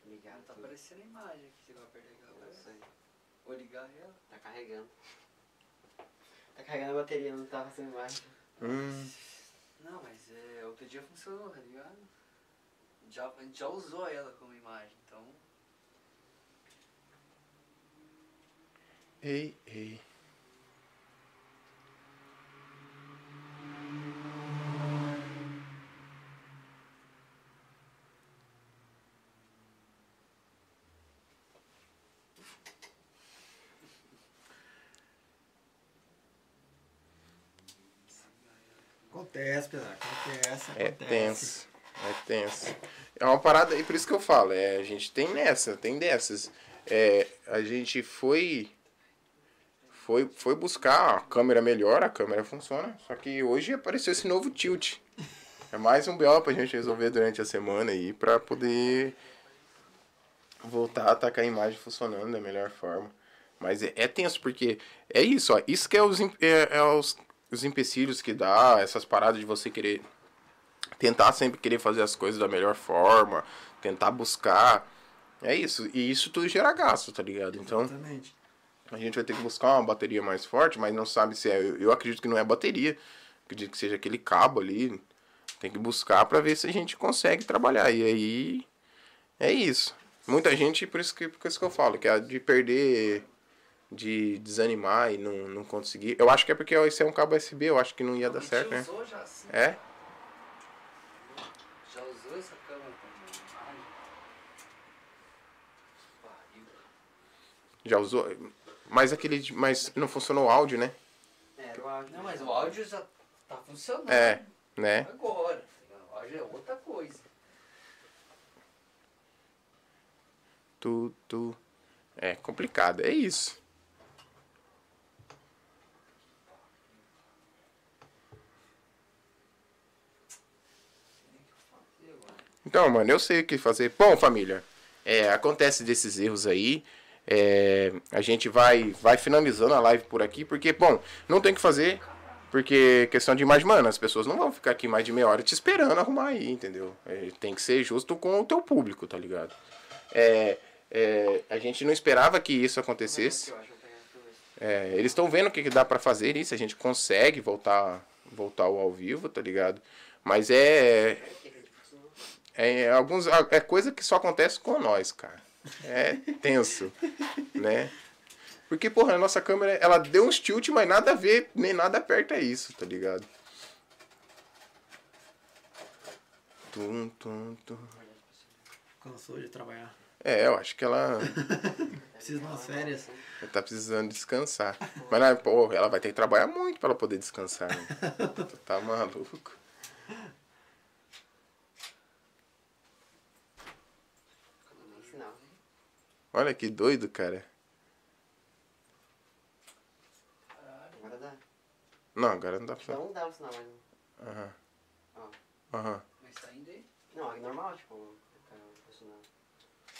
ligado. Tá aparecendo
a imagem
Vou ligar ela.
Tá carregando. Tá carregando a bateria, não tá fazendo imagem.
Hum.
Não, mas é, outro dia funcionou, tá ligado? Já, a gente já usou ela como imagem, então.
Ei, ei.
Acontece, pesado. Acontece,
É tenso. É tenso. É uma parada, e por isso que eu falo, é, a gente tem nessa, tem dessas. É, a gente foi. Foi, foi buscar a câmera melhor, a câmera funciona. Só que hoje apareceu esse novo tilt. É mais um BO pra gente resolver durante a semana aí pra poder voltar a com a imagem funcionando da melhor forma. Mas é, é tenso, porque é isso, ó. Isso que é os, é, é os, os empecilhos que dá, essas paradas de você querer tentar sempre querer fazer as coisas da melhor forma, tentar buscar. É isso. E isso tudo gera gasto, tá ligado? Então
Exatamente.
a gente vai ter que buscar uma bateria mais forte, mas não sabe se é. Eu, acredito que não é bateria. Acredito que seja aquele cabo ali. Tem que buscar pra ver se a gente consegue trabalhar. E aí. É isso. Muita gente, por isso que, por isso que eu falo, que é de perder. De desanimar e não, não conseguir. Eu acho que é porque esse é um cabo USB, eu acho que não ia dar certo, né?
já assim.
É?
Já usou essa câmera.
Já usou? Mas aquele. Mas não funcionou o áudio, né?
É, o áudio.
Não, mas o áudio já tá funcionando.
É, né?
Agora. O áudio é outra coisa.
Tu, tu. É complicado, é isso. Então, mano, eu sei o que fazer. Bom, família, é, acontece desses erros aí. É, a gente vai, vai finalizando a live por aqui, porque, bom, não tem o que fazer, porque questão de imagem, mano, as pessoas não vão ficar aqui mais de meia hora te esperando arrumar aí, entendeu? É, tem que ser justo com o teu público, tá ligado? É, é, a gente não esperava que isso acontecesse. É, eles estão vendo o que, que dá pra fazer isso, a gente consegue voltar voltar ao ao vivo, tá ligado? Mas é é alguns é coisa que só acontece com nós, cara. É tenso, né? Porque porra, a nossa câmera, ela deu uns tilt, mas nada a ver, nem nada aperta isso, tá ligado? Tum, tum, tum.
Cansou de trabalhar.
É, eu acho que ela
Preciso de umas férias.
Ela tá precisando descansar. Mas, pô, ela vai ter que trabalhar muito pra ela poder descansar. Né? Tá maluco?
Não tem sinal.
Olha que doido, cara.
Agora dá.
Não, agora não dá pra.
Então não dá o sinal, mas.
Aham.
Ó.
Aham.
Mas tá indo aí.
Não, é normal, tipo. funcionando.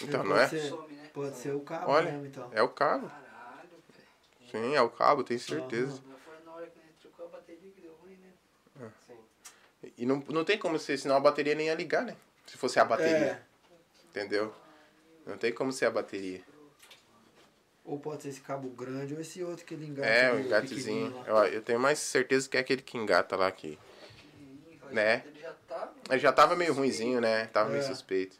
Então,
Pode
não é?
ser-
Some, né?
Pode ser o cabo
Olha.
mesmo, então.
É o cabo.
Caralho, velho.
Sim, é o cabo, tenho certeza.
Não foi na hora que a gente trocou a bateria que deu ruim, né?
Sim.
E não, não tem como ser, senão a bateria nem ia ligar, né? Se fosse a bateria.
É.
Entendeu? Não tem como ser a bateria.
Ou pode ser esse cabo grande ou esse outro que ele engata.
É, o engatezinho. Eu, eu tenho mais certeza que é aquele que engata lá aqui. Né?
Ele já tá.
Ele já tava meio ruinzinho, né? Tava meio
É.
suspeito.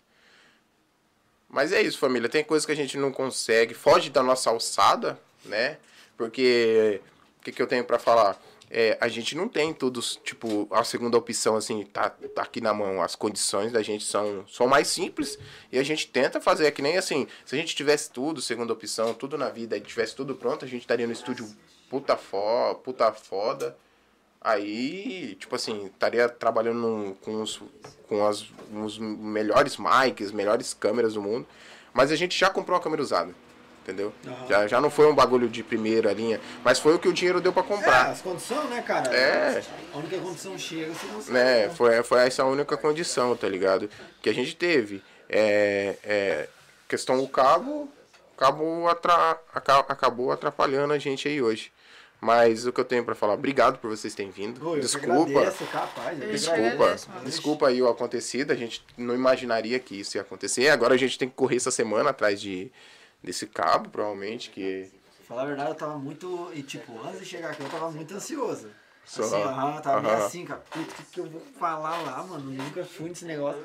Mas é isso, família. Tem coisas que a gente não consegue, foge da nossa alçada, né? Porque o que, que eu tenho pra falar? É, a gente não tem todos, tipo, a segunda opção, assim, tá, tá aqui na mão. As condições da gente são, são mais simples e a gente tenta fazer. É que nem assim, se a gente tivesse tudo, segunda opção, tudo na vida, e tivesse tudo pronto, a gente estaria no estúdio puta, fo, puta foda. Aí, tipo assim, estaria trabalhando com, os, com as, os melhores mics, melhores câmeras do mundo. Mas a gente já comprou uma câmera usada, entendeu?
Aham.
Já, já não foi um bagulho de primeira linha, mas foi o que o dinheiro deu pra
É,
comprar.
as condições, né, cara?
É.
A única condição chega, você não sabe.
né?
né?
Foi, foi essa a única condição, tá ligado? Que a gente teve. É, é, questão o cabo, o cabo atra, aca- acabou atrapalhando a gente aí hoje. Mas o que eu tenho pra falar, obrigado por vocês terem vindo. Desculpa.
agradeço, capaz.
Desculpa, desculpa aí o acontecido, a gente não imaginaria que isso ia acontecer. Agora a gente tem que correr essa semana atrás de desse cabo, provavelmente, que
Falar a verdade, eu tava muito. E tipo, antes de chegar aqui, eu tava muito ansioso.
Só.
Assim, aham, tava meio assim, cara. O que, que eu vou falar lá, mano? Eu nunca fui nesse negócio.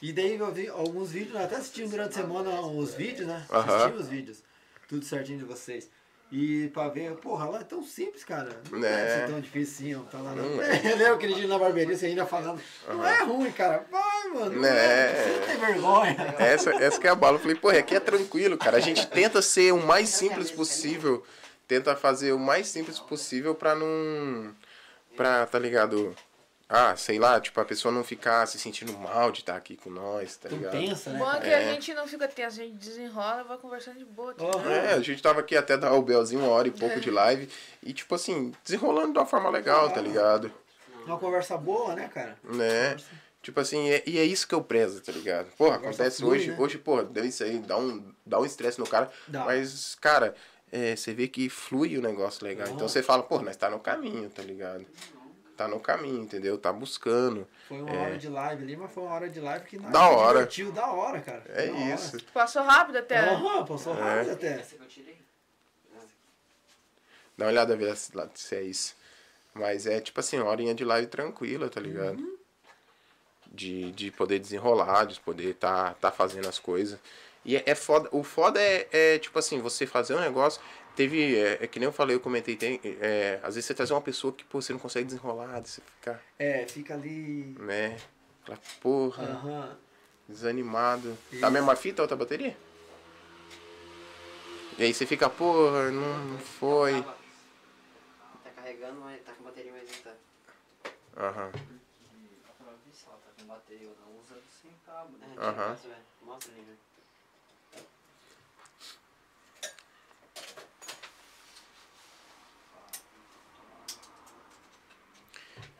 E daí eu vi alguns vídeos, eu até assisti durante a semana os vídeos, né? Assisti os vídeos. Tudo certinho de vocês. E pra ver, porra, lá é tão simples, cara. Não
É.
deve ser tão difícil assim, ó. Tá lá
Não
na...
é.
Eu lembro aquele dia na barbearia, você ainda falando. Não é ruim, cara. Vai, mano. Não
É.
é. Você tem vergonha.
essa, essa que é a bala. Eu falei, pô, aqui é tranquilo, cara. A gente tenta ser o mais simples possível. Tenta fazer o mais simples possível pra não. Pra, tá ligado? Ah, sei lá, tipo, a pessoa não ficar se sentindo mal de estar aqui com nós, tá
Não
ligado?
pensa, né?
Bom é que
É.
a gente não fica tenso, a gente desenrola e vai conversando de boa. tá ligado?
É, a gente tava aqui até dar o belzinho, uma hora e pouco de live. E, tipo assim, desenrolando de uma forma legal, tá ligado?
Uma conversa boa, né, cara?
Né? Tipo assim, é- e é isso que eu prezo, tá ligado? Porra,
Conversa
acontece
flui,
hoje,
né?
hoje, porra, deve isso aí, dá um dá um estresse no cara.
Dá.
Mas, cara, é, você vê que flui o negócio legal. Então você fala, pô, nós tá no caminho, tá ligado? Tá no caminho, entendeu? Tá buscando.
Foi uma hora de live ali, mas foi uma hora de live que
É. Da hora.
divertiu da hora, cara.
É
Da hora.
isso.
Passou rápido até.
Aham, passou rápido até.
Essa que eu tirei.
Dá uma olhada ver se é isso. Mas é tipo assim, uma horinha de live tranquila, tá ligado?
Uhum.
De, de poder desenrolar, de poder tá, tá fazendo as coisas. E é, é foda. O foda é, é, tipo assim, você fazer um negócio. Teve. É, é que nem eu falei, eu comentei, tem. é, às vezes você trazer uma pessoa que pô, você não consegue desenrolar, você fica,
É, fica ali.
né? Aquela porra,
Aham.
desanimado.
Isso.
Tá a mesma fita, a outra bateria? E aí você fica, porra, não, não foi.
Tá carregando, mas tá com bateria, mas não tá.
Aham.
Pra ver se ela tá com bateria ou não, usa sem cabo, né?
É,
Aham.
mostra, velho. Mostra ali, velho.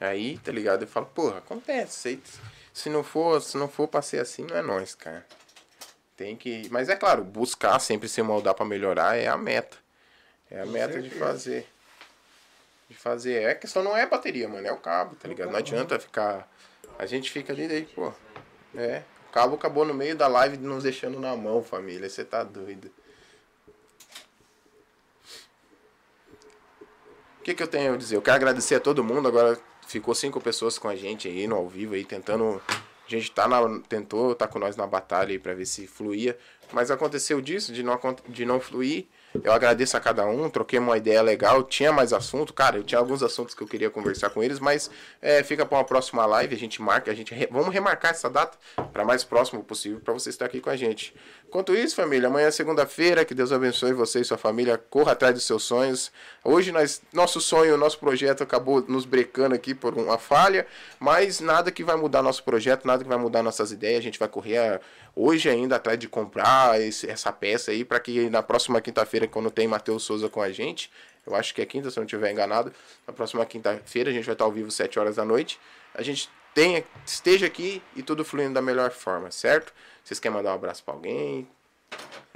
Aí, tá ligado? Eu falo, porra, acontece. Se não for, se não for pra ser assim, não é nós, cara. Tem que. Mas é claro, buscar sempre se moldar pra melhorar é a meta. É a
Com
meta de
certeza.
fazer. De fazer. É questão não é bateria, mano. É o cabo, tá ligado? Não adianta ficar. A gente fica ali daí, pô. É. O cabo acabou no meio da live nos deixando na mão, família. Você tá doido. O que, que eu tenho a dizer? Eu quero agradecer a todo mundo. Agora ficou cinco pessoas com a gente aí no ao vivo aí, tentando. A gente tá na, tentou tá com nós na batalha aí pra ver se fluía. Mas aconteceu disso, de não, de não fluir. Eu agradeço a cada um, troquei uma ideia legal. Tinha mais assunto, cara. Eu tinha alguns assuntos que eu queria conversar com eles, mas é, fica pra uma próxima live. A gente marca, a gente re- vamos remarcar essa data para mais próximo possível para você estar aqui com a gente. Enquanto isso, família, amanhã é segunda-feira. Que Deus abençoe você e sua família. Corra atrás dos seus sonhos. Hoje nós, nosso sonho, nosso projeto acabou nos brecando aqui por uma falha, mas nada que vai mudar nosso projeto, nada que vai mudar nossas ideias. A gente vai correr a- hoje ainda atrás de comprar esse- essa peça aí para que na próxima quinta-feira, quando tem Matheus Souza com a gente, eu acho que é quinta, se eu não estiver enganado, na próxima quinta-feira a gente vai estar ao vivo 7 horas da noite. A gente tenha, esteja aqui e tudo fluindo da melhor forma, certo? Vocês querem mandar um abraço para alguém?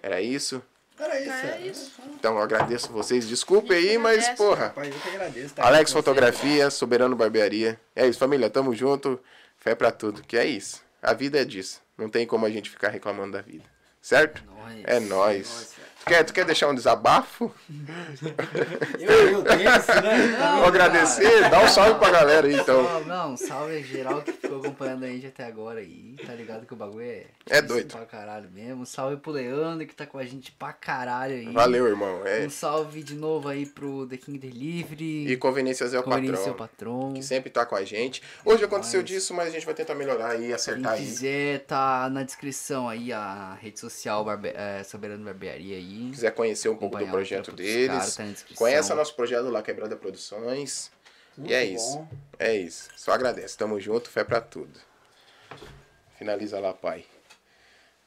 Era isso?
Era isso.
É isso.
Então eu agradeço vocês. Desculpe aí, mas porra.
Rapaz, eu que agradeço. tá
Alex
com você,
Fotografia, Soberano Barbearia. É isso, família. Tamo junto. Fé pra tudo. Que é isso. A vida é disso. Não tem como a gente ficar reclamando da vida. Certo?
Nóis.
É nóis. Tu quer, tu quer deixar um desabafo?
Eu, eu tenso, né?
Não,
Vou agradecer? Dá um salve pra galera aí, então.
Salve, não, salve geral que ficou acompanhando a gente até agora aí. Tá ligado que o bagulho é.
É doido.
Pra caralho mesmo. Salve pro Leandro que tá com a gente pra caralho aí.
Valeu, irmão. É.
Um salve de novo aí pro The King Delivery.
E Conveniências é o
Conveniência
patrão.
seu patrão.
Que sempre tá com a gente. Hoje aconteceu
Nós.
disso, mas a gente vai tentar melhorar aí,
Quem
acertar aí.
quiser, tá na descrição aí a rede social Barbe é, Soberano Barbearia aí.
Quiser conhecer um pouco do projeto deles,
tá
conheça nosso projeto lá, Quebrada Produções.
Muito
e é isso.
bom.
É isso. Só agradece. Tamo junto, fé pra tudo. Finaliza lá, pai.